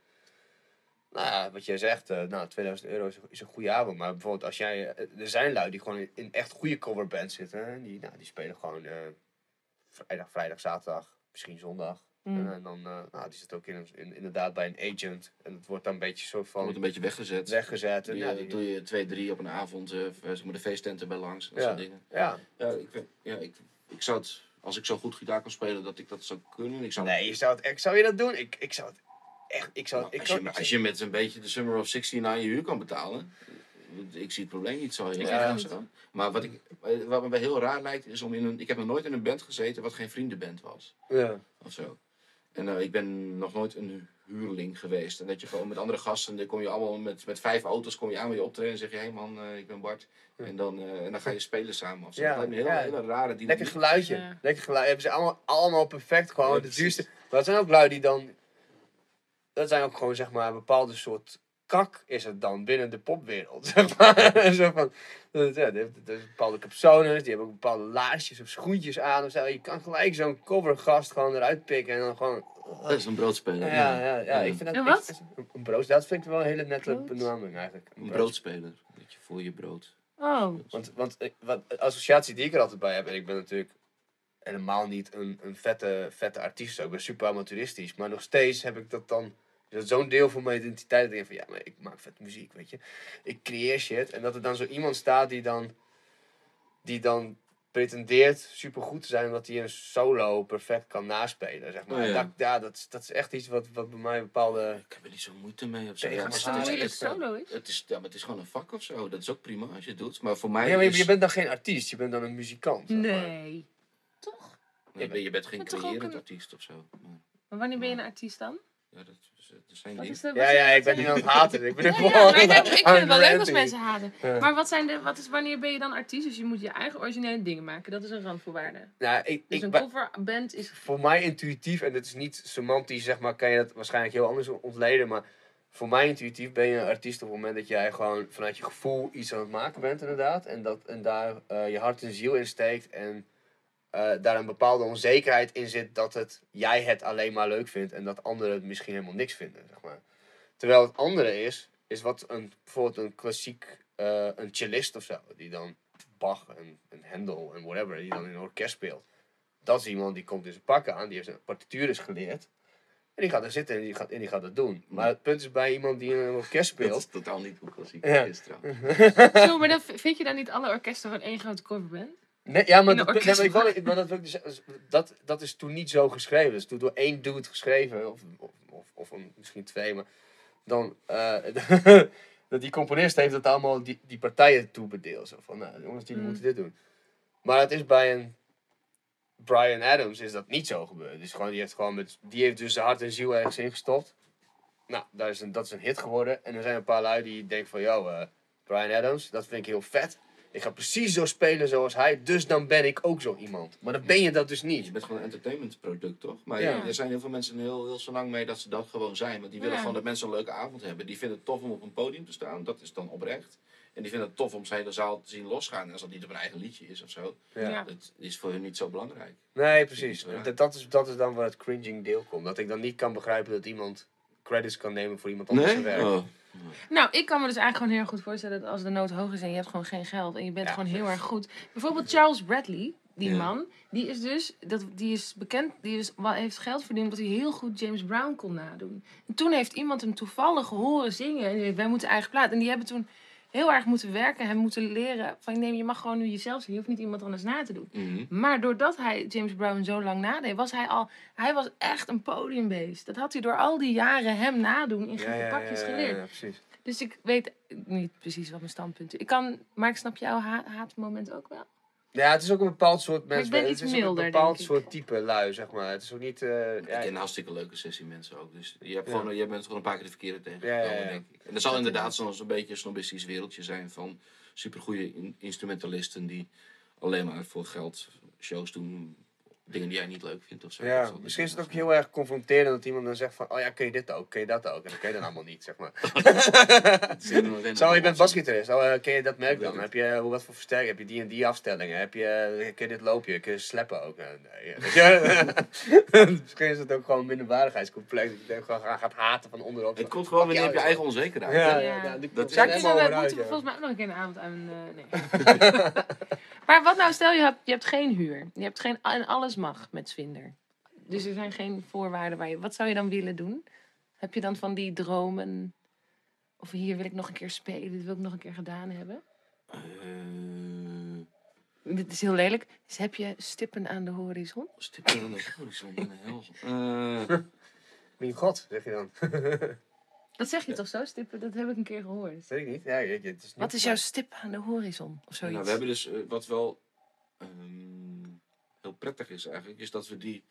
D: Nou ja, wat jij zegt, eh, nou, 2000 euro is, is een goede avond. Maar bijvoorbeeld als jij... eh, Er zijn lui die gewoon in, in echt goede coverbands zitten. Hè? Die, nou, die spelen gewoon vrijdag, vrijdag, zaterdag, misschien zondag.
C: Mm.
D: En dan, nou, die zit ook in, in, inderdaad bij een agent. En het wordt dan een beetje soort
B: Je wordt
D: van
B: een beetje weggezet.
D: weggezet. En, ja, die-
B: doe je twee, drie op een avond, zeg maar de feesttenten bij langs. Dat
D: Ja.
B: soort dingen.
D: ja.
B: Ja, ik, ja ik, ik zou het, als ik zo goed gitaar kan spelen, dat ik dat zou kunnen. Ik zou,
D: Nee, je zou, het, echt- zou je dat doen? Ik, ik zou het echt... Ik zou,
B: Nou,
D: ik
B: als,
D: zou,
B: je, als je met een beetje de Summer of 16 aan je huur kan betalen, ik zie het probleem niet zo heel
C: Ik
B: erg. Maar wat, ik, wat me heel raar lijkt, is om in een. Ik heb nog nooit in een band gezeten wat geen vriendenband was.
D: ja.
B: Of zo. En eh, ik ben nog nooit een huurling geweest. En dat je gewoon met andere gasten, dan kom je allemaal met, met vijf auto's kom je aan bij je optreden en zeg je, hé hey man, eh, ik ben Bart. En dan, eh, en dan ga je spelen samen of zo.
D: Ja,
B: dat lijkt me een hele,
D: ja.
B: hele rare dynamiek.
D: Lekker geluidje.
C: Ja.
D: Lekker geluid. Hebben ze allemaal, allemaal perfect. Gewoon
B: Ja,
D: de duurste. Maar het zijn ook lui die dan. Dat zijn ook gewoon zeg maar een bepaalde soort kak is het dan binnen de popwereld. *laughs* Zeg maar. *laughs* Zo van, dat, ja, dat bepaalde capsones, die hebben ook bepaalde laarsjes of schoentjes aan. Of zo. Je kan gelijk zo'n covergast gewoon eruit pikken en dan gewoon.
B: Dat is een broodspeler.
D: Ja, ja, ja. Ik vind dat,
C: En wat?
D: ik- een- brood, dat vind ik wel een hele nette
C: Brood?
D: benaming eigenlijk.
B: Een broodspeler. Dat je voor je brood.
C: Oh,
D: Want, want ik- wat, de associatie die ik er altijd bij heb, en ik ben natuurlijk helemaal niet een, een vette, vette artiest, ik ben super amateuristisch, maar nog steeds heb ik dat dan, dat zo'n deel van mijn identiteit, denk van ja, maar ik maak vette muziek, weet je. Ik creëer shit, en dat er dan zo iemand staat die dan, die dan pretendeert supergoed te zijn omdat hij een solo perfect kan naspelen, zeg maar.
B: Oh, ja.
D: Dat, ja, dat, is- dat is echt iets wat, wat bij mij bepaalde...
B: Ik heb er niet zo moeite mee of zo.
D: Nee,
B: Ja,
D: maar het
B: het
D: is
B: het-
C: solo is.
B: Het is, ja, maar het is gewoon een vak of zo. Dat is ook prima als je het doet. Maar voor mij
D: Ja, maar je,
B: is...
D: je bent dan geen artiest, je bent dan een muzikant. zeg maar.
C: Nee. Toch?
B: Nee, je bent geen creërend
C: een-
B: artiest of zo. Maar,
C: Maar wanneer ben je een artiest dan?
B: Ja, dat is, dat is zijn
C: Wat
B: ding.
C: is de, wat
D: Ja, ja, ik ben niet aan het haten. Ik ben *laughs*
C: Ja,
D: gewoon
C: ja, maar ik, denk- ik
D: aan
C: vind het wel leuk als *laughs* mensen haten.
D: Ja.
C: Maar wat zijn de, wat is, wanneer ben je dan artiest? Dus je moet je eigen originele dingen maken. Dat is een randvoorwaarde.
D: Nou, ik,
C: Dus
D: ik,
C: een
D: ba-
C: coverband is...
D: voor mij intuïtief, en dit is niet semantisch, zeg maar, kan je dat waarschijnlijk heel anders ontleden, maar voor mij intuïtief ben je een artiest op het moment dat jij gewoon vanuit je gevoel iets aan het maken bent, inderdaad. En, dat, en daar eh, je hart en ziel in steekt en eh, daar een bepaalde onzekerheid in zit dat het, jij het alleen maar leuk vindt en dat anderen het misschien helemaal niks vinden, zeg maar. Terwijl het andere is, is wat een, bijvoorbeeld een klassiek, eh, een cellist of zo, die dan Bach en, en Hendel en whatever, die dan in een orkest speelt. Dat is iemand die komt in zijn pakken aan, die heeft zijn partituur geleerd. En die gaat er zitten en die gaat, en die gaat het doen. Maar het punt is bij iemand die in een orkest
B: Dat
D: speelt.
B: is totaal niet hoe klassiek
D: Ja.
B: is trouwens. *laughs*
C: Zo, maar dan vind je dan niet alle orkesten gewoon één grote coverband?
D: Nee, ja, maar, dat, nee, maar, ik wil- maar dat, wil ik dus zeggen, dat, dat is toen niet zo geschreven. Dat is toen door één dude geschreven. Of, of, of, of een, misschien twee. Maar dan. eh, *laughs* dat die componist heeft dat allemaal die, die partijen toebedeeld. Zo van, nou, jongens, die
C: Mm.
D: moeten dit doen. Maar het is bij een. Brian Adams is dat niet zo gebeurd. Dus gewoon, die, heeft gewoon met, die heeft dus zijn hart en ziel ergens ingestopt. Nou, dat is, een, dat is een hit geworden. En er zijn een paar lui die denken van, yo, eh, Brian Adams, dat vind ik heel vet. Ik ga precies zo spelen zoals hij, dus dan ben ik ook zo iemand. Maar dan ben je dat dus
B: Je
D: niet.
B: bent gewoon een entertainmentproduct, toch? Maar
D: Ja.
B: er zijn heel veel mensen heel, heel zo lang mee dat ze dat gewoon zijn. Want die willen
C: Ja.
B: gewoon dat mensen een leuke avond hebben. Die vinden het tof om op een podium te staan. Dat is dan oprecht. En die vinden het tof om zijn hele zaal te zien losgaan. En als dat niet op een eigen liedje is of zo.
D: Ja.
C: Ja.
B: Dat is voor hun niet zo belangrijk.
D: Nee, precies. Dat, dat, is, dat is dan waar het cringing deel komt. Dat ik dan niet kan begrijpen dat iemand credits kan nemen voor iemand anders zijn werk.
B: Oh.
C: Nou, ik kan me dus eigenlijk gewoon heel erg goed voorstellen dat als de nood hoog is en je hebt gewoon geen geld en je bent
D: Ja.
C: gewoon heel erg goed. Bijvoorbeeld Charles Bradley, die
B: Ja.
C: man, die is dus, dat, die is bekend, die is, heeft geld verdiend omdat hij heel goed James Brown kon nadoen. En toen heeft iemand hem toevallig horen zingen en die zei, wij moeten eigen plaat. En die hebben toen heel erg moeten werken, hem moeten leren van nee, je mag gewoon nu jezelf zijn, je hoeft niet iemand anders na te doen.
B: Mhm.
C: Maar doordat hij James Brown zo lang nadeed, was hij al, hij was echt een podiumbeest. Dat had hij door al die jaren hem nadoen in gekke pakjes geleerd.
D: ja, precies.
C: Dus ik weet niet precies wat mijn standpunt is. Ik kan, maar ik snap jouw ha haatmoment ook wel.
D: Ja, het is ook een bepaald soort
C: Maar ik
D: mensen. het is
C: milder,
D: een bepaald soort type lui, zeg maar. Het is ook niet... eh,
B: Ik
D: ja,
B: ken een hartstikke leuke sessie mensen ook. Dus je, hebt
D: Ja.
B: gewoon, je bent gewoon een paar keer de verkeerde tegengekomen,
D: Ja, ja, ja.
B: denk ik. En er zal inderdaad soms een beetje een snobistisch wereldje zijn van supergoeie in- instrumentalisten die alleen maar voor geld shows doen. Dingen die jij niet leuk vindt of zo. Dat
D: ja, misschien is het ook heel erg confronterend dat iemand dan zegt van... Oh ja, kun je dit ook? Kun je dat ook? En dan kun je dan allemaal niet, zeg maar. *laughs* *laughs* Zo, je bent basgitarist. Oh, eh, ken je dat merk dan? Heb je, hoe wat voor versterking? Heb je die en die afstellingen? Heb je, eh, kun je dit loopje? Kun je slappen ook? Eh, nee, ja. *laughs* Misschien is het ook gewoon een minderwaardigheidscomplex. Dat je gewoon gaat haten van onderop.
B: Het komt gewoon wanneer je je eigen onzekerheid.
D: Ja,
C: Ja.
D: ja, ja, die
B: Dat is-
D: helemaal onderuit,
C: moeten we volgens mij ook nog een keer een avond aan. eh, nee. maar wat nou, stel je hebt, je hebt geen huur. Je hebt geen, en alles mag met Zwinder. Dus er zijn geen voorwaarden waar je. Wat zou je dan willen doen? Heb je dan van die dromen? Of hier wil ik nog een keer spelen, dit wil ik nog een keer gedaan hebben?
B: Eh,
C: Dit is heel lelijk. Dus heb je stippen aan de horizon?
B: stippen aan de horizon, hel. *laughs* Eh,
D: Mijn god, zeg je dan. *laughs*
C: Dat zeg je toch zo, stippen? Dat heb ik een keer gehoord.
D: Weet ik niet. Ja, het is niet
C: Wat is jouw stip aan de horizon? Of zoiets?
B: Nou, we hebben dus, eh, wat wel ehm, heel prettig is eigenlijk, is dat we die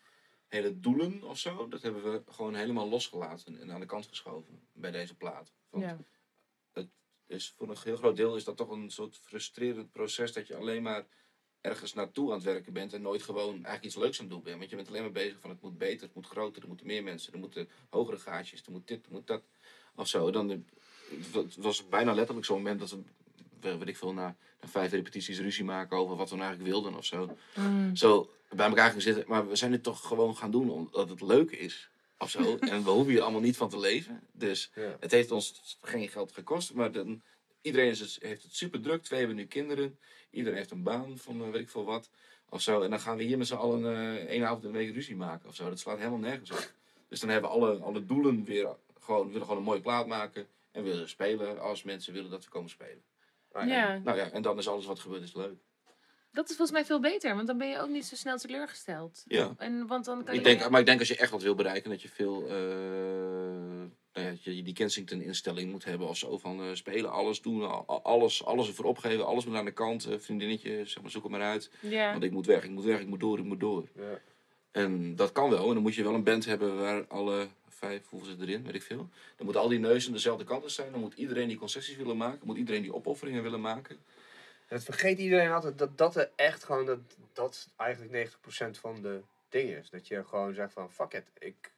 B: hele doelen of zo, dat hebben we gewoon helemaal losgelaten en aan de kant geschoven bij deze plaat. Want
C: Ja.
B: is voor een heel groot deel is dat toch een soort frustrerend proces dat je alleen maar ergens naartoe aan het werken bent en nooit gewoon eigenlijk iets leuks aan het doen bent. Want je bent alleen maar bezig van het moet beter, het moet groter, er moeten meer mensen, er moeten hogere gaatjes, er moet dit, er moet dat of zo. Dan, het was bijna letterlijk zo'n moment dat we- weet ik veel, na, na vijf repetities ruzie maken over wat we nou eigenlijk wilden of zo.
C: Mm.
B: Zo bij elkaar gaan zitten, maar we zijn het toch gewoon gaan doen omdat het leuk is. Of zo. *laughs* en we hoeven hier allemaal niet van te leven. Dus
D: Ja.
B: het heeft ons geen geld gekost, maar dan, iedereen is het, heeft het super druk. Twee hebben nu kinderen. Iedereen heeft een baan van eh, weet ik veel wat. Of zo. En dan gaan we hier met z'n allen eh één avond in de week ruzie maken of zo. Dat slaat helemaal nergens op. Dus dan hebben we alle, alle doelen weer gewoon, we willen gewoon een mooie plaat maken. En we willen spelen als mensen willen dat we komen spelen.
D: Ah,
C: Ja.
B: Nou ja, en dan is alles wat gebeurt is leuk.
C: Dat is volgens mij veel beter, want dan ben je ook niet zo snel teleurgesteld.
B: Ja.
C: En, want dan kan
B: Ik
C: je...
B: denk, maar ik denk als je echt wat wil bereiken, dat je veel. eh, nou ja, dat je die Kensington-instelling moet hebben of zo. Van eh, spelen, alles doen, alles, alles ervoor opgeven, alles moet aan de kant. eh, vriendinnetje, zeg maar, zoek het maar uit.
C: Ja.
B: Want ik moet weg, ik moet weg, ik moet door, ik moet door.
D: Ja.
B: En dat kan wel. En dan moet je wel een band hebben waar alle vijf, hoeveel zit erin, weet ik veel. Dan moeten al die neuzen dezelfde kant zijn. Dan moet iedereen die concessies willen maken. Moet iedereen die opofferingen willen maken.
D: Dat vergeet iedereen altijd, dat dat er echt gewoon, dat, dat eigenlijk 90% van de dingen is. Dat je gewoon zegt van, fuck it, ik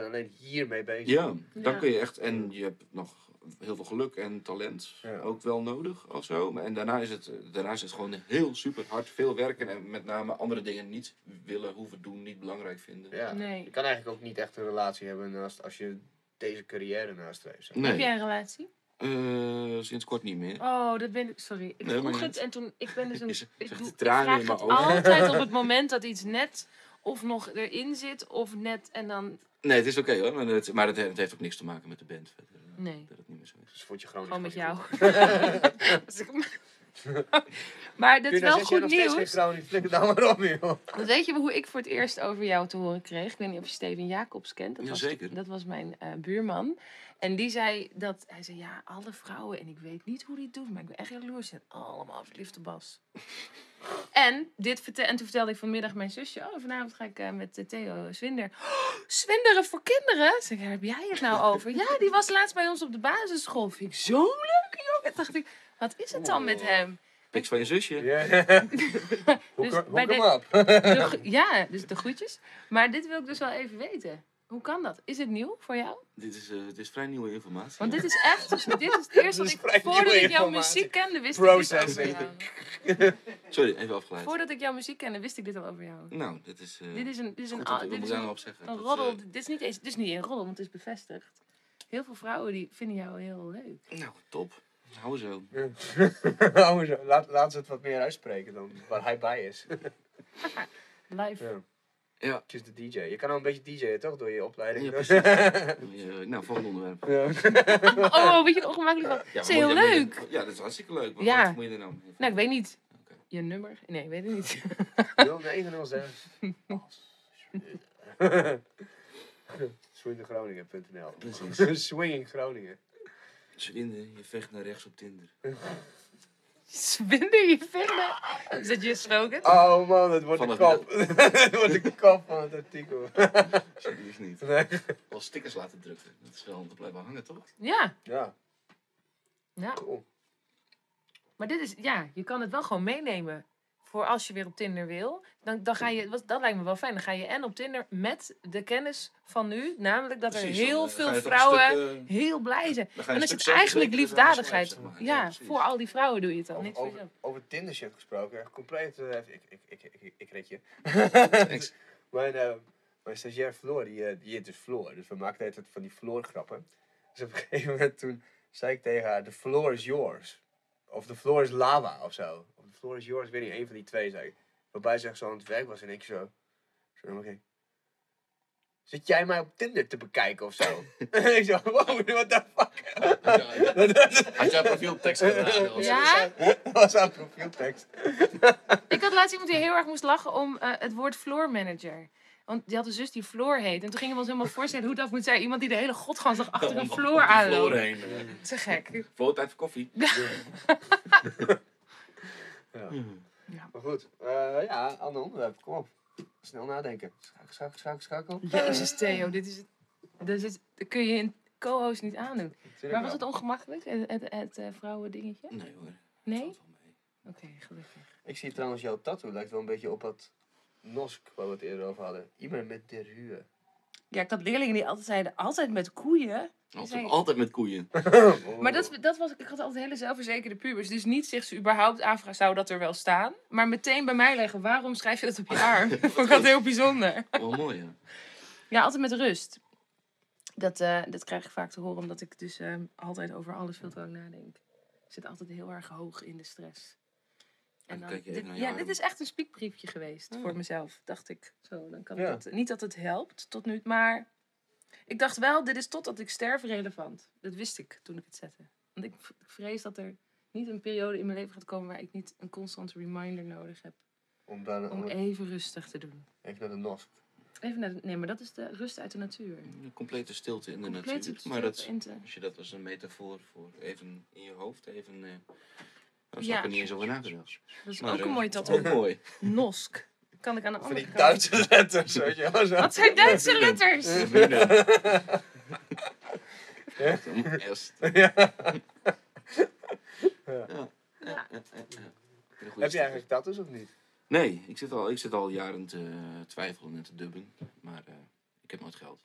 D: ben alleen hiermee bezig.
B: Ja, dan
C: Ja.
B: kun je echt. En je hebt nog heel veel geluk en talent
D: Ja.
B: ook wel nodig of zo. Maar- En daarna is, het, daarna is het gewoon heel super hard veel werken. En met name andere dingen niet willen, hoeven doen, niet belangrijk vinden.
D: Ja.
C: Nee.
D: Je kan eigenlijk ook niet echt een relatie hebben naast, als je deze carrière nastreeft.
B: Nee,
C: Heb jij een relatie?
B: eh, sinds kort niet meer.
C: Oh, dat ben ik. Sorry. Ik
B: Nee,
C: vroeg het en toen. Ik ben dus een. *laughs* Ik, doe, ik vraag
B: in
C: het
B: mijn ogen.
C: altijd *laughs* op het moment dat iets net of nog erin zit of net en dan.
B: Nee, het is oké hoor. Maar, het, maar het, het heeft ook niks te maken met de band. Verder, eh,
C: Nee.
B: Dat het niet meer zo is.
D: Dus vond je gewoon
C: Gewoon met jou. *laughs* *laughs* ik- *laughs* maar dat is
D: nou
C: wel goed
D: geen
C: nieuws.
D: Flikker nou maar op, joh.
C: Want weet je hoe ik voor het eerst over jou te horen kreeg? Ik weet niet of je Steven Jacobs kent. Dat was,
B: Jazeker.
C: Dat was mijn eh, buurman. En die zei dat, hij zei ja, alle vrouwen, en ik weet niet hoe die het doet, maar ik ben echt jaloers, zijn allemaal verliefd op Bas. *laughs* en, dit vertel, en toen vertelde ik vanmiddag mijn zusje, oh, vanavond ga ik eh, met eh, Theo Zwinder. Oh, *gasps* Zwinderen voor kinderen? Zeg ik, waar heb jij het nou over? *laughs* ja, die was laatst bij ons op de basisschool. Vind ik zo leuk, jongen. Dacht ik, wat is het dan met hem?
B: Piks van je zusje.
D: Ja. *laughs* *laughs* Hoek
C: Dus bij de-. *laughs* De gro- ja, dus de groetjes. Maar dit wil ik dus wel even weten. Hoe kan dat? Is het nieuw voor jou?
B: Dit is, eh, het is vrij nieuwe informatie.
C: Want dit is echt, dus dit is het eerste wat
D: is
C: ik,
D: vrij
C: voordat ik jouw muziek kende, wist ik dit al over jou.
B: Sorry, even afgeleid.
C: Voordat ik jouw muziek kende, wist ik dit al over jou.
B: Nou, dit is... eh,
C: Dit is een, dit is een, dit is een,
B: zeggen.
C: een
B: Dat,
C: roddel.
B: eh,
C: Dit is niet eens, dit is niet een roddel, want het is bevestigd. Heel veel vrouwen die vinden jou heel leuk.
B: nou, top. Hou zo. *laughs*
D: Hou zo. Laat, laat ze het wat meer uitspreken dan waar hij bij is. *laughs*
C: Live.
D: Ja.
B: Ja.
D: Het is de DJ. Je kan al een beetje DJ'en toch door je opleiding.
B: Ja, *laughs* nou, volgende onderwerp.
D: Ja.
C: Oh, weet je het ongemakkelijk van?
B: Ja,
C: is heel leuk.
B: je- ja, dat is hartstikke leuk. Maar
C: Ja.
B: wat moet je er nou mee?
C: Nou, ik weet niet. Je nummer? Nee, ik weet het niet.
D: 0906. Swinginggroningen.nl
B: Precies.
D: Swinging Groningen.
B: Zwinden, je vecht naar rechts op Tinder.
C: Zwinder je vinden? Is dat je slogan?
D: Oh man, het wordt de
B: Vanaf
D: kop. *laughs* Het wordt de kop van het artikel.
B: Alsjeblieft niet.
D: Nee.
B: Wel stickers laten drukken. Dat is wel om te blijven hangen, toch?
C: Ja,
D: Ja,
C: ja.
D: cool.
C: Maar dit is, ja, je kan het wel gewoon meenemen. Voor als je weer op Tinder wil. Dan, dan ga je, wat- dat lijkt me wel fijn. Dan ga je en op Tinder met de kennis van nu. Namelijk dat er heel
B: dan, eh,
C: veel vrouwen
B: stuk, eh,
C: heel blij zijn. En is het eigenlijk liefdadigheid.
B: swipe, zeg maar.
C: Ja,
B: precies.
C: voor al die vrouwen doe je het dan.
D: Over,
C: Niet voor
D: over,
C: jezelf.
D: over Tinder shit gesproken, compleet. eh, ik, ik, ik, ik, ik, ik red je. *laughs* *laughs* Mijn, eh, mijn stagiair Floor, die, die heet dus Floor. Dus we maakten altijd van die Floor grappen. Dus op een gegeven moment toen zei ik tegen haar, the floor is yours. Of the floor is lava of zo. Of the floor is yours, weet niet, een van die twee zei ik. Waarbij ze echt zo aan het werk was en ik zo. Zo, oké. Zit jij mij op Tinder te bekijken of zo? en *laughs* *laughs* ik zo, wow, what the fuck?
E: Had *laughs* jij profieltekst gedaan? of zo?
C: Ja?
D: Dat was haar profieltekst.
C: Ik had laatst iemand die heel erg moest lachen om eh, het woord floor manager. Want die had een zus die Floor heet. En toen gingen we ons helemaal voorstellen hoe dat moet zijn. Iemand die de hele godgansdag achter een floor aanloopt.
B: vloer heen, eh.
C: Te gek.
B: Voor tijd voor koffie.
D: Ja.
C: Ja.
D: Maar goed, eh, ja, ander onderwerp, kom op. Snel nadenken. Schakel, schakel, schakel, schakel.
C: Jezus Theo, dit is, dit is, dat kun je een co-host niet aandoen. Maar was het ongemakkelijk, het, het, het eh, vrouwen dingetje?
B: Nee hoor.
C: Nee? Oké, gelukkig.
D: Ik zie trouwens jouw tattoo, lijkt wel een beetje op dat Nosk waar we het eerder over hadden. Iemand met de ruwe.
C: Ja, ik had leerlingen die altijd zeiden, altijd met koeien.
B: Altijd,
C: Zei-
B: altijd met koeien. *laughs*
C: Maar dat, dat was, ik had altijd hele zelfverzekerde pubers. Dus niet zich ze überhaupt afvragen, zou dat er wel staan? Maar meteen bij mij leggen, waarom schrijf je dat op je *laughs* arm? Vond ik altijd heel bijzonder.
B: Wel mooi, ja.
C: Ja, altijd met rust. Dat, eh, dat krijg ik vaak te horen, omdat ik dus eh, altijd over alles veel te lang nadenk. Ik zit altijd heel erg hoog in de stress.
B: En dan kijk je
C: dit,
B: even naar je
C: ja,
B: arm.
C: dit is echt een spiekbriefje geweest
B: Ah.
C: voor mezelf, dacht ik. Zo, dan kan
D: Ja.
C: dat, niet dat het helpt tot nu, maar ik dacht wel, dit is totdat ik sterf relevant. Dat wist ik toen ik het zette. Want ik vrees dat er niet een periode in mijn leven gaat komen waar ik niet een constante reminder nodig heb.
D: Om dan
C: Om
D: om
C: even rustig te doen.
D: even naar de nos.
C: Even naar de, nee, maar dat is de rust uit de natuur.
B: Een complete stilte in de
C: Complete
B: natuur. Maar dat,
C: stilte in te-
B: als je dat als een metafoor voor even in je hoofd, even... eh dan
C: Ja.
B: zou ik er niet eens over nagedacht.
C: Dat is
B: Maar,
C: ook een
B: eh,
C: mooi
B: dat is
C: tattoo.
B: Ook mooi.
C: Nosk. Kan ik aan de
D: Van
C: andere
D: die
C: kant.
D: Duitse letters, weet je wel. Zo.
C: Wat zijn Duitse letters?
D: Ja.
B: Ja. Ja, ja, ja, ja. Een goede
D: Heb je eigenlijk tattoos of niet?
B: Nee, ik zit al, ik zit al jaren te twijfelen en te dubben. Maar eh, ik heb nooit geld.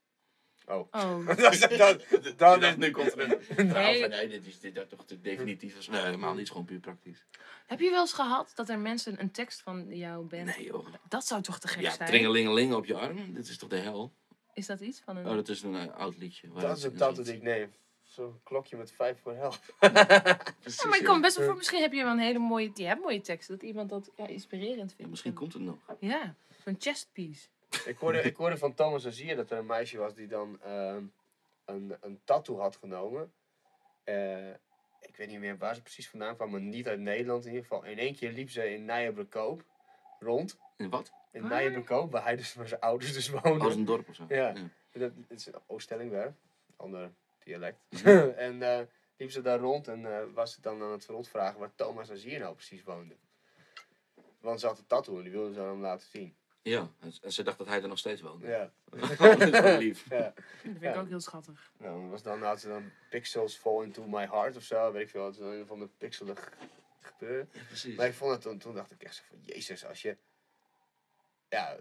D: Oh.
C: Oh, *laughs*
D: dat, dat, dat,
B: dacht, nu komt er een *laughs*
C: Nee.
B: nee, dit is dit is toch te definitief. is. Nee, helemaal niet, is gewoon puur praktisch.
C: heb je wel eens gehad dat er mensen een tekst van jou band...
B: Nee joh.
C: Dat zou toch te gek
B: Ja,
C: zijn?
B: tringelingeling op je arm, dit is toch de hel?
C: Is dat iets van een...
B: Oh, dat is een eh, oud liedje.
D: dat is een
B: zit.
D: die ik neem. Zo'n klokje met vijf voor helft.
B: Precies, *laughs*
C: Ja, maar ik
B: ja.
C: kan best wel voor, misschien heb je wel een hele mooie, je hebt mooie teksten, dat iemand dat ja, inspirerend
B: Ja,
C: vindt.
B: misschien komt het nog.
C: Ja, zo'n chestpiece.
D: Ik hoorde, ik hoorde van Thomas Azier dat er een meisje was die dan ehm, een, een tattoo had genomen. Eh, ik weet niet meer waar ze precies vandaan kwam, maar niet uit Nederland in ieder geval. In één keer liep ze in Nijenbroekhoop rond.
B: In wat?
D: In? Nijenbroekhoop, waar hij dus waar zijn ouders dus
B: Oh,
D: woonden.
B: dat is een dorp of zo.
D: Ja. Dat het is een Oostellingwerf, ander dialect.
B: Mhm. *laughs*
D: en eh liep ze daar rond en eh, was ze dan aan het rondvragen waar Thomas Azier nou precies woonde. Want ze had een tattoo en die wilde ze aan hem laten zien.
B: Ja, en- ze dacht dat hij er nog steeds woonde.
D: Ja. *laughs*
B: dat is wel *laughs* lief.
D: ja.
C: Dat vind ik
D: Ja.
C: ook heel schattig.
D: Nou, dan was dan, had ze dan pixels fall into my heart of zo, weet ik veel. Het is een van de pixelig gebeuren.
B: Ja, precies.
D: Maar ik vond het, toen, toen dacht ik echt zo van, jezus, als je ja,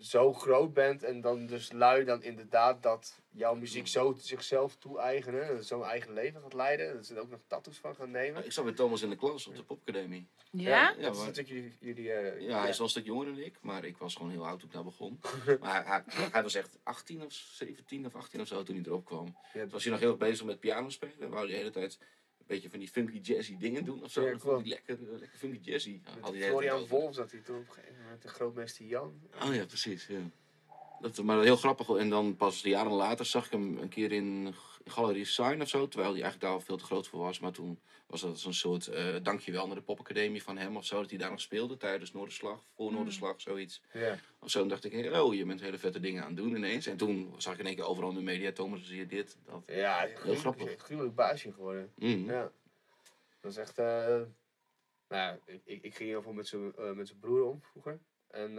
D: zo groot bent en dan dus lui dan inderdaad dat jouw muziek zo zichzelf toe-eigenen, en zo'n eigen leven gaat leiden, dat ze er ook nog tattoos van gaan nemen.
B: Ik zat met Thomas in de klas op de popacademie.
C: Ja?
D: dat is natuurlijk jullie... jullie eh,
B: Ja, hij is wel een stuk jonger dan ik, maar ik was gewoon heel oud toen ik daar begon. *laughs* maar hij, was echt 18 of 17 of 18 of zo toen hij erop kwam.
D: Ja,
B: Toen was hij nog heel erg bezig met piano spelen. Wou hij de hele tijd beetje van die funky jazzy dingen doen of zo.
D: Ja,
B: dat vond hij
D: klopt.
B: lekker, eh, lekker funky jazzy. Had
D: met Florian. Wolf zat hij toen op een gegeven moment, de grootmeester Jan.
B: Oh ja, precies. Ja. Dat, maar heel grappig. En dan pas jaren later zag ik hem een keer in Galerie Sign of zo. Terwijl hij eigenlijk daar al veel te groot voor was. Maar toen was dat zo'n soort eh dankjewel naar de popacademie van hem of zo. Dat hij daar nog speelde tijdens Noorderslag. Voor Noorderslag, zoiets.
D: Ja.
B: Of zo. Dacht ik, hey, oh, je bent hele vette dingen aan het doen ineens. En toen zag ik in één keer overal in de media, Thomas, zie je dit, dat.
D: Ja,
B: Heel grappig.
D: een gruwelijk baasje geworden.
B: Mm.
D: Ja. Dat is echt. eh nou, ja, ik, ik, ik ging heel veel met zijn eh, broer om vroeger. En,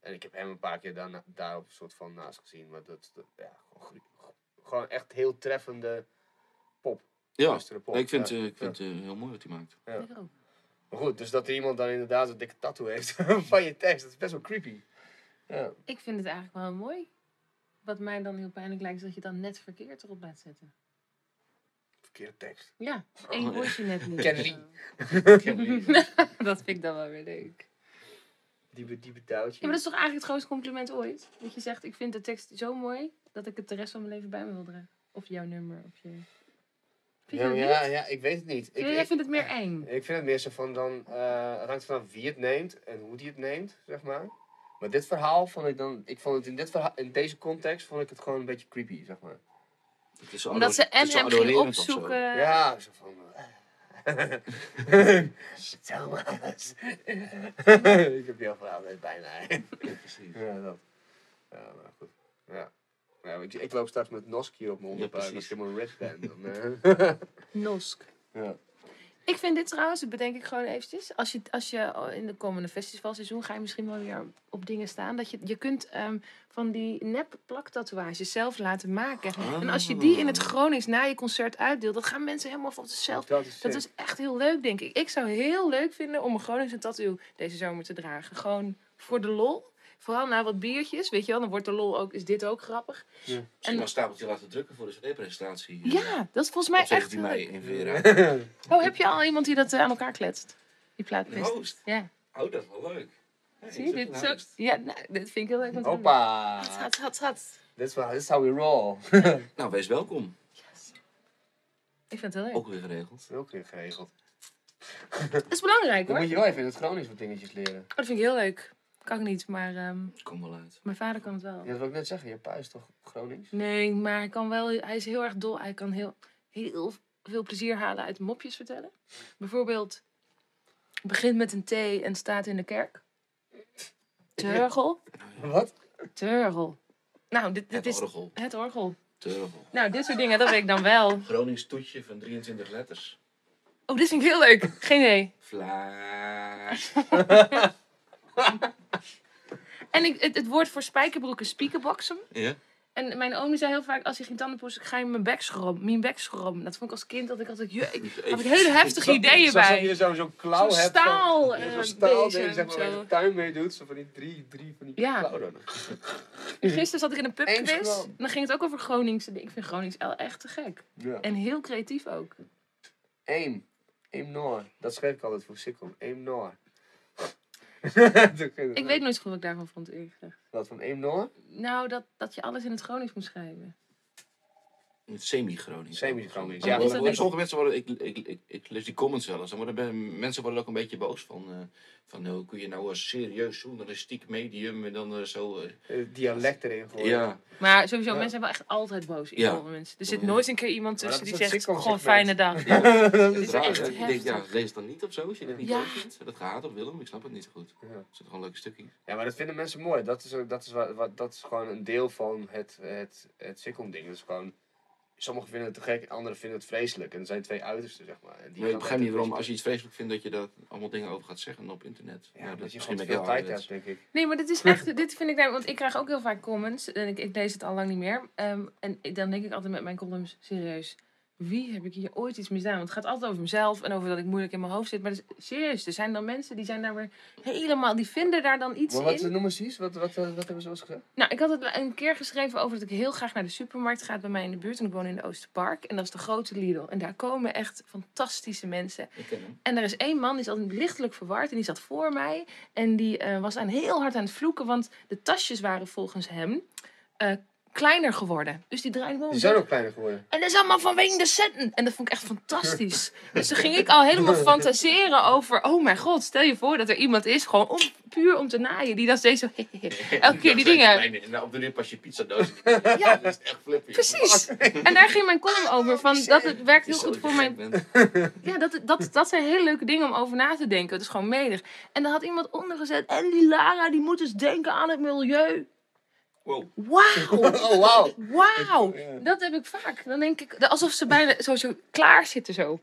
D: en ik heb hem een paar keer daarna, daar op een soort van naast gezien. Maar dat, dat ja, gewoon, gewoon echt heel treffende pop.
B: Ja,
D: Rustere pop.
B: Nee, ik vind,
D: Ja,
B: eh, ik vind
D: ja.
B: het eh, heel mooi wat hij maakt.
D: Ja.
C: Ik ook.
D: Maar goed, dus dat er iemand dan inderdaad een dikke tattoo heeft *laughs* van je tekst, dat is best wel creepy. Ja.
C: Ik vind het eigenlijk wel mooi. Wat mij dan heel pijnlijk lijkt, is dat je dan net verkeerd erop laat zetten.
D: Verkeerde tekst.
C: Ja, één
B: Oh, ja.
C: woordje net niet.
D: Kenny. *laughs* *laughs*
C: dat vind ik dan wel weer leuk.
D: Diepe, diepe duwtje.
C: Ja, maar dat is toch eigenlijk het grootste compliment ooit? Dat je zegt, ik vind de tekst zo mooi, dat ik het de rest van mijn leven bij me wil dragen. Of jouw nummer, of je... Vind je
D: ja, ja, ik weet het niet. Ik,
C: Jij
D: ik,
C: vindt het meer eng.
D: Ik vind het meer zo van dan, eh het hangt vanaf wie het neemt en hoe die het neemt, zeg maar. Maar dit verhaal vond ik dan, ik vond het in, dit verhaal, in deze context vond ik het gewoon een beetje creepy, zeg maar.
B: Het is zo
C: Omdat ze en hem ging
B: zo.
C: opzoeken.
D: Ja, zo van. *laughs* Thomas. *laughs* ik heb jouw verhaal net bijna.
B: Ja, precies.
D: ja, dat. Ja, maar goed. Ja. Ja, ik, ik loop straks met Nosk hier op mijn onderbuik als
B: precies.
D: ik helemaal red ben. Dan, *laughs* eh,
C: Nosk.
D: ja.
C: Ik vind dit trouwens, dat bedenk ik gewoon eventjes. Als je, als je in de komende festivalseizoen ga je misschien wel weer op dingen staan. Dat je, je kunt ehm, van die nep plaktatoeages zelf laten maken. En als je die in het Gronings na je concert uitdeelt, dat gaan mensen helemaal van zichzelf.
D: Dat is,
C: Dat is echt heel leuk, denk ik. Ik zou heel leuk vinden om een Gronings tattoo deze zomer te dragen. Gewoon voor de lol. Vooral na wat biertjes, weet je wel. Dan wordt de lol ook, is dit ook grappig.
B: Misschien
C: En-
B: wel een stapeltje laten drukken voor de CD-presentatie.
C: Ja, dat is volgens mij echt
B: 17
C: heel
B: mei
C: leuk.
B: in Vera. *laughs*
C: Oh, heb je al iemand die dat eh, aan elkaar kletst? Die
B: Een
C: plaatpist. Ja.
B: Oh, dat is wel leuk. Hey,
C: Zie je dit? Zo,
B: host.
C: ja, nou, dit vind ik heel leuk.
D: Hoppa!
C: Schat, schat, schat.
D: This is how we roll. *laughs*
B: Nou, wees welkom.
C: Ik vind het heel leuk.
B: Ook weer geregeld.
D: Ook weer geregeld.
C: Dat is belangrijk
D: Dan
C: hoor.
D: moet je wel even in het Gronings wat dingetjes leren.
C: Oh, dat vind ik heel leuk. Kan ik niet, maar ehm,
B: Kom wel uit.
C: mijn vader kan het wel.
D: Ja, dat wil ik net zeggen. Je pa is toch Gronings?
C: Nee, maar hij kan wel. Hij is heel erg dol. Hij kan heel, heel veel plezier halen uit mopjes vertellen. Bijvoorbeeld, begint met een T en staat in de kerk. Turgel.
D: Wat?
C: Turgel. Nou, dit, dit
B: Het
C: is
B: orgel.
C: het orgel.
B: Turgel.
C: Nou, dit soort dingen, dat weet ik dan wel.
B: Gronings toetje van 23 letters.
C: Oh, dit vind ik heel leuk. Geen idee.
B: Vla. *laughs*
C: En ik, het, het woord voor spijkerbroeken is spiekerboxen.
B: Ja?
C: En mijn oom zei heel vaak, als hij ging tandenpoetsen, ga je mijn bek schrobben. Mijn bek. Dat vond ik als kind dat ik altijd, je, ik had ik hele heftige ideeën
D: Zoals
C: bij.
D: je zo'n zo'n klauw
C: Zo'n
D: hebt.
C: staal,
D: ja,
C: eh,
D: Zo'n staal ding, zeg maar, waar je
C: zo.
D: de tuin mee doet. Zo van die drie, drie van die
C: Ja.
D: klauwen.
C: En gisteren zat ik in een pubquiz. En dan ging het ook over Groningse. Ik vind Gronings el- echt te gek.
D: Ja.
C: En heel creatief ook.
D: Aim. Aim Noor. Dat schreef ik altijd voor Sikkom. Aim Noor. *laughs*
C: Ik weet nooit goed wat ik daarvan vond eerlijk gezegd.
D: Wat van Aim Noor?
C: Nou, dat, dat je alles in het Gronings moet schrijven.
B: Het Semi-Gronings.
D: Semi-Gronings,
B: Ja.
C: Is
B: worden-
C: niet-
B: sommige mensen worden, ik, ik, ik, ik lees die comments wel eens, dan worden mensen worden ook een beetje boos van. eh, van hoe kun je nou als serieus journalistiek medium en dan eh, zo. eh,
D: Eh, dialect erin gooien.
B: ja,
C: Maar sowieso,
D: Ja.
C: mensen zijn wel echt altijd boos in
B: Ja.
C: comments. Er zit nooit een keer iemand tussen die
D: is
C: zegt, gewoon fijne dag. *laughs*
D: dat is
C: is
B: raar,
C: echt
B: hè? Ik denk, ja, lees het dan niet of zo, als je dat niet
C: Ja.
B: leuk vindt. Dat gaat op Willem, ik snap het niet zo goed.
D: Ja.
B: Er zitten gewoon leuke stukjes.
D: Ja, maar dat vinden mensen mooi. Dat is, dat is, wat, wat, dat is gewoon een deel van het, het, het Sikkom-ding. Dat is gewoon... Sommigen vinden het te gek, anderen vinden het vreselijk. En er zijn twee uitersten, zeg maar. En die
B: Maar ik
D: gaan
B: begrijp niet waarom, als je iets vreselijk vindt, dat je daar allemaal dingen over gaat zeggen op internet.
D: Ja,
B: dat
D: dat je
B: misschien
D: gewoon veel tijd hebt, denk ik.
C: Nee, maar dit is echt, dit vind ik, want ik krijg ook heel vaak comments en ik, ik lees het al lang niet meer. Ehm, en ik- dan denk ik altijd met mijn columns, serieus, wie heb ik hier ooit iets misdaan? Want het gaat altijd over mezelf en over dat ik moeilijk in mijn hoofd zit. Maar dus, serieus, er zijn dan mensen die zijn daar weer helemaal, die vinden daar dan iets
D: Maar wat
C: in.
D: noemen ze iets? Wat, wat, wat, wat hebben ze ons gezegd?
C: Nou, ik had het een keer geschreven over dat ik heel graag naar de supermarkt ga bij mij in de buurt. En ik woon in de Oosterpark. En dat is de grote Lidl. En daar komen echt fantastische mensen.
B: Ik ken hem.
C: En er is één man die is altijd lichtelijk verward. En die zat voor mij. En die eh, was aan heel hard aan het vloeken. Want de tasjes waren volgens hem eh, kleiner geworden. Dus die draaide me om.
D: Die zijn ook kleiner geworden.
C: En dat is allemaal vanwege de centen. En dat vond ik echt fantastisch. *laughs* dus toen ging ik al helemaal *laughs* fantaseren over... Oh mijn god, stel je voor dat er iemand is... Gewoon om, puur om te naaien. Die dan steeds zo... *laughs* elke keer die dingen...
B: En nou, op de pas je pizzadoos.
C: Ja,
B: Dat is echt flippy.
C: Precies. En daar ging mijn column over. Van dat het werkt heel goed voor mijn. Ja, dat, dat, dat zijn hele leuke dingen om over na te denken. Het is gewoon medig. En dan had iemand onder gezet. En die Lara, die moet eens denken aan het milieu.
B: Wow.
C: Wauw. *laughs*
D: Oh, wauw.
C: Wauw.
D: Ja.
C: Dat heb ik vaak. Dan denk ik, alsof ze bijna zo, zo klaar zitten zo.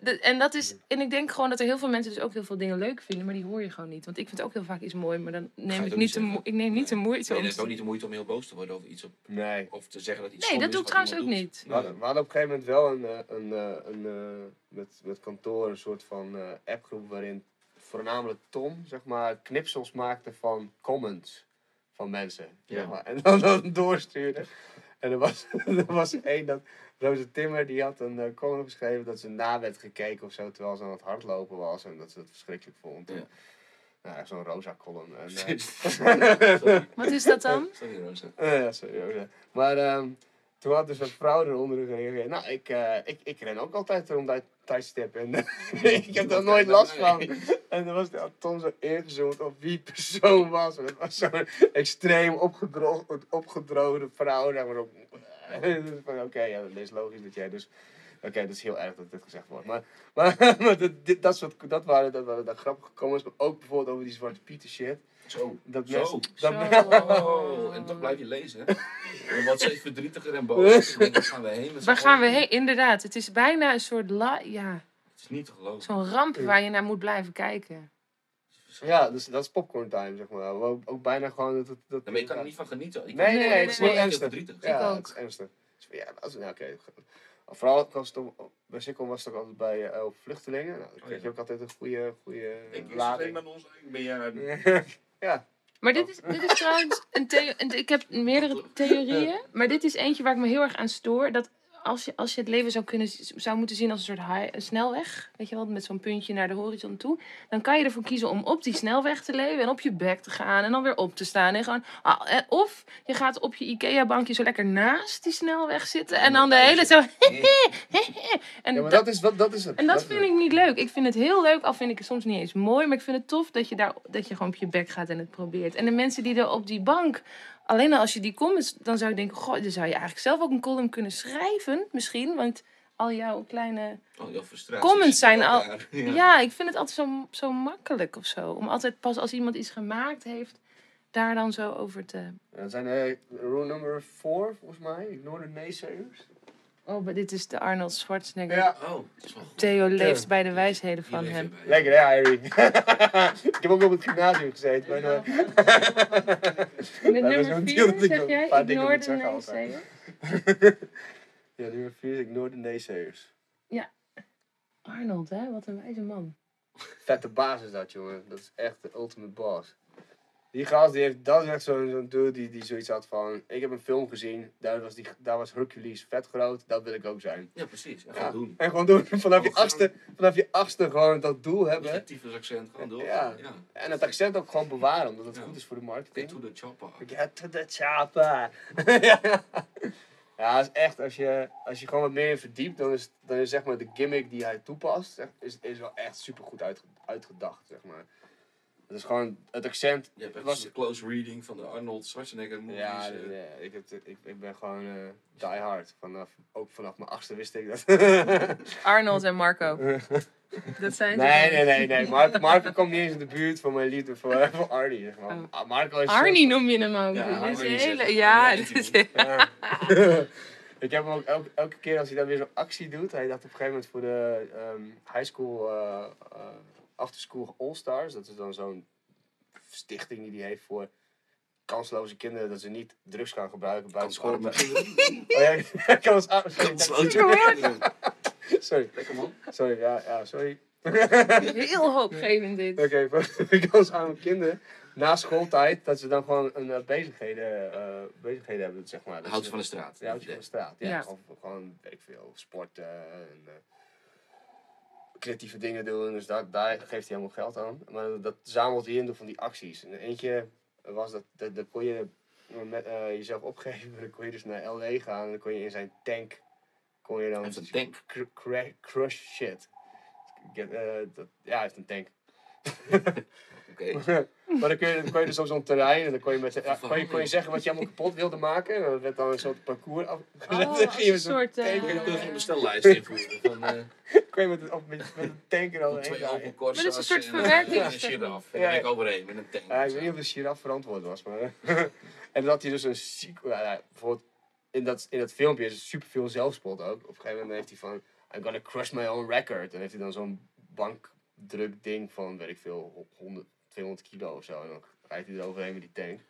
C: De- en, dat is, en ik denk gewoon dat er heel veel mensen dus ook heel veel dingen leuk vinden, maar die hoor je gewoon niet. Want ik vind ook heel vaak iets mooi, maar dan neem
B: je
C: ik niet de, ik neem niet de moeite
B: Nee,
C: om.
B: is ook niet de moeite om heel boos te worden over iets. Op,
D: Nee.
B: of te zeggen dat iets
C: Nee, dat doe ik trouwens ook
B: doet.
C: niet.
D: We hadden, we hadden op een gegeven moment wel een, eh, een, eh, een, eh, met, met kantoor een soort van eh, appgroep waarin voornamelijk Tom zeg maar knipsels maakte van comments van mensen.
B: Ja.
D: Zeg maar, en dan, dan doorstuurde. En er was, *laughs* er was één dat Roze Timmer die had een eh, column geschreven dat ze na werd gekeken of zo terwijl ze aan het hardlopen was en dat ze het verschrikkelijk vond.
B: Ja.
D: Nou, zo'n rosa column. En, eh. *laughs*
C: Wat is dat dan? *laughs*
B: Sorry, Rosa.
D: eh, ja, sorry. ja. Maar ehm, toen had dus een vrouw eronder gereageerd. Nou, ik, eh, ik, ik ren ook altijd rond uit tijdstip. En *laughs* ik heb daar nooit last van. En dan was de Tom zo ingezoomd op wie persoon was. Het was zo'n extreem opgedro opgedroogde vrouw. Zeg maar, op, dus van, Oké, ja, dat is logisch dat jij dus... Oké, dat is heel erg dat dit gezegd wordt. Maar, *laughs* maar, maar dat, dit, dat, soort, dat waren, dat waren dat grappige comments. Maar ook bijvoorbeeld over die Zwarte Pieter shit.
B: Zo.
D: Dat
B: Zo.
D: mensen...
C: Zo.
D: Dat,
B: Oh, en toch blijf je lezen. hè? Dan wordt steeds verdrietiger en boos. *laughs* Waar gaan we heen?
C: Waar gaan we heen? Inderdaad, het is bijna een soort la ja,
B: Het is niet te geloven.
C: zo'n ramp waar je naar moet blijven kijken.
D: Ja, dus dat is popcorn time, zeg maar. Ook, ook bijna gewoon dat... dat,
B: ben je kan er niet van genieten. Ik
D: Nee, nee,
C: nee,
D: nee,
C: nee,
D: het is
C: nee.
D: ernstig.
B: verdrietig.
D: Ja, het is ernstig. Ja, dat nou, oké. Vooral was het ook- bij Sikkom was het ook altijd bij eh, op vluchtelingen. Nou, dan kreeg je
B: ja.
D: ook altijd een goede, goede
B: Ik
D: lading.
B: met ons. Ik ben jij. *laughs*
D: ja,
C: Maar dit is, dit is trouwens een theo- een- Ik heb meerdere *laughs* theorieën. Maar dit is eentje waar ik me heel erg aan stoor. Dat als je, als je het leven zou, kunnen, zou moeten zien als een soort high- een snelweg. Weet je wel, met zo'n puntje naar de horizon toe. Dan kan je ervoor kiezen om op die snelweg te leven. En op je bek te gaan. En dan weer op te staan. En gewoon, ah, eh, of je gaat op je Ikea-bankje zo lekker naast die snelweg zitten. En dan de hele zo... *laughs* en
D: ja, maar
C: dat-
D: dat is, wat, dat is het.
C: en dat vind ik niet leuk. Ik vind het heel leuk, al vind ik het soms niet eens mooi. Maar ik vind het tof dat je, daar, dat je gewoon op je bek gaat en het probeert. En de mensen die er op die bank... Alleen al als je die comments... Dan zou ik denken, goh, dan zou je eigenlijk zelf ook een column kunnen schrijven. Misschien, want al jouw kleine
B: Oh, jouw frustraties.
C: comments zijn al. *laughs* Ja. ik vind het altijd zo, zo makkelijk of zo. Om altijd pas als iemand iets gemaakt heeft, daar dan zo over te.
D: Ja, Dat zijn eh, rule number 4, volgens mij. Ignore de naysayers.
C: Oh, maar dit is de Arnold Schwarzenegger.
D: Ja,
B: Oh.
C: Theo leeft
D: Ja.
C: bij de wijsheden van hem.
B: bij.
D: lekker hè, Harry? *laughs* ik heb ook op het gymnasium gezeten. Maar nooit-
C: Met
D: was
C: nummer
D: zo'n
C: 4
D: deal dat ik
C: zeg jij, *laughs* ignore de
D: zeggen altijd.
C: naysayer.
D: ja, nummer 4 is ignore de naysayers.
C: Arnold, hè? Wat een wijze man.
D: Vette baas is dat, jongen. Dat is echt de ultimate boss. Die gast, die heeft, dat is echt zo'n zo'n dude die, die zoiets had van... Ik heb een film gezien, daar was, die, daar was Hercules vet groot, dat wil ik ook zijn.
B: Ja, precies. En
D: Ja,
B: gewoon doen.
D: En gewoon doen, *laughs* vanaf je, achtste, vanaf je achtste gewoon dat doel hebben.
B: Negatieve accent, gewoon door.
D: Ja.
B: ja.
D: En het accent ook gewoon bewaren, omdat het
B: Ja.
D: goed is voor de
B: Get
D: marketing.
B: to the chopper.
D: Get to the chopper. *laughs* ja, is echt, als je, als je gewoon wat meer in verdiept, dan is, dan is zeg maar de gimmick die hij toepast, is, is wel echt super goed uitge- uitgedacht, zeg maar. Het is gewoon, het accent
B: Je hebt echt
D: was...
B: een close reading van de Arnold Schwarzenegger movies.
D: Ja,
B: eh.
D: nee, ik, heb het- ik, ik ben gewoon eh die hard. Vanaf, ook vanaf mijn achtste wist ik dat. *laughs*
C: Arnold en Marco. *laughs* Dat zijn ze
D: nee, nee, nee, nee. Marco, Marco komt niet eens in de buurt van mijn liefde voor, voor Arnie. Zeg maar.
C: Oh.
D: Ah, Marco is
C: Arnie noem je hem ook.
B: Ja,
C: Dat is hele,
B: het.
C: ja,
B: Ja,
C: dat is,
D: Ja. *laughs* ik heb hem ook elke, elke keer als hij dan weer zo'n actie doet. Hij dacht op een gegeven moment voor de ehm, high school uh, after school all stars. Dat is dan zo'n stichting die hij heeft voor kansloze kinderen. Dat ze niet drugs gaan gebruiken bij de school. *laughs* Oh ja, *laughs* kans, ah, sorry,
B: Kansloze.
D: sorry,
B: Lekker man.
D: sorry, ja, ja, sorry. *laughs*
C: heel hoopgevend dit.
D: Oké, voor kansarme kinderen. Na schooltijd, dat ze dan gewoon een eh, bezigheden, eh, bezigheden hebben, zeg maar. Ze-
B: van de straat.
D: Ja, van de straat. Ja.
C: Ja.
D: Of gewoon, weet ik veel, sporten en eh, creatieve dingen doen. Dus daar, daar geeft hij helemaal geld aan. Maar dat zamelt hij in door van die acties. En eentje was dat, dat, dat kon je met, eh, jezelf opgeven. *laughs* Dan kon je dus naar LA gaan en dan kon je in zijn tank, kon je dan
B: een tank.
D: cr- crush shit. Get, eh, dat, ja, hij heeft een tank. *laughs*
B: Oké. *laughs*
D: maar dan kun je, dan kon je dus op zo'n terrein en dan kon je, met, ja, kon je, kon je zeggen wat je allemaal kapot wilde maken. En dan werd dan een soort parcours afgezet.
C: Oh, *laughs*
D: Dan ging je
C: een
D: met
C: soort, eh,
D: tank
B: Ik
D: en
B: heb
D: dan-
B: terug een bestellijst *laughs* invoeren van eh,
D: kon je met, een- of met, met een tank er al heen rijden.
C: Maar dit is een soort
B: eh,
C: verwerking,
B: en een giraf. En
D: Ja,
B: daar
D: ja.
B: ik overheen met een tank.
D: Ja, ik weet niet of de giraf verantwoord was, maar... en dat had hij dus een ziek... Ja, ja, bijvoorbeeld in dat, in dat filmpje is super veel zelfspot ook. Op een gegeven moment heeft hij van... I'm gonna crush my own record. En heeft hij dan zo'n bankdruk ding van, weet ik veel, 100, 200 kilo of zo. En dan rijdt hij er overheen met die tank.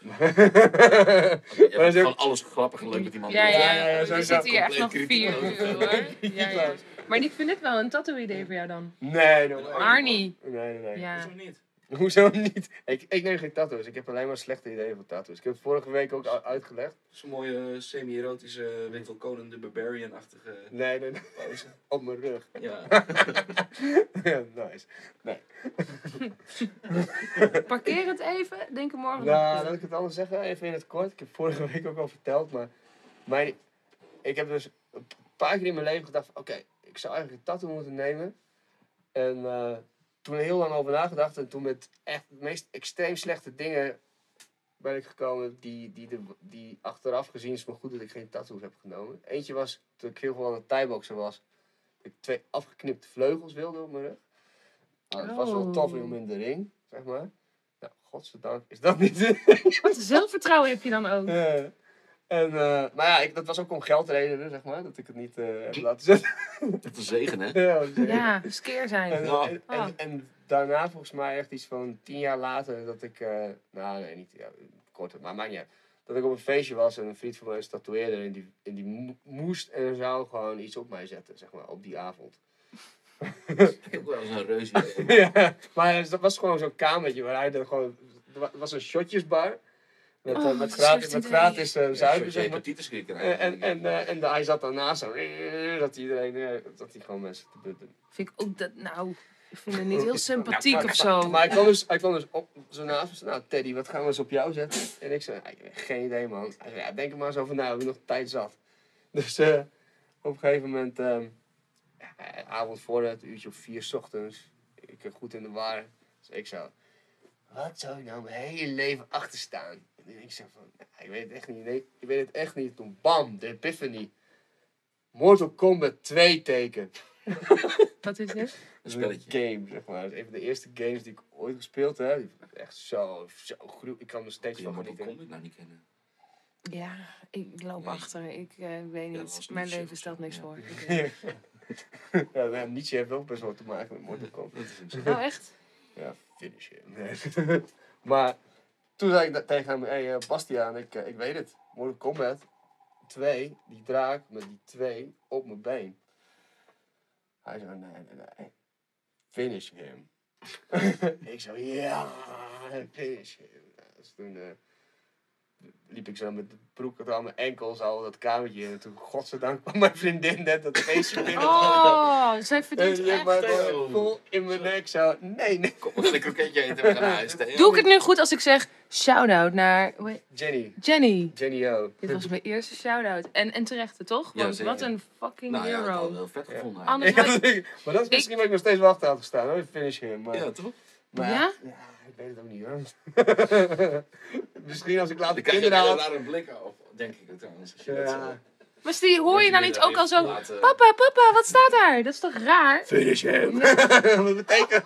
D: *laughs*
B: Je
D: Maar dat
B: hebt
D: is ook-
B: gewoon alles grappig en leuk met die man.
C: Ja, ja,
D: Ja,
C: ja.
D: ja,
C: hier echt nog vier uur hoor. *laughs* Ja, ja. Maar ik vind dit wel een tattoo-idee voor jou dan.
D: Nee, way.
C: Arnie.
D: Nee, nee, nee.
C: Ja.
B: Hoezo niet? *laughs*
D: Hoezo niet? Ik, ik neem geen tattoos. Ik heb alleen maar slechte ideeën voor tattoos. Ik heb het vorige week ook uitgelegd.
B: Zo'n mooie eh, semi-erotische, weet wel, Conan the Barbarian-achtige
D: Nee, nee, nee. *laughs* Op mijn rug.
B: Ja. *laughs*
D: ja, nice. Nee.
C: Parkeer het even. Denk er morgen
D: Nou,
C: nog.
D: laat ik het anders zeggen, even in het kort. Ik heb vorige week ook al verteld, maar mijn, ik heb dus een paar keer in mijn leven gedacht van, oké, ik zou eigenlijk een tattoo moeten nemen. En eh, toen heel lang over nagedacht en toen met echt de meest extreem slechte dingen ben ik gekomen die, die, de, die achteraf gezien is me goed dat ik geen tattoos heb genomen. Eentje was, toen ik heel veel aan het thaiboxen was, dat ik twee afgeknipte vleugels wilde op mijn rug. Nou, dat was wel
C: Oh.
D: tof om in de ring, zeg maar. Nou, godzijdank is dat niet. *laughs*
C: Wat zelfvertrouwen heb je dan ook.
D: En, eh, maar ja, ik, dat was ook om geldredenen, zeg maar, dat ik het niet eh, heb laten zetten. *laughs*
B: Wat een zegen, hè?
D: ja, dat is-
C: Ja, skeer zijn.
B: Ja.
D: en, en, en daarna volgens mij echt iets van tien jaar later dat ik, eh, nou nee, niet ja, korter, maar maakt niet uit. Dat ik op een feestje was en een vriend van mij is tatoeëerder en die, en die mo- moest en zou gewoon iets op mij zetten, zeg maar, op die avond. *laughs*
B: Ik heb ook wel eens een reus idee. *laughs*
D: ja, maar dat was gewoon zo'n kamertje waar hij er gewoon, er wa- was een shotjesbar. Met, eh,
C: Oh,
D: met
C: wat een
D: gratis, met gratis eh, zeg maar.
B: hepatitis kun je
D: En, en, en, eh, en hij zat daarnaast zo, dat iedereen, eh, dat hij gewoon mensen te butten.
C: Vind ik ook dat, nou, ik vind het niet heel *laughs* sympathiek of zo.
D: Maar hij kwam dus, hij kwam dus op, zo naast me, nou Teddy, wat gaan we eens op jou zetten? En ik zei, "Ja, ik heb geen idee man. Hij zei, ja, denk er maar eens over na, we nog tijd zat. *laughs* Dus eh, op een gegeven moment, ehm ja, eh, avond voor het, uurtje of vier 's ochtends, ik ben goed in de war. Dus ik zo, wat zou ik nou mijn hele leven achter staan? En ik zeg van, ja, ik weet het echt niet, nee, ik weet het echt niet. Toen bam, de epiphany. Mortal Kombat 2 teken. *laughs*
C: Wat is dit?
B: Een
D: Dat is een
B: spelletje.
D: game, zeg maar. Dat is een van de eerste games die ik ooit gespeeld heb. Ik echt zo, zo groep. Ik kan er nog steeds van
B: Mortal
D: genieten.
B: Kombat nou niet kennen?
C: Ja, ik loop
B: Nee.
C: achter. Ik eh, weet
B: dat
C: niet. Mijn leven stelt niks
B: Ja.
C: voor. *laughs*
D: ja, nou, Nietzsche heeft ook best wel te maken met Mortal Kombat.
B: Dat is interessant.
C: Oh, echt?
D: Ja, finish him. Nee. *laughs* maar toen zei ik tegen hem, hé hey, eh, Bastiaan, ik, eh, ik weet het. Mortal Kombat 2, die draak met die twee op mijn been. Hij zei, nee, nee, nee. Finish him. *laughs* ik zo, ja, finish him. Dus toen eh, liep ik zo met de broek tot aan mijn enkels al dat kamertje in. En toen, godzijdank, kwam mijn vriendin net dat feestje *laughs* binnen.
C: Oh, zij
D: En
C: verdient
D: die heeft
C: echt.
D: gewoon vol in mijn nek zo, nee, nee.
B: Kom, we gaan een kroketje eten en we gaan naar huis. Theo.
C: Doe ik het nu goed als ik zeg shout-out naar
D: Jenny,
C: Jenny?
D: Jenny O.
C: Dit was mijn eerste shout-out. En, en terechte, toch?
B: Ja,
C: Want wat een fucking
B: Nou ja, ik had
C: hero.
B: wel vet gevonden.
C: Anders
D: Ja,
C: had-
D: ik- maar dat is misschien wat ik nog steeds wel achter had gestaan hoor, finish him. Maar,
B: Ja, toch?
D: maar
C: Ja?
D: ja, ik weet het ook niet hoor. *laughs* misschien als ik later
B: Dan krijg je
D: kinderen
B: een blik op, denk ik trouwens. Als je dat
D: Ja.
C: Maar die hoor je dan niet ook al zo...
B: Eh,
C: Papa, papa, wat staat daar? Dat is toch raar?
D: Finish him. *laughs* wat, betekent,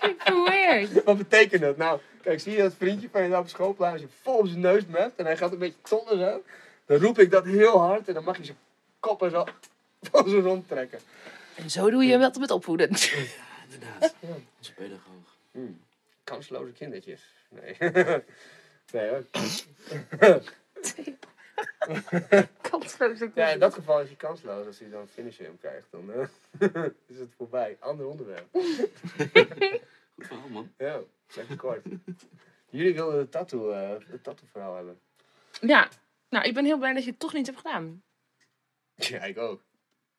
C: Super weird.
D: wat betekent dat? Nou, kijk, zie je dat vriendje van je daar op het schoolplein als je vol op zijn neus met en hij gaat een beetje tonnen zo. Dan roep ik dat heel hard en dan mag je zijn kop en zo *laughs* van zijn rond trekken.
C: En zo doe je wel met opvoeden.
B: Inderdaad. Onze pedagoog.
D: Kansloze kindertjes. Nee. *laughs* nee hoor. *laughs*
C: Kansloze
D: Ja, in dat geval is hij kansloos. Als hij dan finish hem krijgt, dan eh, is het voorbij. Ander onderwerp.
B: Goed verhaal, man.
D: Ja, lekker *laughs* kort. Jullie wilden het tattoo, eh, het tattoo verhaal hebben.
C: Ja, nou, ik ben heel blij dat je het toch niet hebt gedaan.
D: Ja, ik ook.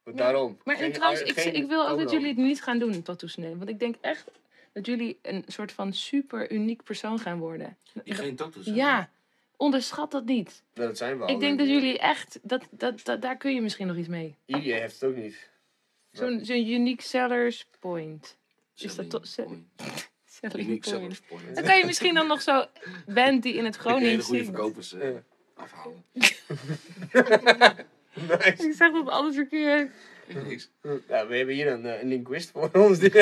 D: Maar
C: Ja.
D: daarom.
C: Maar
D: Geen-
C: trouwens, ik,
D: geen
C: ik wil ook dat jullie het niet gaan doen, tattoos nemen. Want ik denk echt dat jullie een soort van super uniek persoon gaan worden.
B: Die geen tattoos hebben.
C: Ja, onderschat dat niet.
D: Nou, dat zijn we al.
C: ik denk dat jullie echt, dat, dat, dat, daar kun je misschien nog iets mee.
D: Iedereen heeft het ook niet.
C: Zo'n zo'n unique sellers point. Is dat toch-. Selling point.
B: point.
C: Dan kan je misschien dan nog zo band die in het
B: hele
C: Gronings
B: goede
C: zingt.
B: verkopers eh, afhalen. *laughs*
D: Nice.
C: Ik zeg op alles verkeerd.
B: Niks.
D: Ja, we hebben hier een, eh, een linguist voor ons. Die, *laughs*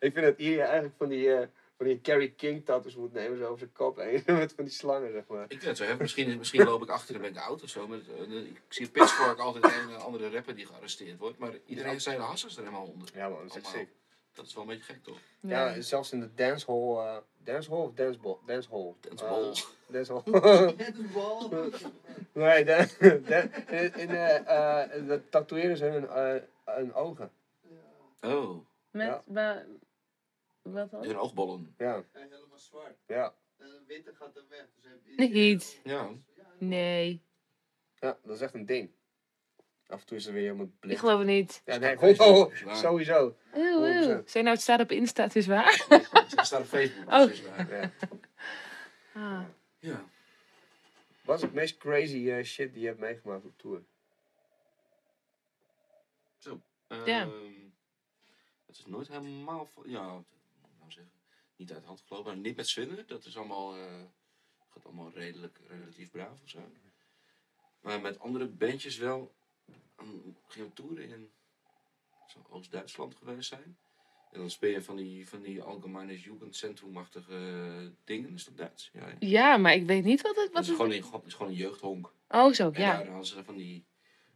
D: ik vind dat Iedereen eigenlijk van die, eh, die Carrie King tattoos moet nemen. Zo over zijn kop heen. *laughs* Met van die slangen, zeg maar.
B: Ik het zo. Misschien, misschien loop ik achter en ben ik oud of zo. Met, eh, ik zie Pitchfork altijd een en andere rapper die gearresteerd wordt. Maar iedereen zijn de hassers er helemaal onder.
D: Ja man, dat is sick.
B: Dat is wel een beetje gek toch?
D: Ja, zelfs in de dancehall. eh dancehall of danceball? Dancehall.
B: Danceball.
D: Eh, dancehall. *laughs* *laughs* nee, dan, dan, in, in, eh, eh, dat tatoeëren ze hun, eh, hun ogen.
B: Oh,
C: Met,
D: Ja.
C: Wa- wat dan?
B: hun oogbollen.
D: Ja,
A: helemaal zwart.
D: ja,
A: En de witte gaat er weg. Dus heb je
C: Niet.
B: Ja.
C: Nee,
D: ja, dat is echt een ding. Af en toe is er weer helemaal
C: ik
D: blind.
C: geloof het niet.
D: Ja, nee, oh, oh, sowieso.
C: Eeuw, eeuw.
D: 100%.
C: Zeg nou, het staat op Insta, het is waar.
B: Het staat op Facebook.
C: Oh.
B: dat is waar.
D: Ja.
C: Ah.
B: Ja.
D: Wat is het meest crazy eh, shit die je hebt meegemaakt op tour?
C: Ja.
B: Ehm, Het is nooit helemaal... Ja, ik nou zeggen. Niet uit de hand gelopen. Maar niet met Swinner. Dat is allemaal... eh, gaat allemaal redelijk, relatief braaf of zo. Maar met andere bandjes wel. Gingen we toeren in... Oost-Duitsland geweest zijn. En dan speel je van die, van die Allgemeine Jugendzentrum-achtige dingen. Is dat Duits? Ja, ja.
C: Ja, maar ik weet niet wat het...
B: Dat
C: Wat
B: is
C: het...
B: gewoon, een, is gewoon een jeugdhonk.
C: Oh, zo,
B: En
C: ja.
B: daar hadden ze van die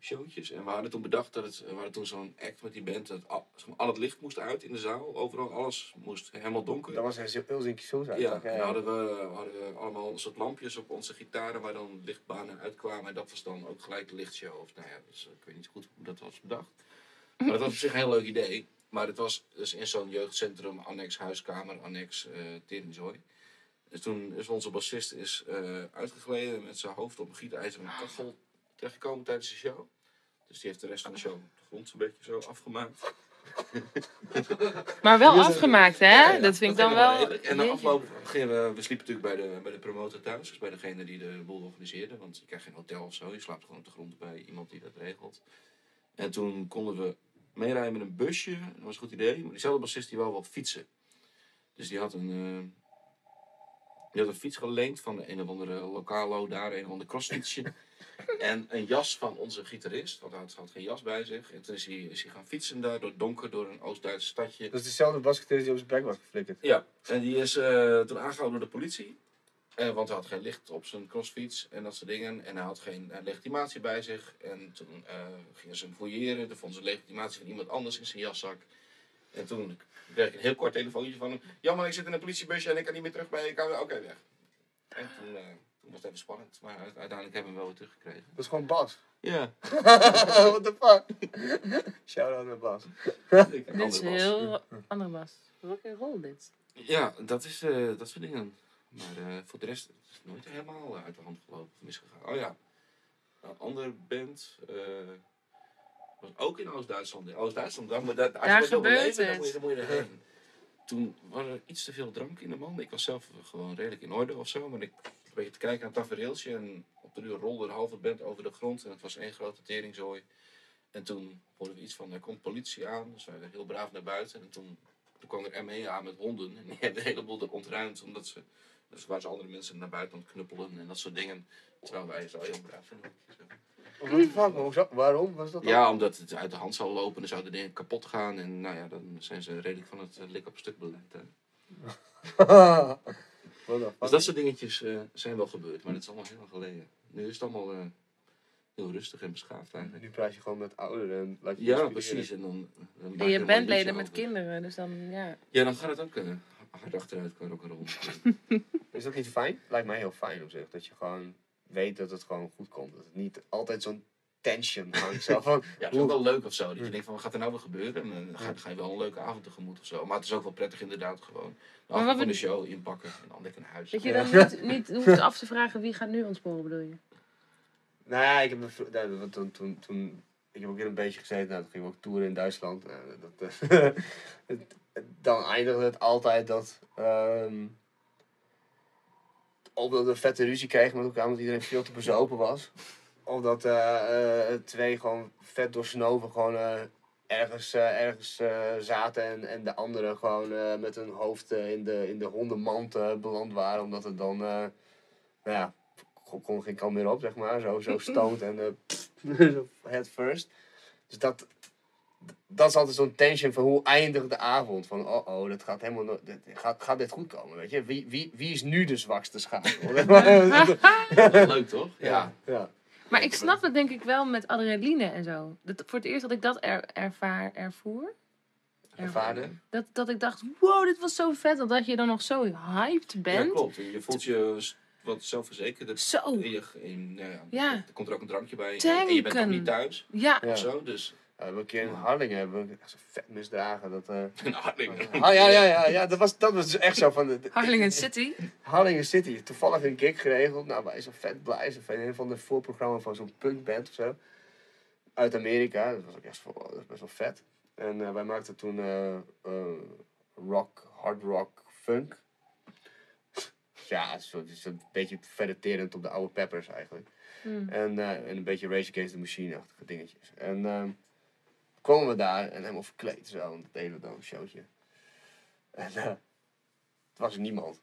B: showtjes. En we hadden toen bedacht dat het, we hadden toen zo'n act met die band, dat al, zeg maar, al het licht moest uit in de zaal. Overal, alles moest helemaal donker.
D: Dat was een heel Zinky Sosa.
B: ja, en dan hadden we, hadden we allemaal een soort lampjes op onze gitaren waar dan lichtbanen uitkwamen. En dat was dan ook gelijk de lichtshow. Of nou ja, dus, ik weet niet goed hoe dat was bedacht. Maar dat was op zich een heel leuk idee. Maar het was dus in zo'n jeugdcentrum, annex huiskamer, annex eh teringzooi. Dus toen is onze bassist is, eh, uitgegleden met zijn hoofd op een gietijzeren kachel terechtgekomen tijdens de show. Dus die heeft de rest van de show de grond een beetje zo afgemaakt. *laughs*
C: Maar wel afgemaakt, hè? Dat vind ik dan
B: wel redelijk. En na afloop gingen we, we sliepen natuurlijk bij de, bij de promotor thuis. Dus bij degene die de boel organiseerde. Want je krijgt geen hotel of zo. Je slaapt gewoon op de grond bij iemand die dat regelt. En toen konden we meerijden met een busje. Dat was een goed idee. Maar diezelfde bassist die wou wel fietsen. Dus die had een, eh, die had een fiets geleend van de een of andere lokalo daar. Een of ander crossfietsje. En een jas van onze gitarist, want hij had, had geen jas bij zich. En toen is hij, is hij gaan fietsen daar door het donker, door een Oost-Duits stadje.
D: Dat is dezelfde basketeer die op zijn bek was geflikkerd.
B: Ja, en die is eh, toen aangehouden door de politie. Eh, want hij had geen licht op zijn crossfiets en dat soort dingen. En hij had geen eh, legitimatie bij zich. En toen gingen ze hem fouilleren. Toen vonden ze legitimatie van iemand anders in zijn jaszak. En toen kreeg ik een heel kort telefoontje van hem. Jammer, ik zit in een politiebusje en ik kan niet meer terug bij je kamer. Oké, weg. En toen, toen was het even spannend. Maar uite- uiteindelijk hebben we hem wel weer teruggekregen.
D: Dat is gewoon Bas.
B: Ja, *laughs*
D: What the fuck? Shout-out naar Bas.
B: ik een
C: Dit is
B: was.
C: heel andere Bas. Rock and roll dit.
B: Ja, dat is eh, dat soort dingen. Maar eh, voor de rest het is het nooit helemaal eh, uit de hand gelopen of misgegaan. Oh ja, een andere band eh, was ook in Oost-Duitsland. In Oost-Duitsland, daar, moet- daar, als
C: Daar
B: je dat wil
C: gebeurt
B: beleven, dan moet je, dan moet je erheen. Toen was er iets te veel drank in de man. Ik was zelf gewoon redelijk in orde of zo. Maar ik een beetje te kijken aan het tafereeltje. En op de duur rolde de halve band over de grond. En het was één grote teringzooi. En toen hoorden we iets van, er komt politie aan. Dus wij heel braaf naar buiten. En toen, toen kwam er ME aan met honden. En die *laughs* hebben de hele boel er ontruimd. Omdat ze, dus waren ze andere mensen naar buiten aan het knuppelen en dat soort dingen. Terwijl wij zo heel braaf
D: fuck? Hoezo? Waarom was dat dan?
B: Ja, omdat het uit de hand zou lopen. Dan zouden dingen kapot gaan. En nou ja, dan zijn ze redelijk van het eh, lik op stuk beleid. *laughs* Dus dat soort dingetjes eh, zijn wel gebeurd. Maar dat is allemaal heel lang geleden. Nu is het allemaal eh, heel rustig en beschaafd eigenlijk.
D: Nu praat je gewoon met ouderen en laat je
B: Ja,
D: inspireren.
B: precies. En dan,
C: En
B: er
C: je bandleden
B: liedje
C: met kinderen, dus dan ja.
B: Ja, dan gaat het ook eh, hard achteruit qua rock'n'roll. *laughs*
D: Is dat niet fijn? Lijkt mij heel fijn op zich. Dat je gewoon weet dat het gewoon goed komt. Dat het niet altijd zo'n tension hangt. Zo van,
B: Ja, het is ook wel leuk of zo. Dat je denkt van, wat gaat er nou weer gebeuren? En dan ga, ga je wel een leuke avond tegemoet of zo. Maar het is ook wel prettig inderdaad gewoon. De avond van de show inpakken en dan lekker naar huis.
C: Dat je dan niet, niet *laughs* hoeft af te vragen wie gaat nu ontsporen, bedoel je?
D: nou ja, ik heb, vro- nou, toen, toen, toen, ik heb ook in een beetje gezeten. Nou, toen gingen we ook toeren in Duitsland. Nou, dat, eh, *laughs* het- dan eindigde het altijd dat... ehm of dat we een vette ruzie kregen met elkaar omdat iedereen veel te bezopen was. Of dat eh, eh, twee gewoon vet doorsnoven gewoon eh, ergens, eh, ergens eh, zaten en, en de anderen gewoon eh, met hun hoofd in, de, in de hondenmand beland waren. Omdat het dan, eh, nou ja, kon, kon geen kant meer op, zeg maar. Zo, zo *laughs* stoned en *laughs* zo head first. Dus dat, dat is altijd zo'n tension van hoe eindigt de avond. Van oh oh, dat gaat helemaal no dit, gaat, gaat dit goed komen, weet je? Wie, wie, wie is nu de zwakste schakel? *laughs*
B: Leuk toch? Ja.
D: ja.
C: Maar ik snap het denk ik wel met adrenaline en zo. Dat, voor het eerst dat ik dat er, ervaar, ervoer.
D: Ervaarde.
C: Dat, dat ik dacht, wow, dit was zo vet. Dat je dan nog zo hyped
B: Ja,
C: bent.
B: klopt. Je voelt je wat zelfverzekerd.
C: Zo.
B: En je, en, nou ja,
C: Ja.
B: Er komt er ook een drankje bij. En je bent nog
C: Tanken.
B: niet thuis.
C: Ja,
D: Ja.
B: Zo, dus
D: Ja, we hebben een keer in Harlingen hebben we zo vet misdragen. Dat, eh *laughs*
B: een Harlingen. *laughs*
D: Ah, ja, ja, ja, ja, dat was, dat was dus echt zo van... De, de-
C: Harlingen City.
D: Harlingen City, toevallig een gig geregeld. Nou, wij zijn vet blij. Ze een van de voorprogramma van zo'n punkband of zo. Uit Amerika. Dat was ook echt wel, dat is best wel vet. En eh, wij maakten toen eh, eh, rock, hard rock, funk. Ja, het is zo- het is een beetje verderterend op de oude Peppers eigenlijk.
C: Hmm.
D: En, eh, en een beetje Rage Against the Machine-achtige dingetjes. En ehm kwamen we daar en helemaal verkleed zo. En dat deden we dan een showtje. En eh het was niemand.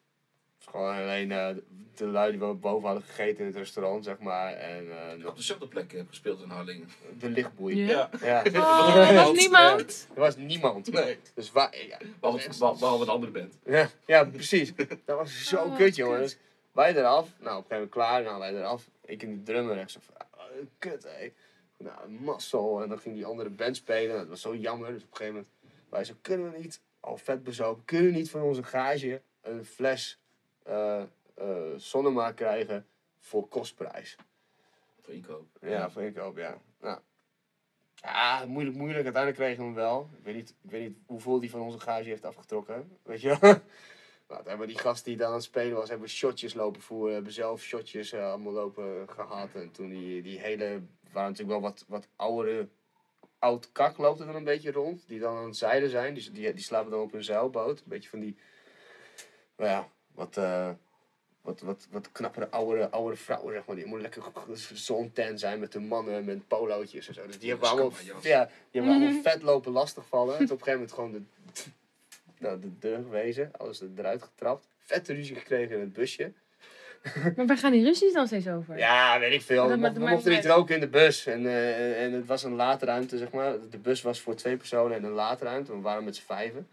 D: Het was gewoon alleen eh, de lui die we boven hadden gegeten in het restaurant, zeg maar. En eh,
B: Op dezelfde plek heb gespeeld in Harlingen.
D: de lichtboei.
C: Ja.
D: Ja.
C: Oh, *laughs* er was niemand.
D: Er was niemand.
B: Nee.
D: Dus waar, ja,
B: Behalve, behal- behalve een andere band.
D: ja, ja, precies. Dat was zo
C: Oh,
D: kut, jongen.
C: kut.
D: Dus wij eraf. Nou, op een gegeven moment klaar. Nou, wij eraf. Ik en die drummer echt zo van, ah, kut, hé. Nou, mazzel. En dan ging die andere band spelen. Dat was zo jammer. Dus op een gegeven moment, wij zo, kunnen we niet, al vet bezopen, kunnen we niet van onze gage een fles eh, Sonnema krijgen voor kostprijs?
B: Voor inkoop.
D: Ja, voor inkoop, ja. Nou. Ja, moeilijk, moeilijk. Uiteindelijk kregen we hem wel. Ik weet niet, ik weet niet hoeveel die van onze gage heeft afgetrokken. Weet je wel? *laughs* Nou, hebben die gast die daar aan het spelen was, hebben shotjes lopen voeren. Hebben zelf shotjes eh, allemaal lopen gehad. En toen die, die hele, waren natuurlijk wel wat, wat oudere, oud kak loopt er dan een beetje rond. Die dan aan het zeilen zijn. Die, die slapen dan op een zeilboot. Een beetje van die, nou ja, wat... eh, wat, wat, wat knappere oudere, oudere vrouwen, zeg maar. Die moeten lekker zonten zijn met de mannen, met polootjes en zo. Dus die hebben allemaal, ja, die hebben allemaal vet lopen lastigvallen. *laughs* En op een gegeven moment gewoon de, nou, de deur gewezen. Alles er- eruit getrapt. Vette ruzie gekregen in het busje. *laughs*
C: Maar waar gaan die ruzies dan steeds over?
D: Ja, weet ik veel.
C: Dat
D: We, mochten- we
C: niet
D: roken in de bus. En, eh, en het was een laadruimte, zeg maar. De bus was voor twee personen en een laadruimte. We waren met z'n vijven.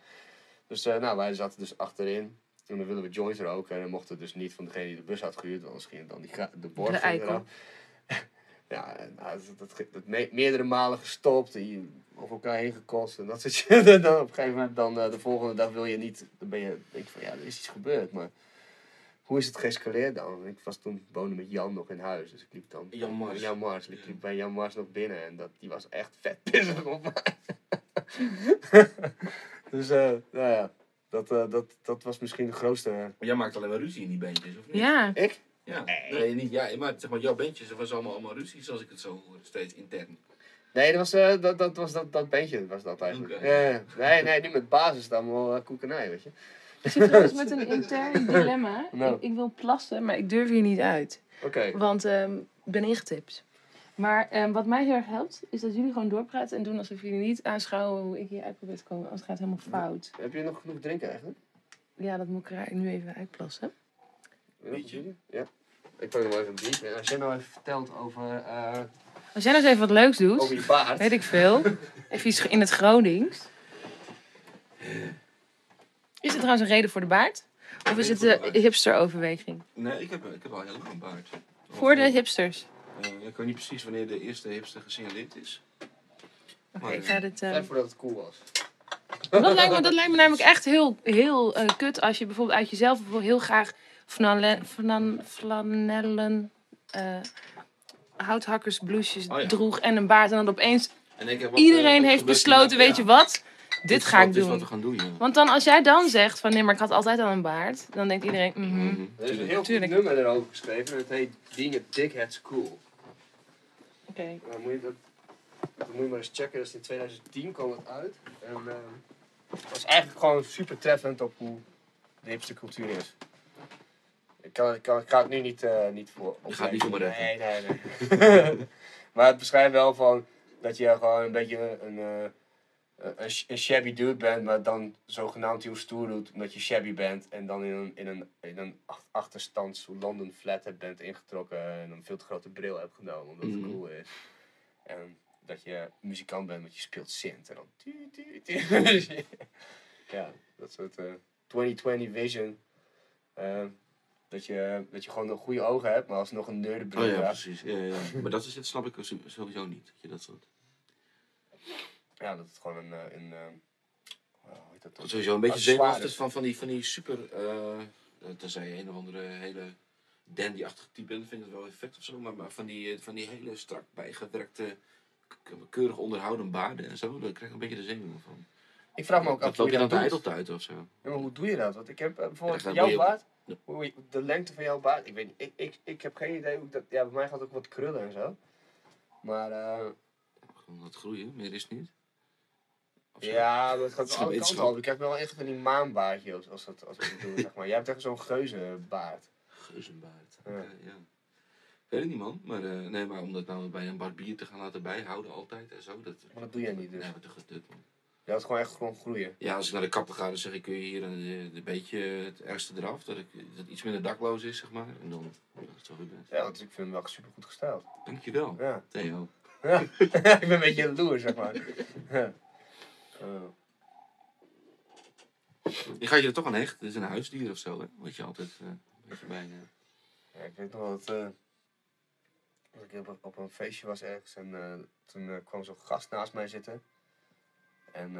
D: Dus eh, nou, wij zaten dus achterin. Toen wilden we joints roken. En dan mochten we dus niet van degene die de bus had gehuurd. Anders ging dan die de borst
C: De eikel. *laughs*
D: Ja, en, nou, dat, dat, dat, dat me- meerdere malen gestopt. Die over elkaar heen gekost. En dat soort *laughs* shit. En dan op een gegeven moment, dan, eh, de volgende dag wil je niet... Dan ben je, denk je van, ja, er is iets gebeurd. Maar hoe is het geëscaleerd dan? Ik was toen woonde met Jan nog in huis. Dus ik liep dan...
B: Jan Mars.
D: Jan Mars. Ik liep bij Jan Mars nog binnen. En dat, die was echt vet *laughs* pissig op mij. *laughs* dus, eh, nou ja. Dat, eh, dat, dat was misschien de grootste...
B: Maar jij maakt alleen maar ruzie in die bandjes, of niet?
C: Ja.
D: Ik?
B: Ja. Nee, niet jij. Maar zeg maar, jouw bandjes, dat was allemaal, allemaal ruzie, zoals ik het zo hoor. Steeds intern.
D: Nee, dat was, eh, dat, dat, was dat, dat bandje was dat eigenlijk. Ja, ja. nee, nee, niet met basis. Dan wel uh, koekenij, weet je.
C: Ik zit trouwens met een intern dilemma. *laughs*
D: Nou.
C: Ik, ik wil plassen, maar ik durf hier niet uit.
D: Oké.
C: Want ehm, ik ben ingetipt. Maar ehm, wat mij heel erg helpt, is dat jullie gewoon doorpraten en doen alsof jullie niet aanschouwen hoe ik hier uit probeer te komen. Anders gaat het helemaal fout.
D: Heb je nog genoeg drinken eigenlijk?
C: Ja, dat moet ik er nu even uitplassen.
B: Biertje?
D: Ja. Ik pak nog wel even een biertje. Als jij nou even vertelt over, eh,
C: Als jij nou eens even wat leuks doet,
D: over je baard.
C: weet ik veel. *laughs* Even iets in het Gronings. Is het trouwens een reden voor de baard? Of is het
B: de
C: hipster-overweging?
B: Nee, ik heb, ik heb al heel lang een baard.
C: Voor de hipsters.
B: Eh, ik weet niet precies wanneer de eerste hipster gesignaleerd is.
C: Oké,
B: Maar,
C: ik ga dit...
D: Net voordat het cool was.
C: Dat lijkt, me, dat lijkt me namelijk echt heel, heel eh, kut als je bijvoorbeeld uit jezelf bijvoorbeeld heel graag flanellen, flan, flanellen eh houthakkersbloesjes
B: Oh ja.
C: droeg en een baard. En dan opeens
B: En ik heb wat,
C: iedereen heeft besloten, weet
B: Ja,
C: je wat? Dit ga ik
B: Dit is wat
C: doen.
B: we gaan doen, ja.
C: Want dan als jij dan zegt van nee, maar ik had altijd al een baard. Dan denkt iedereen, mhm.
B: Mhm,
D: Er is een
B: tuurlijk.
D: heel goed nummer erover geschreven. En het heet Being a Dickhead's Cool.
C: Oké.
D: Dan moet je dat, moet je maar eens checken. Dat is in 2010 kwam het uit. En eh, het was eigenlijk gewoon super treffend op hoe de hipste cultuur is. Ik, kan, ik, kan, ik ga het nu niet, eh, niet voor
B: Je gaat niet voor me reppen.
D: Nee, nee, nee. *laughs* maar het beschrijft wel van dat je gewoon een beetje een, eh, een, een shabby dude bent, maar dan zogenaamd heel stoer doet omdat je shabby bent. En dan in een, in een, in een ach- achterstands London flat hebt bent ingetrokken en een veel te grote bril hebt genomen omdat het
B: Mhm.
D: cool is. En dat je muzikant bent, want je speelt synth en dan... tu- tu- tu- *laughs* ja, dat soort eh 2020 vision. Eh, dat, je, dat je gewoon een goede ogen hebt, maar alsnog een nerdenbril
B: Oh ja, precies. Ja, ja. Maar dat, is, dat snap ik so- sowieso niet. Dat je dat soort...
D: Ja, dat het gewoon een... eh, een eh, hoe heet dat
B: sowieso een beetje zenuwachtig van, van, die, van die super... eh uh, tenzij je een of andere hele dandy-achtige type bent, vind ik het wel effect of zo. Maar, maar van, die, van die hele strak bijgewerkte, keurig onderhouden baarden en zo, daar krijg ik een beetje de zenuwen van.
D: Ik vraag me ook af hoe je dat doet.
B: ijdeltuit of zo.
D: Ja, maar hoe doe je dat? Want ik heb bijvoorbeeld
B: Ja,
D: jouw
B: je-
D: baard, hoe de lengte van jouw baard, ik weet niet, ik, ik, ik heb geen idee hoe ik dat, ja bij mij gaat het ook wat krullen en zo. Maar eh,
B: Gewoon wat groeien, meer is het niet.
D: Ja, dat gaat alle kanten op. Ik heb wel echt van die maanbaardje als, als, dat, als ik het doe, zeg maar. Jij hebt echt zo'n geuzenbaard.
B: Geuzenbaard.
D: Ja.
B: Ja. Ik weet het niet man, maar, eh, nee, maar om dat nou bij een barbier te gaan laten bijhouden altijd en zo. Dat,
D: Maar dat doe jij niet dus.
B: Nee, wat een gedut man.
D: Je had gewoon echt gewoon groeien.
B: Ja, als ik naar de kapper ga, dan zeg ik, kun je hier een, een beetje het ergste eraf. Dat, ik, dat het iets minder dakloos is, zeg maar. En dan dat het zo goed bent.
D: Ja, want ik vind hem wel super goed gesteld.
B: Dankjewel,
D: Ja.
B: Theo.
D: ja. *laughs* ik ben een beetje jaloers, zeg maar. *laughs* Ja. Oh.
B: Je gaat je er toch aan hechten. Het is een huisdier of zo, hè? Wat je altijd eh, een beetje bij... eh,
D: Ja, ik weet nog wel dat, eh, dat ik op, een- op een feestje was ergens en toen kwam zo'n gast naast mij zitten. En,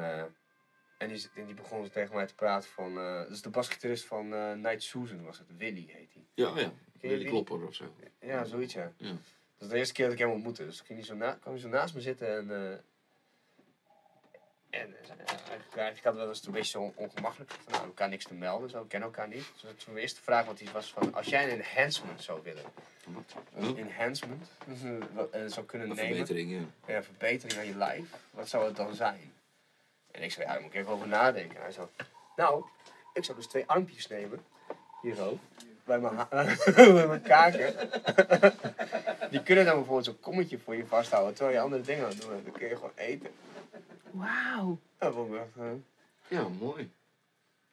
D: en, die, en die begon tegen mij te praten van, dat is de basgitarist van Night Susan was het, Willy heet hij.
B: Ja, oh ja. die? klopper of zo.
D: Ja, zoiets ja.
B: Ja.
D: Dat is de eerste keer dat ik hem ontmoette, dus ging hij zo na, kwam hij zo naast me zitten en... eh, en eh, eigenlijk, eigenlijk hadden we wel eens een beetje zo on- ongemakkelijk. Van, nou, elkaar niks te melden, zo, we kennen elkaar niet. Dus toen de eerste vraag wat hij was van, als jij een enhancement zou willen, een enhancement *laughs* dus, eh, eh, zou kunnen
B: een
D: nemen.
B: verbetering, ja.
D: Ja, verbetering aan je lijf. Wat zou het dan zijn? En ik zei, ja, daar moet ik even over nadenken. En hij zo, nou, ik zou dus twee armpjes nemen. Hier zo. Bij mijn, *laughs* bij mijn kaken. *laughs* Die kunnen dan bijvoorbeeld zo'n kommetje voor je vasthouden. Terwijl je andere dingen aan het doen. Dan kun je gewoon eten.
C: Wauw.
D: Dat vond ik echt...
B: Ja, mooi.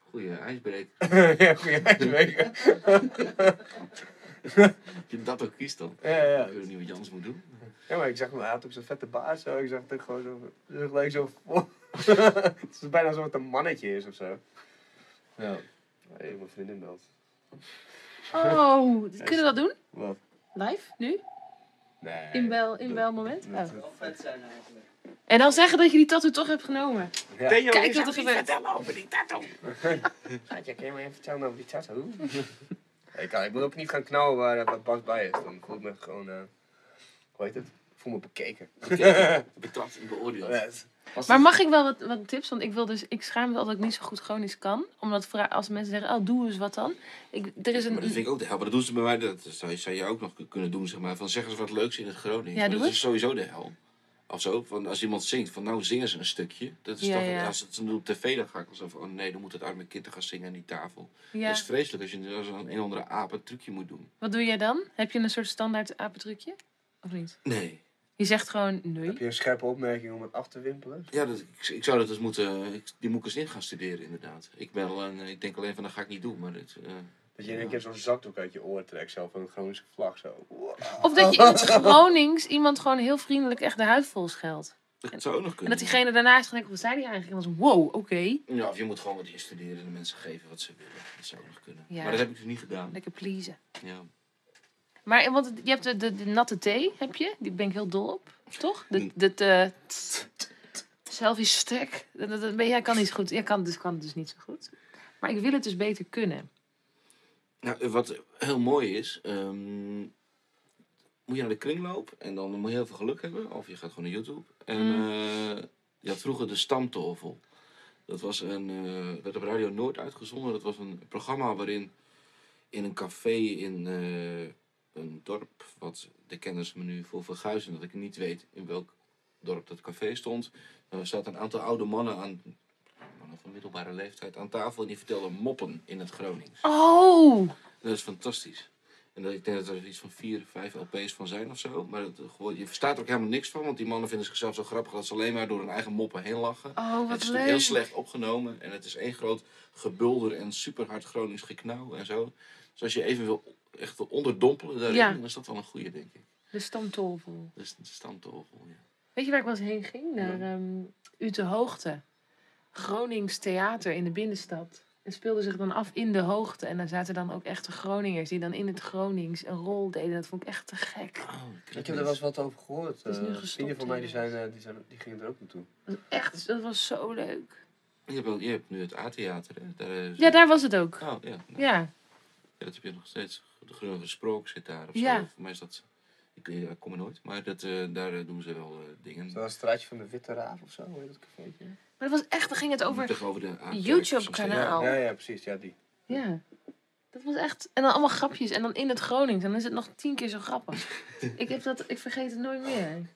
B: Goeie ijsbreker. *laughs*
D: ja, goeie ijsbeker.
B: je dat ook kiest dan.
D: Ja, ja.
B: Ik weet niet wat je anders moet doen.
D: Ja, maar ik zag hem, hij had ook zo'n vette baard zo. Ik zag het ook gewoon zo, zo gelijk zo vol. het is bijna alsof het een mannetje is of zo. Ja. Hé, mijn vriendin belt.
C: Oh, *laughs* kunnen we dat doen?
D: Wat?
C: Live? Nu?
D: Nee.
C: In bel, in bel moment?
D: dat-
C: Oh.
F: Wel vet zijn eigenlijk.
C: En dan zeggen dat je die tattoo toch hebt genomen.
D: Ja.
C: Kijk wat er gebeurt.
D: Schatje, kan *laughs* je me even vertellen over die tattoo? *laughs* ik, kan, ik moet ook niet gaan knallen waar, waar Bas bij is. Dan voel ik me gewoon, eh hoe heet het? Ik voel me bekeken. *laughs*
B: Betrapt en beoordeeld.
D: Het-
C: Maar mag ik wel wat, wat tips? Want ik wil dus, ik schaam me altijd dat ik niet zo goed chronisch kan. Omdat als mensen zeggen, oh doe eens wat dan. Ik, er is
B: Maar dat vind
C: een,
B: ik ook de hel. Maar dat doen ze bij mij. Dat zou je, zou je ook nog kunnen doen, zeg maar. Van zeggen ze wat leuks in het Gronings.
C: Ja,
B: Maar
C: doe
B: dat
C: eens.
B: is sowieso de hel. Of zo. Van als iemand zingt, van nou zingen ze een stukje. Dat is
C: Ja,
B: toch,
C: ja.
B: als het ze doen op tv, dan ga ik wel zo van, oh nee, dan moet het arme kind gaan zingen aan die tafel.
C: ja.
B: Dat is vreselijk als je als een, een andere aap een trucje moet doen.
C: Wat doe jij dan? Heb je een soort standaard apentrucje? Of niet?
B: Nee.
C: Je zegt gewoon nee.
D: Heb je een scherpe opmerking om het af te wimpelen?
B: Ja, dat, ik, ik zou dat dus moeten, ik, die moet ik eens in gaan studeren inderdaad. Ik, ben al een, ik denk alleen van, dat ga ik niet doen. Maar dit, eh,
D: Dat je in een keer zo'n zakdoek uit je oor trekt, zo van een Groningse vlag. Zo.
C: Of dat je in het Gronings iemand gewoon heel vriendelijk echt de huid vol scheldt.
B: dat zou ook nog
C: En
B: kunnen.
C: dat diegene daarna is gaan denken, wat zei die eigenlijk? En dan zo, wow, oké.
B: Ja, of je moet gewoon wat instuderen en de mensen geven wat ze willen. Dat zou ook nog kunnen.
C: Ja.
B: Maar dat heb ik dus niet gedaan.
C: Lekker pleasen.
B: Ja.
C: Maar eh, want je hebt de, de, de natte thee, heb je? Die ben ik heel dol op. Toch? De, de, de, selfie dat, dat- maar jij kan niet zo goed. Jij kan dus, kan het dus niet zo goed. Maar ik wil het dus beter kunnen.
B: Nou, wat heel mooi is, ehm, moet je naar de kringloop en dan moet je heel veel geluk hebben. Of je gaat gewoon naar YouTube. En
C: Mm.
B: eh, je had vroeger de Stamtafel. Dat was een, eh, werd op Radio Noord uitgezonden. Dat was een programma waarin in een café in eh, een dorp, wat de kennis me nu voor verguizen, dat ik niet weet in welk dorp dat café stond. Er zaten een aantal oude mannen aan, mannen van middelbare leeftijd, aan tafel en die vertelden moppen in het Gronings.
C: Oh!
B: Dat is fantastisch. En dat, ik denk dat er iets van vier, vijf LP's van zijn of zo. Maar het, gewoon, je verstaat er ook helemaal niks van. Want die mannen vinden zichzelf zo grappig dat ze alleen maar door hun eigen moppen heen lachen.
C: Oh,
B: het
C: wat
B: is natuurlijk heel slecht opgenomen. En het is één groot gebulder en super hard Gronings geknauw en zo. Dus als je even wil, echt wil onderdompelen daarin,
C: Ja.
B: dan is dat wel een goede, denk ik.
C: De stamtolvel.
B: Dat is de stamtafel, ja.
C: Weet je waar ik wel eens heen ging? Naar ehm Ute Hoogte. Gronings theater in de binnenstad. Het speelde zich dan af in de hoogte. En daar zaten dan ook echte Groningers die dan in het Gronings een rol deden. Dat vond ik echt te gek.
B: Oh,
D: Ik heb er wel eens wat over gehoord.
C: is nu
D: Eh,
C: gestopt,
D: vrienden van mij die, zijn, eh, die, zijn, die gingen er ook naartoe.
C: Dat was echt, dat was zo leuk.
B: Je hebt, wel- je hebt nu het A-theater, hè? Daar, eh,
C: Ja, daar was het ook.
B: Oh, ja. Nou,
C: Ja,
B: Ja, dat heb je nog steeds. De Groene Gesproken zit daar of
C: Ja.
B: zo. Voor mij is dat... Ik, eh, ik kom er nooit. Maar dat, eh, daar eh, doen ze wel eh, dingen.
D: Is dat een straatje van de Witte Raaf of zo? Hoe heet dat cafeetje?
C: maar dat was echt, dan ging het over...
B: Tegenover de A-kerk
C: YouTube-kanaal.
D: Ja, ja, precies. Ja, die.
C: Ja. Dat was echt... En dan allemaal grapjes. En dan in het Gronings. En dan is het nog tien keer zo grappig. *laughs* ik, heb dat, ik vergeet het nooit meer.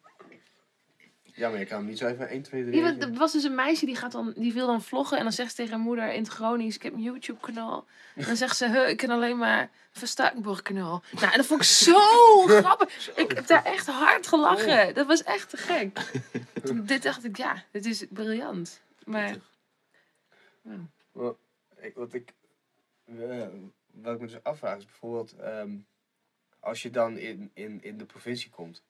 D: Ja, maar je kan hem niet zo even 1, 2, 3.
C: Ja, er was dus een meisje die, gaat dan, die wil dan vloggen. En dan zegt ze tegen haar moeder in het Gronings: Ik heb een YouTube-kanaal. En dan zegt ze: "Huh, Ik ken alleen maar Verstakenborg-kanaal. Nou, en dat vond ik zo *laughs* grappig. Ik heb daar echt hard gelachen. Dat was echt te gek. *laughs* Dit dacht ik: Ja, dit is briljant. Maar
D: Ik, wat ik, wat ik me dus afvraag is bijvoorbeeld, ehm, als je dan in, in, in de provincie komt,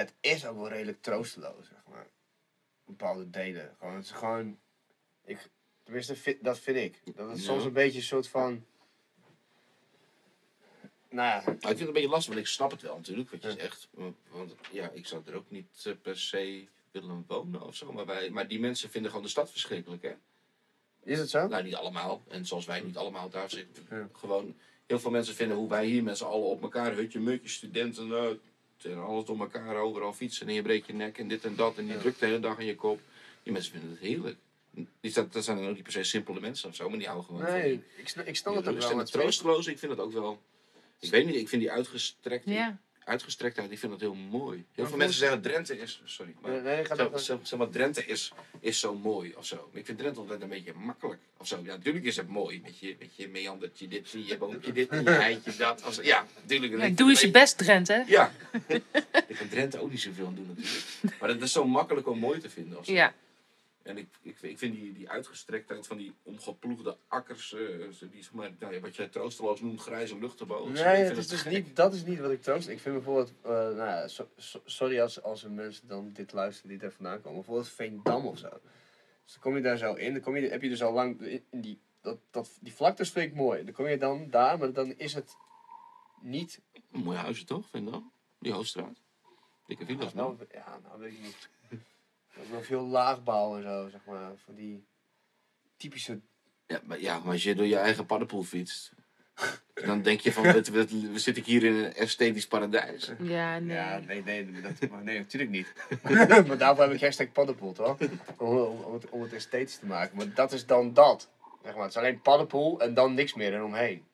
D: het is ook wel redelijk troosteloos, zeg maar. Bepaalde delen. Gewoon, het is gewoon, ik, tenminste, dat vind ik. Dat het
B: Ja.
D: soms een beetje een soort van, nou ja,
B: Maar ik vind het een beetje lastig, want ik snap het wel natuurlijk, wat je
D: Ja.
B: zegt. Want ja, ik zou er ook niet eh, per se willen wonen of zo. Maar, wij, maar die mensen vinden gewoon de stad verschrikkelijk, hè?
D: is het zo?
B: Nou, niet allemaal. En zoals wij niet allemaal daar zitten.
D: Ja.
B: Gewoon, heel veel mensen vinden hoe wij hier met z'n allen op elkaar, hutje, mutje, studenten, eh, en alles door elkaar, overal fietsen en je breekt je nek en dit en dat. En die
D: Ja.
B: drukt de hele dag in je kop. Die mensen vinden het heerlijk. Die, dat, dat zijn dan ook niet per se simpele mensen of zo, maar die houden gewoon van
D: Nee, ik, snap- ik snap het ook wel.
B: en het
D: het
B: troosteloze. Ik vind dat ook wel... Ik weet niet, ik vind die uitgestrekt,
C: ja,
B: uitgestrektheid, ik vind dat heel mooi. Heel veel mensen zeggen Drenthe is... Sorry, maar...
D: Nee, nee, ga
B: Zeg, maar, Drenthe is, is zo mooi of zo. Maar ik vind Drenthe altijd een beetje makkelijk of zo. Ja, natuurlijk is het mooi. Met je, met je meandertje dit, je boompje dit en je eitje dat. Als, ja, natuurlijk.
C: ja, doe eens je best, Drent, hè?
B: Ja. *laughs* ik kan Drenthe ook niet zoveel aan doen natuurlijk. Maar het is zo makkelijk om mooi te vinden of zo.
C: Ja,
B: En ik, ik, ik vind die, die uitgestrektheid van die omgeploegde akkers, eh, zo die, zeg maar, nou ja, wat jij troosteloos noemt, grijze lucht erboven.
D: Nee, het is dus niet, dat is niet wat ik troost. Ik vind bijvoorbeeld, eh, nou ja, so- so- sorry als, als er mensen dan dit luisteren die daar vandaan komen. Bijvoorbeeld Veendam of zo. Dus dan kom je daar zo in, dan kom je, heb je dus al lang in die, dat, dat, die vlaktes vind ik mooi. Dan kom je dan daar, maar dan is het niet,
B: Mooie huizen toch, dan? Die Hoofdstraat. Dikke
D: ja,
B: villa's, man.
D: wel, ja, nou weet ik niet. Dat veel laagbouw en zo, zeg maar. Van die typische
B: Ja, maar, ja, maar als je door je eigen paddenpoel fietst, dan denk je van, we, we, we zitten hier in een esthetisch paradijs.
C: Ja, nee.
D: Ja, nee, nee, dat, maar nee, natuurlijk niet. *laughs* maar daarvoor heb ik hashtag paddenpoel, toch? Om, om, om het, om het esthetisch te maken. Maar dat is dan dat. Zeg maar. Het is alleen paddenpoel en dan niks meer eromheen.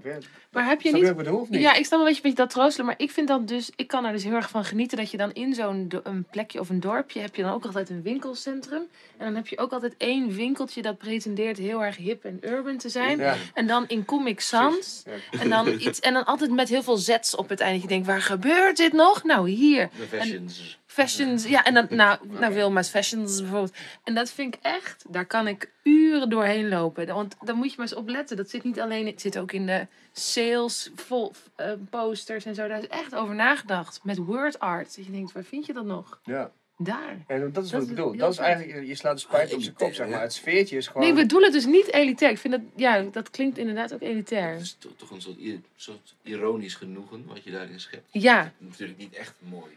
D: Snap je?
C: Maar heb je niet...
D: bedoel niet?
C: Ja, ik snap wel een beetje dat troostelen, maar ik vind dan dus, ik kan er dus heel erg van genieten dat je dan in zo'n een plekje of een dorpje heb je dan ook altijd een winkelcentrum. En dan heb je ook altijd één winkeltje dat pretendeert heel erg hip en urban te zijn.
D: Ja.
C: En dan in Comic Sans.
D: Ja.
C: En dan iets, en dan altijd met heel veel zets op het einde. Je denkt, waar gebeurt dit nog? Nou, hier.
B: De fashions.
C: Fashions, ja, en dan, nou, nou Wilma's Fashions bijvoorbeeld. En dat vind ik echt, daar kan ik uren doorheen lopen. Want daar moet je maar eens op letten. Dat zit niet alleen, het zit ook in de sales vol, eh, posters en zo. Daar is echt over nagedacht. Met word art. Dat je denkt, waar vind je dat nog?
D: Ja.
C: Daar.
D: En dat is wat ik bedoel. Dat is eigenlijk, je slaat de spijt op zijn kop, zeg maar. Het sfeertje is gewoon...
C: Nee, ik bedoel het dus niet elitair. Ik vind dat, ja, dat klinkt inderdaad ook elitair.
B: Het is to- toch een soort, soort ironisch genoen wat je daarin schept.
C: Ja,
B: Natuurlijk niet echt mooi.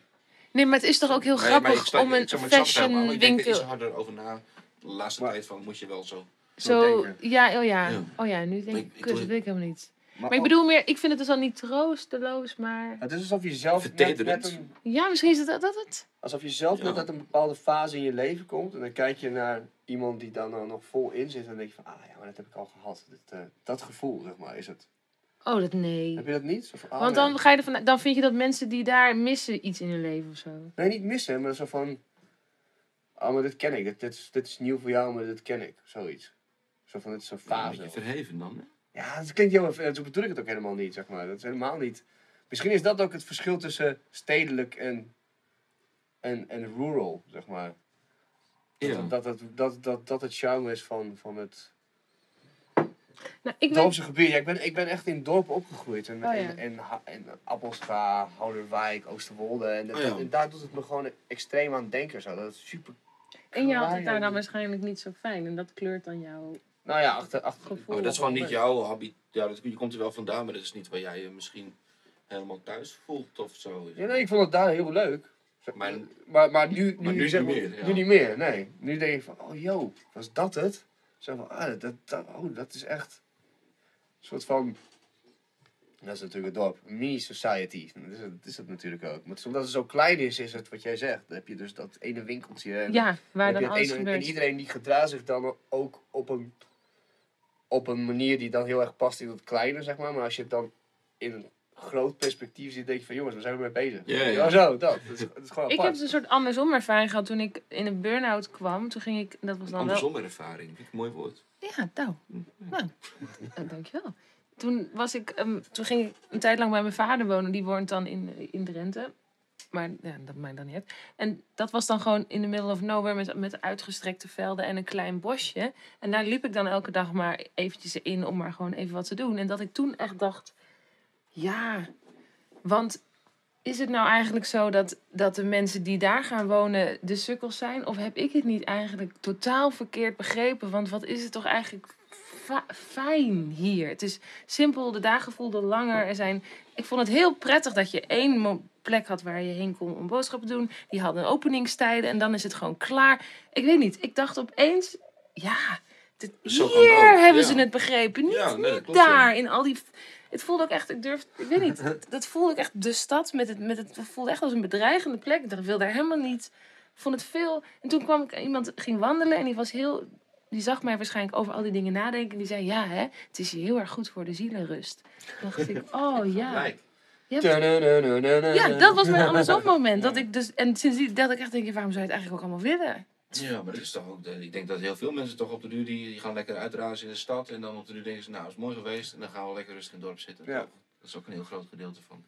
C: Nee, maar het is toch ook heel
B: Nee, maar ik
C: grappig om een
B: ik ik
C: fashion
B: Ik denk er iets
C: winkel...
B: harder over na. De laatste
D: Maar-
B: tijd van, moet je wel zo.
C: Zo,
D: denken.
C: ja, oh ja.
B: Ja.
C: Oh ja, nu denk
B: Ik-
C: ik,
B: ik
C: dat weet ik helemaal niet.
D: Maar
C: Maar ik bedoel meer, ik vind het dus al niet troosteloos, maar...
D: Het is alsof je zelf net, net een,
C: Ja, misschien is het dat het.
D: alsof je zelf
B: Ja.
D: net uit een bepaalde fase in je leven komt. En dan kijk je naar iemand die dan nog vol in zit. En dan denk je van, ah ja, maar dat heb ik al gehad. Dit, eh, dat gevoel, zeg maar, is het.
C: Oh, dat nee.
D: Heb je dat niet? Ah,
C: Want
D: nee.
C: dan, ga je ervan, dan vind je dat mensen die daar missen iets in hun leven of zo.
D: Nee, niet missen, maar zo van... Oh, maar dit ken ik. Dit, dit, is, dit is nieuw voor jou, maar dit ken ik. Zoiets. Zo van, dit is een
B: Een
D: fase.
B: beetje verheven dan. Hè?
D: Ja, dat klinkt heel... Zo bedoel ik het ook helemaal niet, zeg maar. Dat is helemaal niet... Misschien is dat ook het verschil tussen stedelijk en... En, en rural, zeg maar. Dat,
B: Ja.
D: het- dat, dat, dat, dat het charme is van, van het
C: Nou, ik weet,
D: dorpse gebied. Ja, ik, ben, ik ben echt in dorpen opgegroeid. En,
C: Oh, ja.
D: en, en Appelstra, Houderwijk, Oosterwolde. En, dat-
B: Oh, ja.
D: en daar doet het me gewoon extreem aan denken. Zo. Dat is super...
C: en je had het daar dan waarschijnlijk niet zo fijn. En dat kleurt dan jouw
D: Nou ja, achter... achter
C: gevoel.
B: Oh, dat is gewoon niet jouw hobby. Ja, dat, je komt er wel vandaan, maar dat is niet waar jij je misschien helemaal thuis voelt of zo.
D: Ja, nee, ik vond het daar heel leuk.
B: Maar-
D: maar, maar nu, nu,
B: Maar nu
D: zeg
B: niet meer, ja.
D: Nu niet meer, nee. Nu denk ik van, oh yo, was dat het? Zo van, ah, dat, dat, oh, dat is echt een soort van... Dat is natuurlijk het dorp. Mini-society. Dat dat is het natuurlijk ook. Maar omdat het zo klein is, is het wat jij zegt. Dan heb je dus dat ene winkeltje. En
C: Ja, waar
D: dan
C: alles
D: ene- en iedereen die gedraagt zich dan ook op een, op een manier die dan heel erg past in het kleine, zeg maar. Maar als je het dan in een groot perspectief ziet, denk je van jongens, waar zijn we mee bezig?
B: Ja, ja.
D: zo, dat. Dat is, dat is gewoon
C: Ik heb dus een soort andersom ervaring gehad toen ik in een burn-out kwam. Toen ging ik, dat was dan wel...
B: Andersom ervaring, vind ik een mooi woord.
C: Ja, nou. nou eh, dankjewel. Toen, was ik, ehm, toen ging ik een tijd lang bij mijn vader wonen. Die woont dan in, in Drenthe. Maar ja, dat maakt dan niet uit. En dat was dan gewoon in the middle of nowhere met, met uitgestrekte velden en een klein bosje. En daar liep ik dan elke dag maar eventjes in om maar gewoon even wat te doen. En dat ik toen echt dacht, ja, want is het nou eigenlijk zo dat, dat de mensen die daar gaan wonen de sukkels zijn? Of heb ik het niet eigenlijk totaal verkeerd begrepen? Want wat is het toch eigenlijk fijn hier? Het is simpel, de dagen voelden langer. Er zijn, ik vond het heel prettig dat je één plek had waar je heen kon om boodschappen te doen. Die hadden openingstijden en dan is het gewoon klaar. Ik weet niet, ik dacht opeens, ja, dit- hier hebben
B: ja.
C: ze het begrepen. Niet,
B: Ja, nee,
C: daar, in al die... Het voelde ook echt, ik durf, ik weet niet, *laughs* dat voelde ik echt de stad met het, met het, het voelde echt als een bedreigende plek. Ik dacht, ik wil daar helemaal niet. Ik vond het veel. En toen kwam ik, iemand ging wandelen en die was heel, die zag mij waarschijnlijk over al die dingen nadenken. En die zei, ja hè, het is hier heel erg goed voor de zielenrust. Toen dacht ik, *laughs* oh ja. Ja, dat was mijn *laughs* andersom moment. Dat ik dus, en sindsdien dat ik echt denk, waarom zou je het eigenlijk ook allemaal willen?
B: Ja, maar dat is toch ook. De, ik denk dat heel veel mensen toch op de duur die, die gaan lekker uitrazen in de stad. En dan op de duur denken ze, nou, het is mooi geweest. En dan gaan we lekker rustig in het dorp zitten.
D: Ja.
B: Dat is ook een heel groot gedeelte van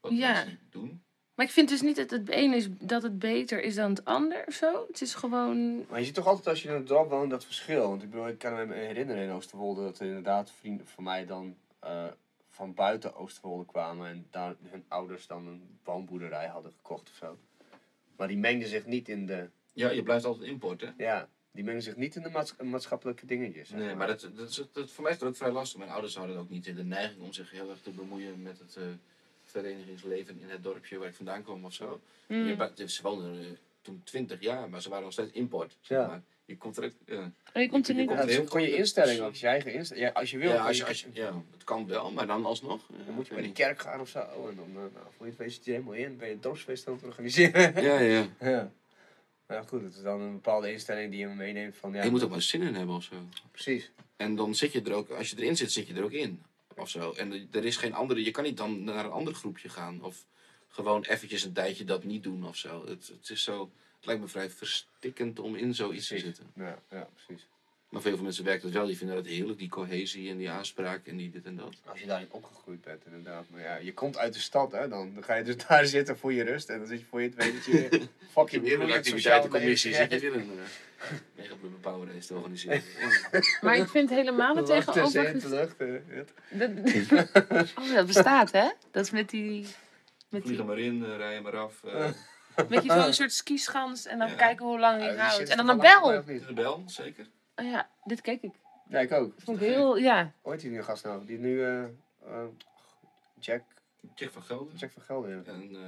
B: wat
C: Ja.
B: mensen doen.
C: Maar ik vind dus niet dat het ene is dat het beter is dan het ander of zo. Het is gewoon.
D: Maar je ziet toch altijd als je in een dorp woont dat verschil. Want ik bedoel, ik kan me herinneren in Oosterwolde dat er inderdaad vrienden van mij dan eh, van buiten Oosterwolde kwamen en daar hun ouders dan een woonboerderij hadden gekocht of zo. Maar die mengden zich niet in de,
B: Ja, je blijft altijd import, hè?
D: ja, die mengden zich niet in de maats- maatschappelijke dingetjes.
B: Nee, maar dat, dat, is, dat, voor mij is dat ook vrij lastig. Mijn ouders hadden ook niet de neiging om zich heel erg te bemoeien met het eh, verenigingsleven in het dorpje waar ik vandaan kwam of zo.
C: Mm.
B: Je, ba- dus ze woonden eh, toen 20 jaar, maar ze waren nog steeds import. zeg
D: Ja.
B: maar. Je komt er ja.
C: Oh, je komt er
B: Je
C: niet
D: Ja,
C: uit.
D: ook gewoon je instelling, ook, je eigen instelling. Ja, als je wil,
B: ja, als
D: je,
B: als je, ja, het kan wel, maar dan alsnog. eh,
D: dan moet je bij de kerk gaan of zo. En dan, eh, nou, voor je het weet zit je er helemaal in. Ben je een dorpsfeest aan het organiseren.
B: niet. Ja, ja. *laughs*
D: ja. Nou goed, het is dan een bepaalde instelling die je meeneemt van... Ja,
B: je moet ook maar zin in hebben of zo.
D: Precies.
B: En dan zit je er ook, als je erin zit, zit je er ook in. Of zo. En er- is geen andere, je kan niet dan naar een ander groepje gaan. Of gewoon eventjes een tijdje dat niet doen of zo. Het, het is zo, het lijkt me vrij verstikkend om in zoiets te zitten.
D: Ja, ja, precies.
B: Maar veel mensen werkt het wel, die vinden dat heerlijk, die cohesie en die aanspraak en die dit en dat.
D: Als je daarin opgegroeid bent, inderdaad. Maar ja, je komt uit de stad, hè. Dan, dan ga je dus *laughs* daar zitten voor je rust. En dan zit je voor je het weet dat je weer *laughs* fucking
B: een
D: sociaal
B: activiteitencommissie, zit je weer een uh, mega power race te organiseren. *laughs*
C: Maar ik vind helemaal het
D: in
C: tegenover.
D: eh.
C: Dat, oh, dat bestaat, hè? Dat is met die. Met, die,
B: Vliegen maar in, uh, rij je maar af. Uh,
C: met je zo'n soort skischans en dan
B: Ja.
C: kijken hoe lang je
D: die
C: houdt. En dan een bel.
B: de bel, zeker.
C: Oh ja, dit keek ik.
D: Ja, ik ook.
C: Vond ik heel, ja.
D: Ooit die nu gast nou? Die nu... eh, eh, Jack,
B: Jack van Gelder.
D: Jack van Gelder, ja.
B: En uh,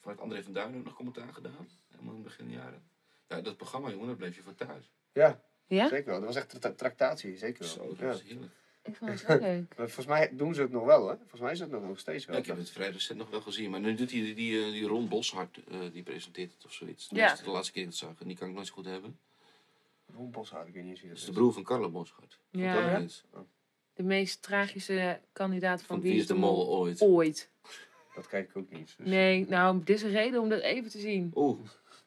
B: vanuit André van Duinen ook nog commentaar gedaan. Helemaal in het begin jaren. Ja, dat programma, jongen, daar bleef je voor thuis.
D: Ja,
C: Ja?
D: zeker wel. Dat was echt een tra- tractatie, zeker wel.
B: Zo, dat
D: Ja.
B: was heerlijk.
C: Ik vond het *laughs* leuk.
D: Maar volgens mij doen ze het nog wel, hè? Volgens mij is het nog, nog steeds wel.
B: Ja, ik heb het vrij recent nog wel gezien. Maar nu doet hij die, die, eh, die Ron Boshart, eh, die presenteert het of zoiets.
C: Ja.
B: Dat is de laatste keer dat ik het zag. En die kan ik nooit zo goed hebben.
D: Ron Boshart, ik weet niet eens wie
B: Dat is de broer van Carlo Boshart. Van
C: Ja.
B: Heinz.
C: De meest tragische kandidaat van,
B: Van Wie is de Mol ooit.
C: ooit.
D: Dat kijk ik ook niet. Dus.
C: Nee, nou, dit is een reden om dat even te zien.
B: Oeh,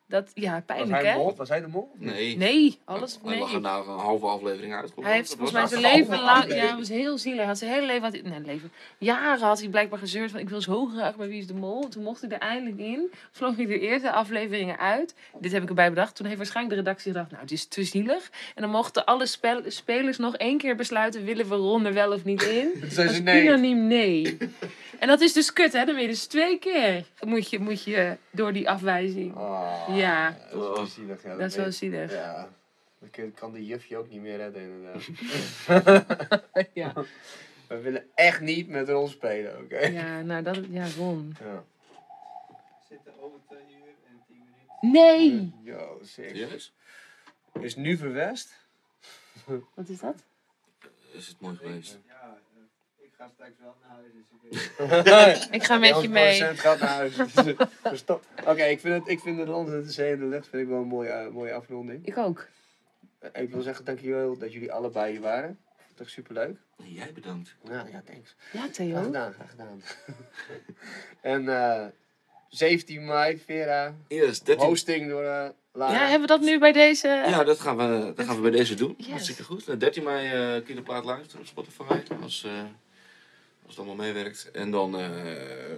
C: Dat, ja,
D: Was
C: pijnlijk, hè?
D: mol? Was hij de mol?
B: nee.
C: Nee, alles
B: Hij lag
C: nee.
B: na een halve aflevering uit.
C: Hij heeft volgens mij zijn leven lang, ja, was heel zielig. Hij had zijn hele leven, had hij, nee, leven, jaren had hij blijkbaar gezeurd van ik wil zo graag bij Wie is de Mol. Toen mocht hij er eindelijk in, vloog hij de eerste afleveringen uit. Dit heb ik erbij bedacht. Toen heeft waarschijnlijk de redactie gedacht, nou het is te zielig. En dan mochten alle spel- spelers nog één keer besluiten, willen we Ron er wel of niet in? *laughs*
D: Toen zei
C: Dat
D: ze nee.
C: unaniem nee. En dat is dus kut, hè? Dan ben je dus twee keer moet je, moet je door die afwijzing.
D: Ah,
C: Ja.
D: Dat is wel zielig. Ja,
C: Dat is wel zielig.
D: Ja. Dan kun- kan de jufje ook niet meer redden, inderdaad. *laughs*
C: Ja,
D: We willen echt niet met rol spelen, oké?
C: ja nou dat, ja, Ron.
D: Ja.
G: Zitten over twee uur en tien minuten.
C: Nee!
D: Yo, sick.
B: Serieus?
D: Is nu verwest?
C: Wat is dat?
B: Is het mooi geweest.
G: Eh, ga straks wel naar huis, dus ik weet *laughs*
C: Ik ga met je mee.
D: gaat naar huis. *laughs* Dus stop. Oké, ik vind het, ik vind het land de zee en de lucht vind ik wel een mooie, eh, mooie afronding.
C: Ik ook.
D: Eh, Ik wil zeggen dankjewel dat jullie allebei hier waren. Toch superleuk.
B: En jij bedankt.
D: Ja, ja, thanks.
C: Ja,
D: Graag
C: Theo.
D: gedaan, graag gedaan. *laughs* en eh 17 mei, Vera,
B: Yes, 13.
D: hosting door eh Lara.
C: Ja, hebben we dat nu bij deze...
B: Ja, dat gaan we, dat gaan we bij deze doen.
C: Yes.
B: Hartstikke goed. Eh, 13 mei eh kun je de plaat luisteren op Spotify. Als, eh, als het allemaal meewerkt. En dan eh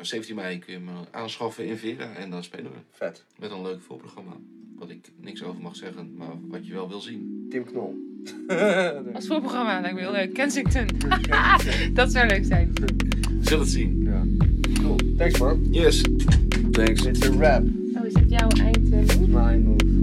B: 17 mei kun je hem aanschaffen in Vera. En dan spelen we.
D: Vet.
B: Met een leuk voorprogramma. Wat ik niks over mag zeggen, maar wat je wel wil zien.
D: Tim Knol. *laughs*
C: Als voorprogramma lijkt me heel leuk. Kensington. *laughs* dat zou leuk zijn.
B: We zullen het zien.
D: ja. Cool. Thanks man.
B: Yes. Thanks.
D: It's a wrap.
C: Oh, is dit jouw eind? eh,
D: My move.